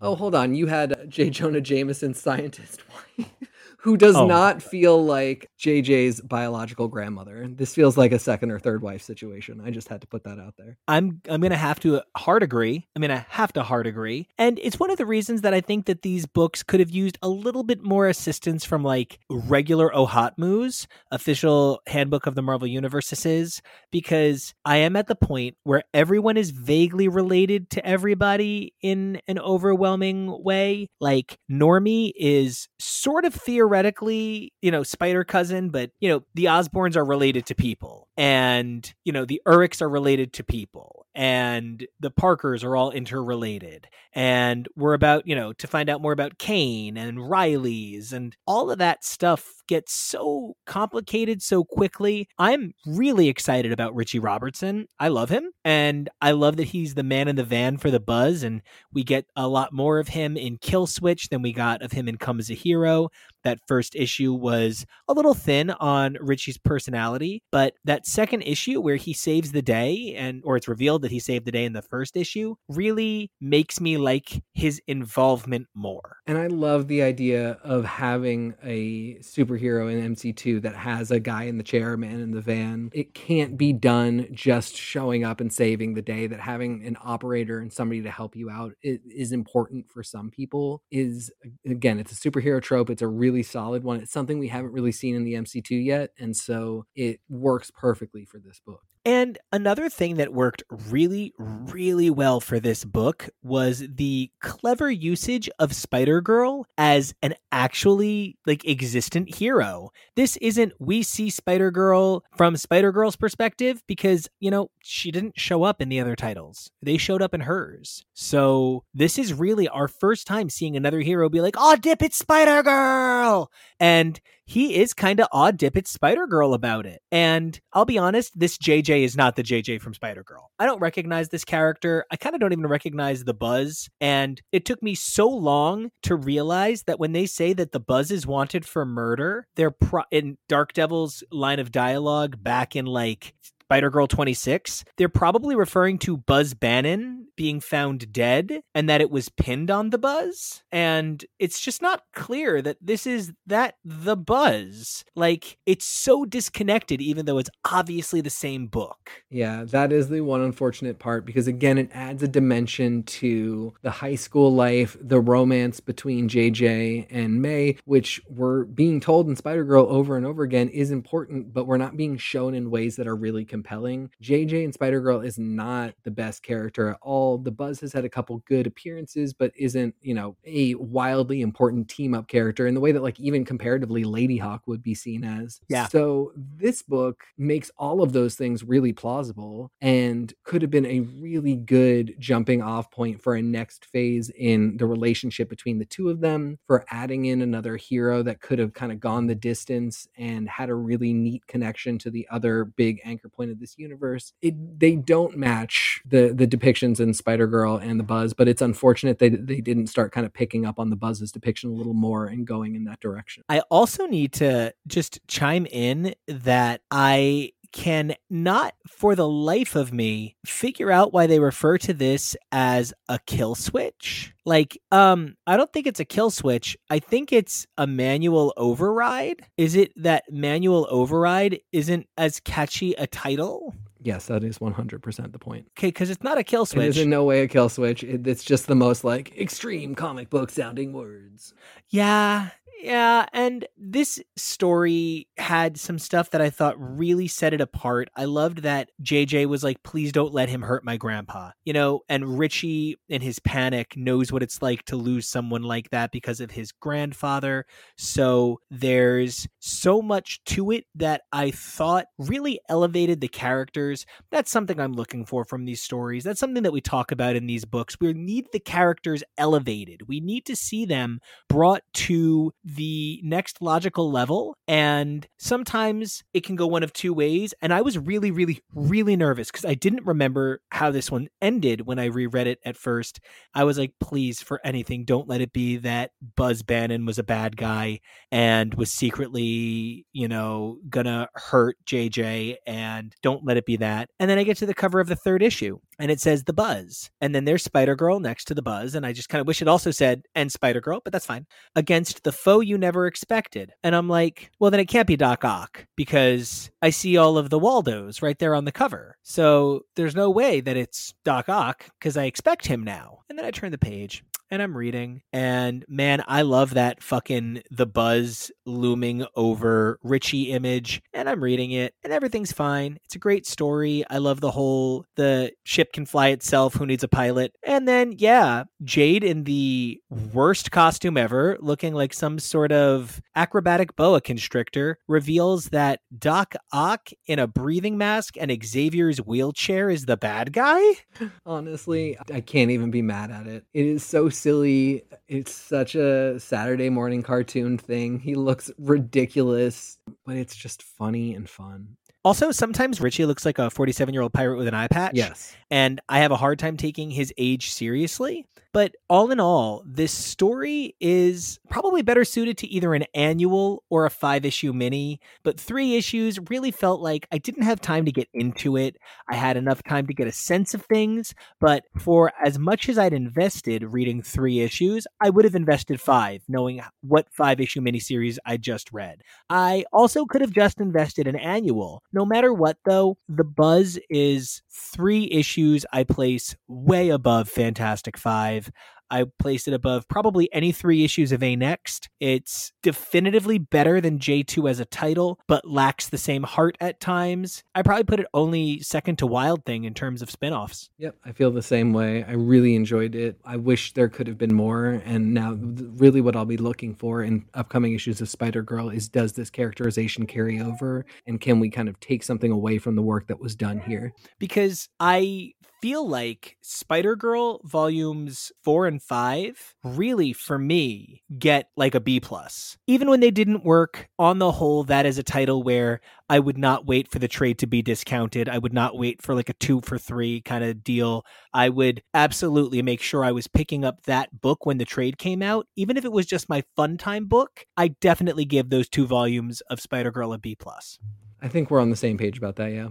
Oh, hold on. You had J. Jonah Jameson, scientist wife who does oh. not feel like JJ's biological grandmother. This feels like a second or third wife situation. I just had to put that out there. I'm I'm gonna have to uh, hard agree. I'm gonna have to hard agree. And it's one of the reasons that I think that these books could have used a little bit more assistance from like regular OHOTMU's official handbook of the Marvel Universes, because I am at the point where everyone is vaguely related to everybody in an overwhelming way. Like Normie is sort of theoretically, you know, Spider cousin, but you know, the Osborns are related to people, and you know, the Urichs are related to people, and the Parkers are all interrelated, and we're about you know to find out more about Kaine and Reilly's, and all of that stuff gets so complicated so quickly. I'm really excited about Richie Robertson. I love him, and I love that he's the man in the van for the buzz, and we get a lot more of him in Kill Switch than we got of him in Come as a Hero. That first issue was a little thin on Richie's personality, but that second issue where he saves the day and or it's revealed that he saved the day in the first issue really makes me like his involvement more. And I love the idea of having a superhero in MC2 that has a guy in the chair, a man in the van. It can't be done just showing up and saving the day that having an operator and somebody to help you out is important for some people is again it's a superhero trope it's a really solid one. It's something we haven't really seen in the MC2 yet. And so it works perfectly for this book. And another thing that worked really, really well for this book was the clever usage of Spider Girl as an actually like existent hero. This isn't we see Spider Girl from Spider Girl's perspective because, you know, she didn't show up in the other titles. They showed up in hers. So this is really our first time seeing another hero be like, oh, dip, it's Spider Girl. And he is kind of odd dip at Spider Girl about it. And I'll be honest, this JJ is not the JJ from Spider Girl. I don't recognize this character. I kind of don't even recognize the buzz. And it took me so long to realize that when they say that the buzz is wanted for murder, they're pro- in Darkdevil's line of dialogue back in like Spider Girl 26, they're probably referring to Buzz Bannon being found dead and that it was pinned on the Buzz. And it's just not clear that this is that the Buzz. Like, it's so disconnected, even though it's obviously the same book. Yeah, that is the one unfortunate part because, again, it adds a dimension to the high school life, the romance between JJ and May, which we're being told in Spider Girl over and over again is important, but we're not being shown in ways that are really compelling compelling. JJ and Spider Girl is not the best character at all the Buzz has had a couple good appearances, but isn't, you know, a wildly important team up character in the way that, like, even comparatively, Lady Hawk would be seen as. Yeah. So this book makes all of those things really plausible and could have been a really good jumping off point for a next phase in the relationship between the two of them, for adding in another hero that could have kind of gone the distance and had a really neat connection to the other big anchor point of this universe. It they don't match the the depictions in Spider Girl and the Buzz, but it's unfortunate they they didn't start kind of picking up on the Buzz's depiction a little more and going in that direction. I also need to just chime in that I can not for the life of me figure out why they refer to this as a kill switch. Like, um, I don't think it's a kill switch. I think it's a manual override. Is it that manual override isn't as catchy a title? Yes, that is 100% the point. Okay, because it's not a kill switch. is in no way a kill switch. It, it's just the most like extreme comic book sounding words. Yeah, yeah, and this story had some stuff that I thought really set it apart. I loved that JJ was like, please don't let him hurt my grandpa. You know, and Richie in his panic knows what it's like to lose someone like that because of his grandfather. So there's so much to it that I thought really elevated the characters. That's something I'm looking for from these stories. That's something that we talk about in these books. We need the characters elevated. We need to see them brought to the next logical level. And sometimes it can go one of two ways. And I was really, really, really nervous because I didn't remember how this one ended when I reread it at first. I was like, please, for anything, don't let it be that Buzz Bannon was a bad guy and was secretly, you know, gonna hurt JJ and don't let it be that. And then I get to the cover of the third issue and it says the Buzz. And then there's Spider Girl next to the Buzz. And I just kind of wish it also said and Spider Girl, but that's fine. Against the foe you never expected. And I'm like, well, then it can't be Doc Ock because I see all of the Waldos right there on the cover. So there's no way that it's Doc Ock because I expect him now. And then I turn the page and I'm reading. And man, I love that fucking the buzz looming over Richie image. And I'm reading it, and everything's fine. It's a great story. I love the whole the ship can fly itself. Who needs a pilot? And then yeah, Jade in the worst costume ever, looking like some sort of acrobatic boa constrictor, reveals that Doc Ock in a breathing mask and Xavier's wheelchair is the bad guy. Honestly, I can't even be mad at it. It is so silly. It's such a Saturday morning cartoon thing. He looks ridiculous, but it's just funny and fun. Also, sometimes Richie looks like a 47 year old pirate with an eye patch. Yes. And I have a hard time taking his age seriously. But all in all, this story is probably better suited to either an annual or a five issue mini. But three issues really felt like I didn't have time to get into it. I had enough time to get a sense of things. But for as much as I'd invested reading three issues, I would have invested five, knowing what five issue miniseries I just read. I also could have just invested an annual. No matter what, though, The Buzz is three issues I place way above Fantastic Five. I placed it above probably any three issues of A Next. It's definitively better than J2 as a title, but lacks the same heart at times. I probably put it only second to Wild Thing in terms of spinoffs. Yep, I feel the same way. I really enjoyed it. I wish there could have been more. And now, really, what I'll be looking for in upcoming issues of Spider Girl is does this characterization carry over? And can we kind of take something away from the work that was done here? because I feel like Spider Girl volumes four and five really, for me, get like a B plus. Even when they didn't work, on the whole, that is a title where I would not wait for the trade to be discounted. I would not wait for like a two for three kind of deal. I would absolutely make sure I was picking up that book when the trade came out, even if it was just my fun time book. I definitely give those two volumes of Spider Girl a B plus. I think we're on the same page about that, yeah.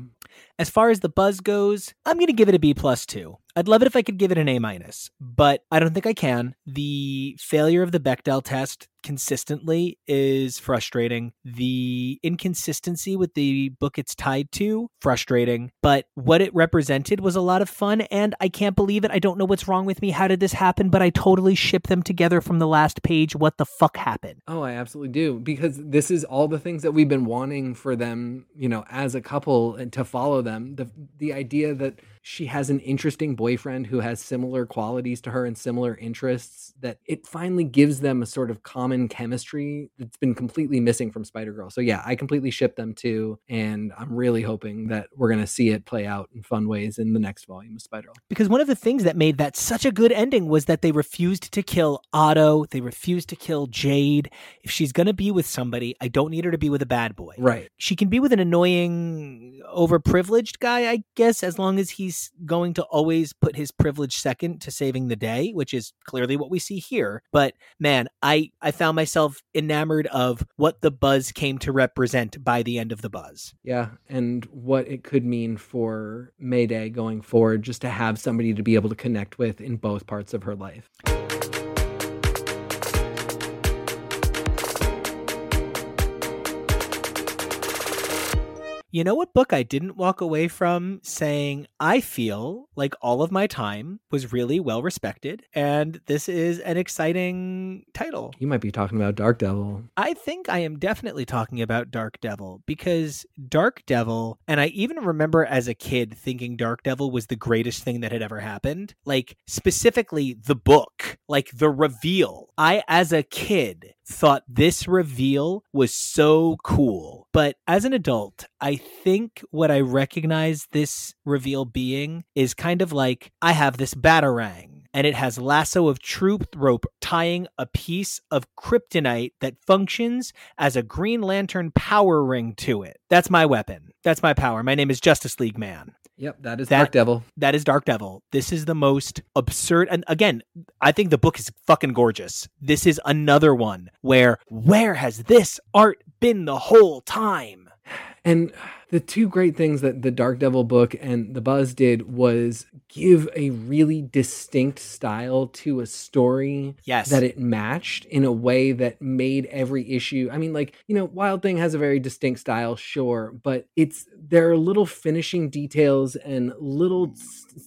As far as the buzz goes, I'm going to give it a B plus too. I'd love it if I could give it an A minus, but I don't think I can. The failure of the Bechdel test consistently is frustrating. The inconsistency with the book it's tied to, frustrating. But what it represented was a lot of fun, and I can't believe it. I don't know what's wrong with me. How did this happen? But I totally ship them together from the last page. What the fuck happened? Oh, I absolutely do because this is all the things that we've been wanting for them, you know, as a couple and to follow them. The the idea that she has an interesting boyfriend who has similar qualities to her and similar interests that it finally gives them a sort of common chemistry that's been completely missing from Spider Girl. So yeah, I completely ship them too, and I'm really hoping that we're gonna see it play out in fun ways in the next volume of Spider Girl. Because one of the things that made that such a good ending was that they refused to kill Otto, they refused to kill Jade. If she's gonna be with somebody, I don't need her to be with a bad boy. Right. She can be with an annoying, overprivileged guy, I guess, as long as he's going to always put his privilege second to saving the day, which is clearly what we see here. But man, I I found myself enamored of what the buzz came to represent by the end of the buzz. Yeah, and what it could mean for Mayday going forward, just to have somebody to be able to connect with in both parts of her life. You know what book I didn't walk away from saying I feel like all of my time was really well respected and this is an exciting title. You might be talking about Darkdevil. I think I am definitely talking about Darkdevil because Darkdevil, and I even remember as a kid thinking Darkdevil was the greatest thing that had ever happened. Like, specifically, the book, like the reveal. I, as a kid, thought this reveal was so cool. But as an adult, I think what I recognize this reveal being is kind of like I have this batarang and it has lasso of truth rope tying a piece of kryptonite that functions as a Green Lantern power ring to it. That's my weapon. That's my power. My name is Justice League Man. Yep, that is that, Darkdevil. That is Darkdevil. This is the most absurd. And again, I think the book is fucking gorgeous. This is another one where, where has this art been the whole time? And the two great things that the Darkdevil book and the Buzz did was give a really distinct style to a story yes. that it matched in a way that made every issue. I mean, like, you know, Wild Thing has a very distinct style, sure, but it's there are little finishing details and little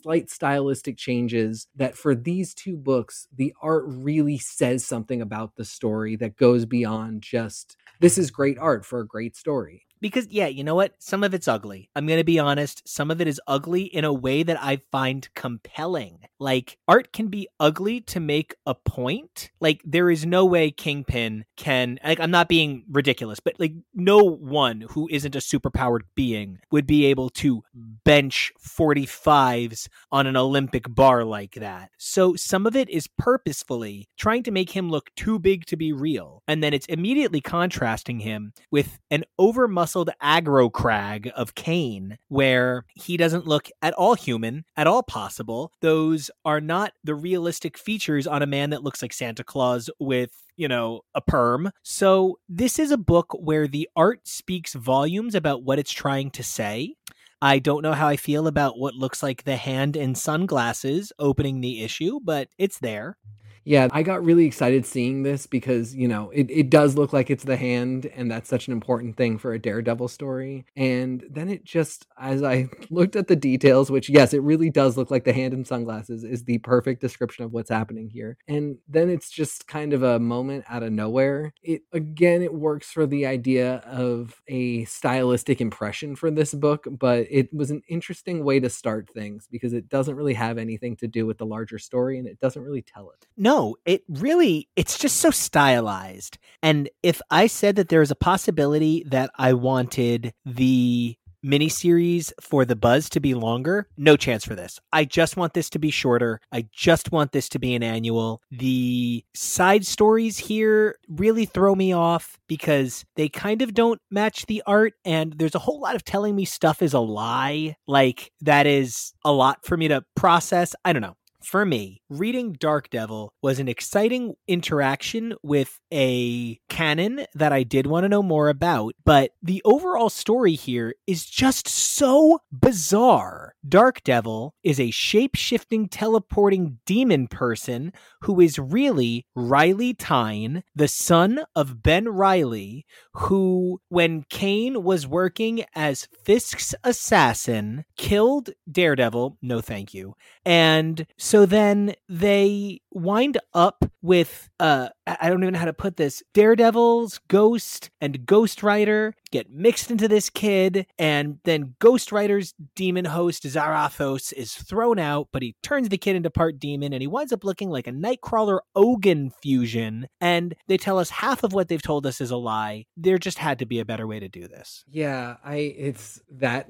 slight stylistic changes that for these two books, the art really says something about the story that goes beyond just this is great art for a great story because yeah, you know what? Some of it's ugly. I'm going to be honest, some of it is ugly in a way that I find compelling. Like art can be ugly to make a point. Like there is no way Kingpin can like I'm not being ridiculous, but like no one who isn't a superpowered being would be able to bench 45s on an Olympic bar like that. So some of it is purposefully trying to make him look too big to be real. And then it's immediately contrasting him with an over muscled aggro crag of Kaine, where he doesn't look at all human, at all possible. Those are not the realistic features on a man that looks like Santa Claus with you know, a perm. So, this is a book where the art speaks volumes about what it's trying to say. I don't know how I feel about what looks like the hand in sunglasses opening the issue, but it's there. Yeah, I got really excited seeing this because, you know, it, it does look like it's the hand, and that's such an important thing for a Daredevil story. And then it just, as I looked at the details, which, yes, it really does look like the hand in sunglasses is the perfect description of what's happening here. And then it's just kind of a moment out of nowhere. It, again, it works for the idea of a stylistic impression for this book, but it was an interesting way to start things because it doesn't really have anything to do with the larger story and it doesn't really tell it. No, no, it really it's just so stylized. And if I said that there is a possibility that I wanted the miniseries for the buzz to be longer, no chance for this. I just want this to be shorter. I just want this to be an annual. The side stories here really throw me off because they kind of don't match the art and there's a whole lot of telling me stuff is a lie. Like that is a lot for me to process. I don't know for me, reading Darkdevil was an exciting interaction with a canon that I did want to know more about, but the overall story here is just so bizarre. Darkdevil is a shape shifting, teleporting demon person who is really Reilly Tyne, the son of Ben Reilly, who, when Kane was working as Fisk's assassin, killed Daredevil. No, thank you. And so then they wind up with uh I don't even know how to put this. Daredevil's Ghost and Ghost Rider get mixed into this kid, and then Ghost Rider's demon host Zarathos is thrown out, but he turns the kid into part demon, and he winds up looking like a Nightcrawler Ogun fusion. And they tell us half of what they've told us is a lie. There just had to be a better way to do this. Yeah, I it's that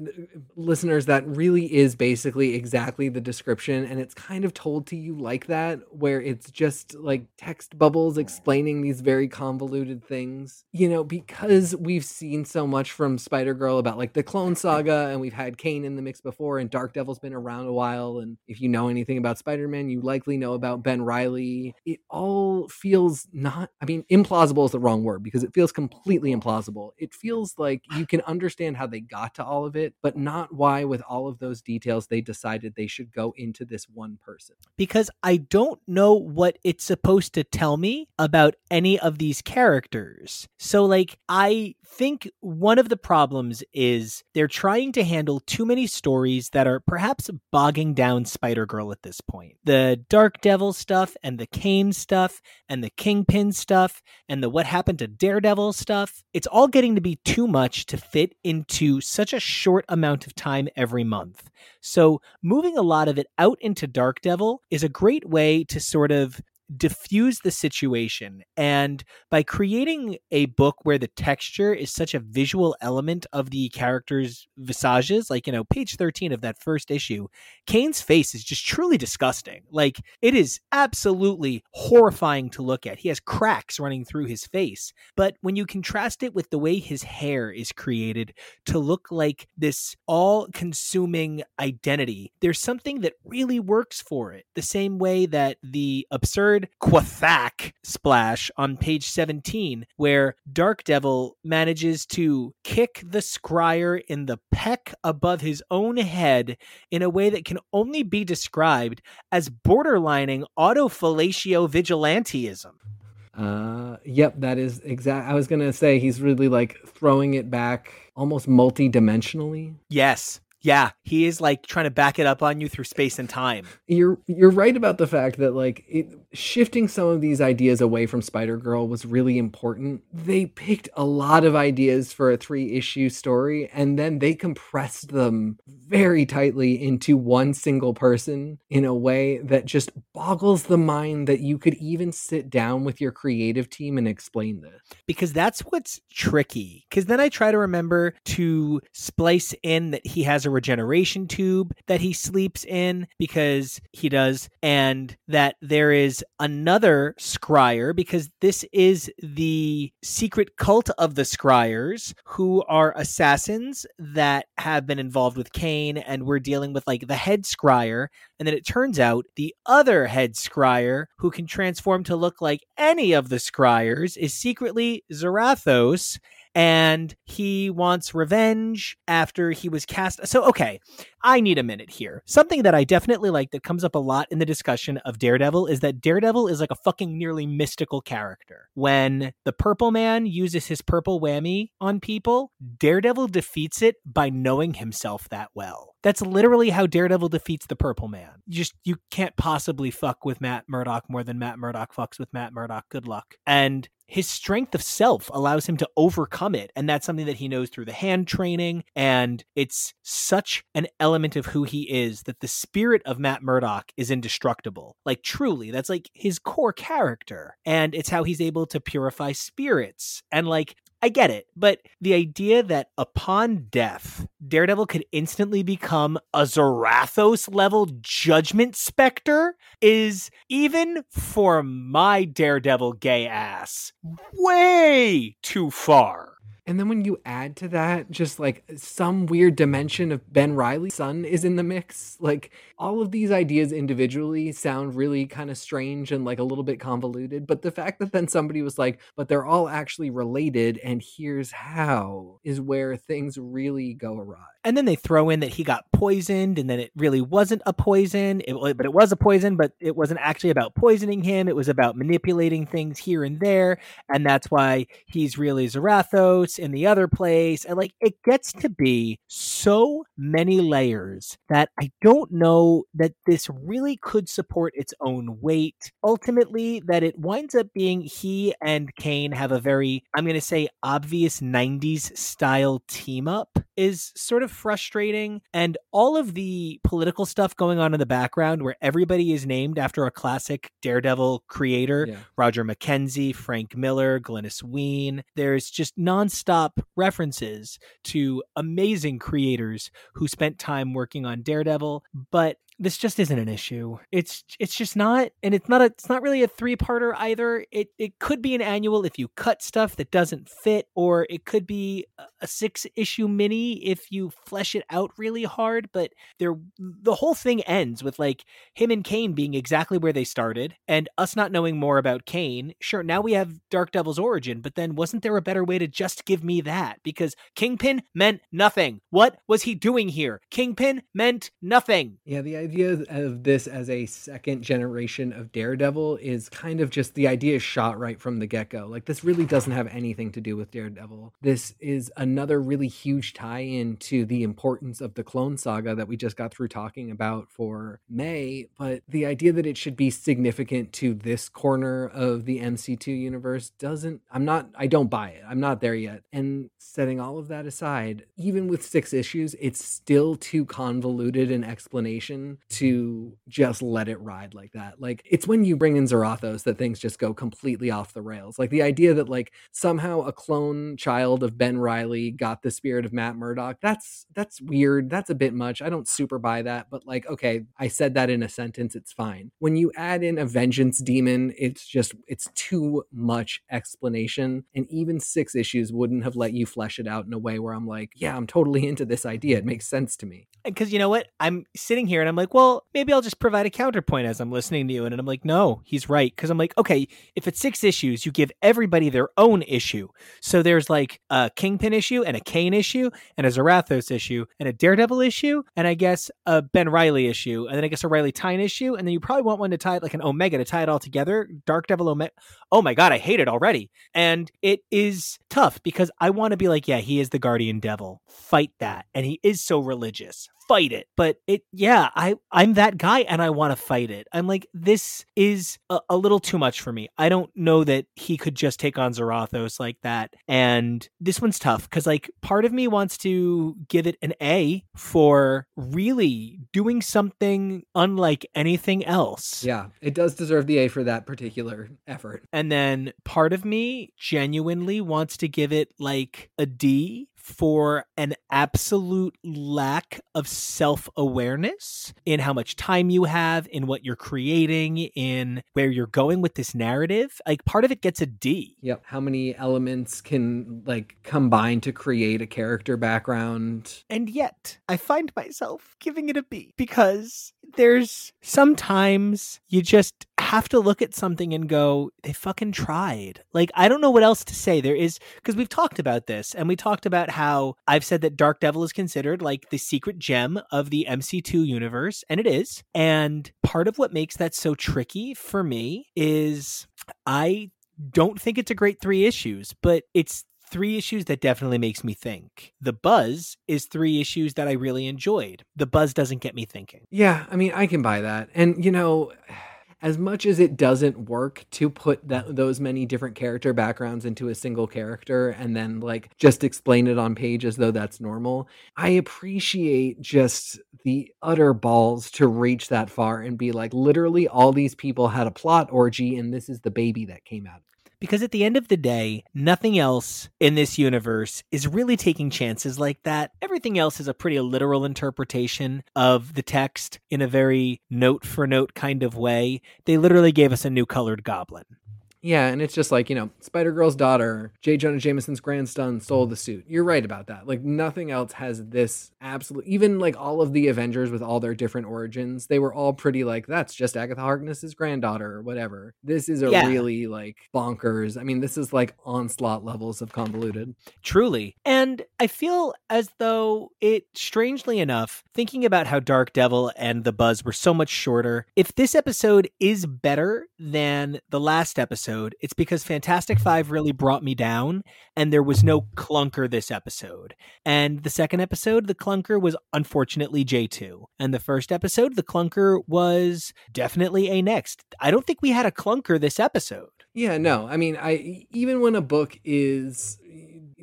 listeners that really is basically exactly the description and it's kind of told to you like that where it's just like text bubbles explaining these very convoluted things. You know, because we've seen so much from Spider-Girl about like the clone saga and we've had Kaine in the mix before and Darkdevil's been around a while and if you know anything about Spider-Man, you likely know about Ben Reilly. It all feels not I mean implausible is the wrong word because it feels completely implausible. It feels like you can understand how they got to all of it, but not why with all of those details they decided they should go into this one person. Because I don't know what it's supposed to tell me about any of these characters. So, like, I think one of the problems is they're trying to handle too many stories that are perhaps bogging down Spider Girl at this point. The Darkdevil stuff and the Kaine stuff and the Kingpin stuff and the what happened to Daredevil stuff. It's all getting to be too much to fit into such a short amount of time every month. So, moving a lot of it out into Darkdevil is a great way to sort of diffuse the situation. And by creating a book where the texture is such a visual element of the characters' visages, like, you know, page 13 of that first issue, Kaine's face is just truly disgusting. Like, it is absolutely horrifying to look at. He has cracks running through his face. But when you contrast it with the way his hair is created to look like this all consuming identity, there's something that really works for it. The same way that the absurd Quathak splash on page 17, where Darkdevil manages to kick the scryer in the peck above his own head in a way that can only be described as borderlining autofellatio vigilantism. Uh, yep, that is exact. I was gonna say he's really like throwing it back almost multi-dimensionally. Yes, yeah, he is like trying to back it up on you through space and time. You're you're right about the fact that like it, shifting some of these ideas away from Spider Girl was really important. They picked a lot of ideas for a three issue story and then they compressed them very tightly into one single person in a way that just boggles the mind that you could even sit down with your creative team and explain this. Because that's what's tricky. Because then I try to remember to splice in that he has a regeneration tube that he sleeps in because he does, and that there is another scryer because this is the secret cult of the scryers who are assassins that have been involved with Kaine, and we're dealing with like the head scryer. And then it turns out the other head scryer who can transform to look like any of the scryers is secretly Zarathos and he wants revenge after he was cast. So, okay, I need a minute here. Something that I definitely like that comes up a lot in the discussion of Daredevil is that Daredevil is like a fucking nearly mystical character. When the Purple Man uses his purple whammy on people, Daredevil defeats it by knowing himself that well. That's literally how Daredevil defeats the Purple Man. You just you can't possibly fuck with Matt Murdock more than Matt Murdock fucks with Matt Murdock. Good luck. And his strength of self allows him to overcome it. And that's something that he knows through the hand training. And it's such an element of who he is that the spirit of Matt Murdock is indestructible. Like, truly, that's like his core character. And it's how he's able to purify spirits. And like, I get it, but the idea that upon death, Daredevil could instantly become a Zarathos level judgment specter is, even for my Daredevil gay ass, way too far. And then when you add to that, just like some weird dimension of Ben Reilly's son is in the mix, like all of these ideas individually sound really kind of strange and like a little bit convoluted. But the fact that then somebody was like, but they're all actually related and here's how is where things really go awry. And then they throw in that he got poisoned and then it really wasn't a poison, it, but it was a poison, but it wasn't actually about poisoning him. It was about manipulating things here and there. And that's why he's really Zarathos in the other place. And like it gets to be so many layers that I don't know that this really could support its own weight. Ultimately, that it winds up being he and Kaine have a very, I'm going to say, obvious 90s style team up is sort of frustrating. And all of the political stuff going on in the background, where everybody is named after a classic Daredevil creator yeah. Roger McKenzie, Frank Miller, Glynis Wein. There's just nonstop references to amazing creators who spent time working on Daredevil. But this just isn't an issue. It's it's just not, and it's not a it's not really a three parter either. It it could be an annual if you cut stuff that doesn't fit, or it could be a six issue mini if you flesh it out really hard. But there, the whole thing ends with like him and Kaine being exactly where they started, and us not knowing more about Kaine. Sure, now we have Darkdevil's origin, but then wasn't there a better way to just give me that? Because Kingpin meant nothing. What was he doing here? Kingpin meant nothing. Yeah, the idea of this as a second generation of Daredevil is kind of just the idea shot right from the get go. Like, this really doesn't have anything to do with Daredevil. This is another really huge tie in to the importance of the Clone Saga that we just got through talking about for May. But the idea that it should be significant to this corner of the MC2 universe doesn't, I'm not, I don't buy it. I'm not there yet. And setting all of that aside, even with six issues, it's still too convoluted an explanation to just let it ride like that. Like it's when you bring in Zarathos that things just go completely off the rails. Like the idea that like somehow a clone child of Ben Reilly got the spirit of Matt Murdock. That's that's weird. That's a bit much. I don't super buy that, but like okay, I said that in a sentence, it's fine. When you add in a vengeance demon, it's just it's too much explanation and even 6 issues wouldn't have let you flesh it out in a way where I'm like, yeah, I'm totally into this idea. It makes sense to me. Cuz you know what? I'm sitting here and I'm like like, well, maybe I'll just provide a counterpoint as I'm listening to you. And I'm like, no, he's right. Cause I'm like, okay, if it's six issues, you give everybody their own issue. So there's like a Kingpin issue and a Kaine issue and a Zarathos issue and a Daredevil issue. And I guess a Ben Reilly issue. And then I guess a Reilly Tyne issue. And then you probably want one to tie it like an Omega to tie it all together. Darkdevil Omega. Oh my God, I hate it already. And it is tough because I want to be like, yeah, he is the guardian devil. Fight that. And he is so religious fight it. But it, yeah, I I'm that guy and I want to fight it. I'm like, this is a, a, little too much for me. I don't know that he could just take on Zarathos like that. And this one's tough because like part of me wants to give it an A for really doing something unlike anything else. Yeah, it does deserve the A for that particular effort. And then part of me genuinely wants to give it like a D for an absolute lack of self awareness in how much time you have, in what you're creating, in where you're going with this narrative. Like part of it gets a D. Yep. How many elements can like combine to create a character background? And yet I find myself giving it a B because there's sometimes you just have to look at something and go, they fucking tried. Like, I don't know what else to say. There is, because we've talked about this and we talked about how I've said that Darkdevil is considered like the secret gem of the MC2 universe, and it is. And part of what makes that so tricky for me is I don't think it's a great three issues, but it's three issues that definitely makes me think. The Buzz is three issues that I really enjoyed. The Buzz doesn't get me thinking. Yeah, I mean, I can buy that. And, you know, as much as it doesn't work to put that those many different character backgrounds into a single character and then like just explain it on page as though that's normal i appreciate just the utter balls to reach that far and be like literally all these people had a plot orgy and this is the baby that came out because at the end of the day, nothing else in this universe is really taking chances like that. Everything else is a pretty literal interpretation of the text in a very note for note kind of way. They literally gave us a new colored goblin. Yeah, and it's just like, you know, Spider Girl's daughter, J. Jonah Jameson's grandson stole the suit. You're right about that. Like, nothing else has this absolute, even like all of the Avengers with all their different origins, they were all pretty like, that's just Agatha Harkness's granddaughter or whatever. This is a Yeah. really like bonkers. I mean, this is like onslaught levels of convoluted. Truly. And I feel as though it, strangely enough, thinking about how Darkdevil and The Buzz were so much shorter, if this episode is better than the last episode, it's because Fantastic Five really brought me down and there was no clunker this episode. And the second episode, the clunker was unfortunately J2. And the first episode, the clunker was definitely A-Next. I don't think we had a clunker this episode. Yeah, no. I mean, I even when a book is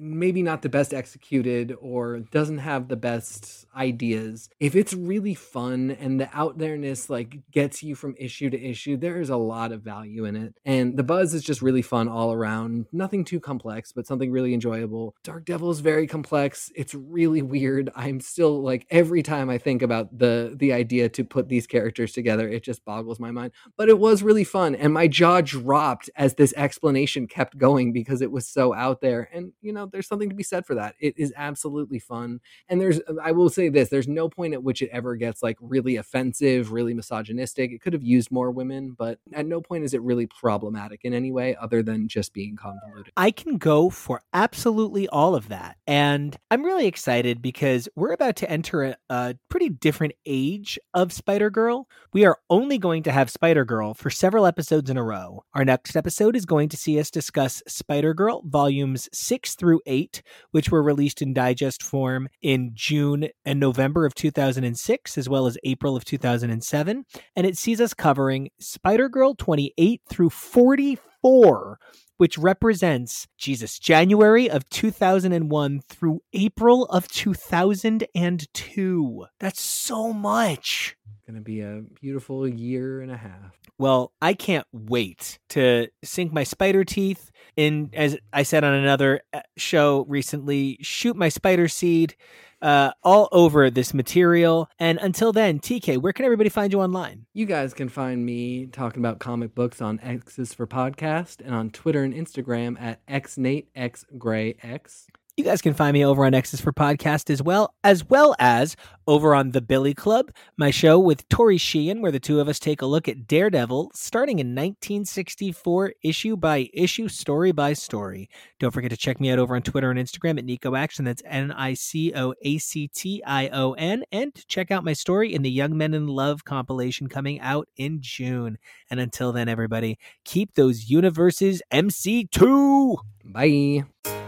maybe not the best executed or doesn't have the best ideas, if it's really fun and the out there-ness like gets you from issue to issue, there is a lot of value in it. And the buzz is just really fun all around. Nothing too complex, but something really enjoyable. Darkdevil is very complex. It's really weird. I'm still like every time I think about the the idea to put these characters together, it just boggles my mind. But it was really fun and my jaw dropped as this explanation kept going because it was so out there. And you know, there's something to be said for that. It is absolutely fun. And there's um, I will say this, there's no point at which it ever gets like really offensive, really misogynistic. It could have used more women, but at no point is it really problematic in any way other than just being convoluted. I can go for absolutely all of that. And I'm really excited because we're about to enter a, a pretty different age of Spider Girl. We are only going to have Spider Girl for several episodes in a row. Our next episode is going to see us discuss Spider Girl volumes six through eight, which were released in digest form in June and November of 2006, as well as April of 2007. And it sees us covering Spider Girl 28 through 44 which represents Jesus January of 2001 through April of 2002. That's so much. Gonna be a beautiful year and a half. Well, I can't wait to sink my spider teeth in, as I said on another uh, show recently, shoot my spider seed uh, all over this material. And until then, TK, where can everybody find you online? You guys can find me talking about comic books on X's for Podcast and on Twitter and Instagram at xnateXgrayx. You guys can find me over on X's for Podcast as well, as well as over on the Billy Club, my show with Tori Sheehan, where the two of us take a look at Daredevil starting in 1964, issue by issue, story by story. Don't forget to check me out over on Twitter and Instagram at Nico Action. That's N I C O A C T I O N. And check out my story in the Young Men in Love compilation coming out in June. And until then, everybody, keep those universes MC2. Bye.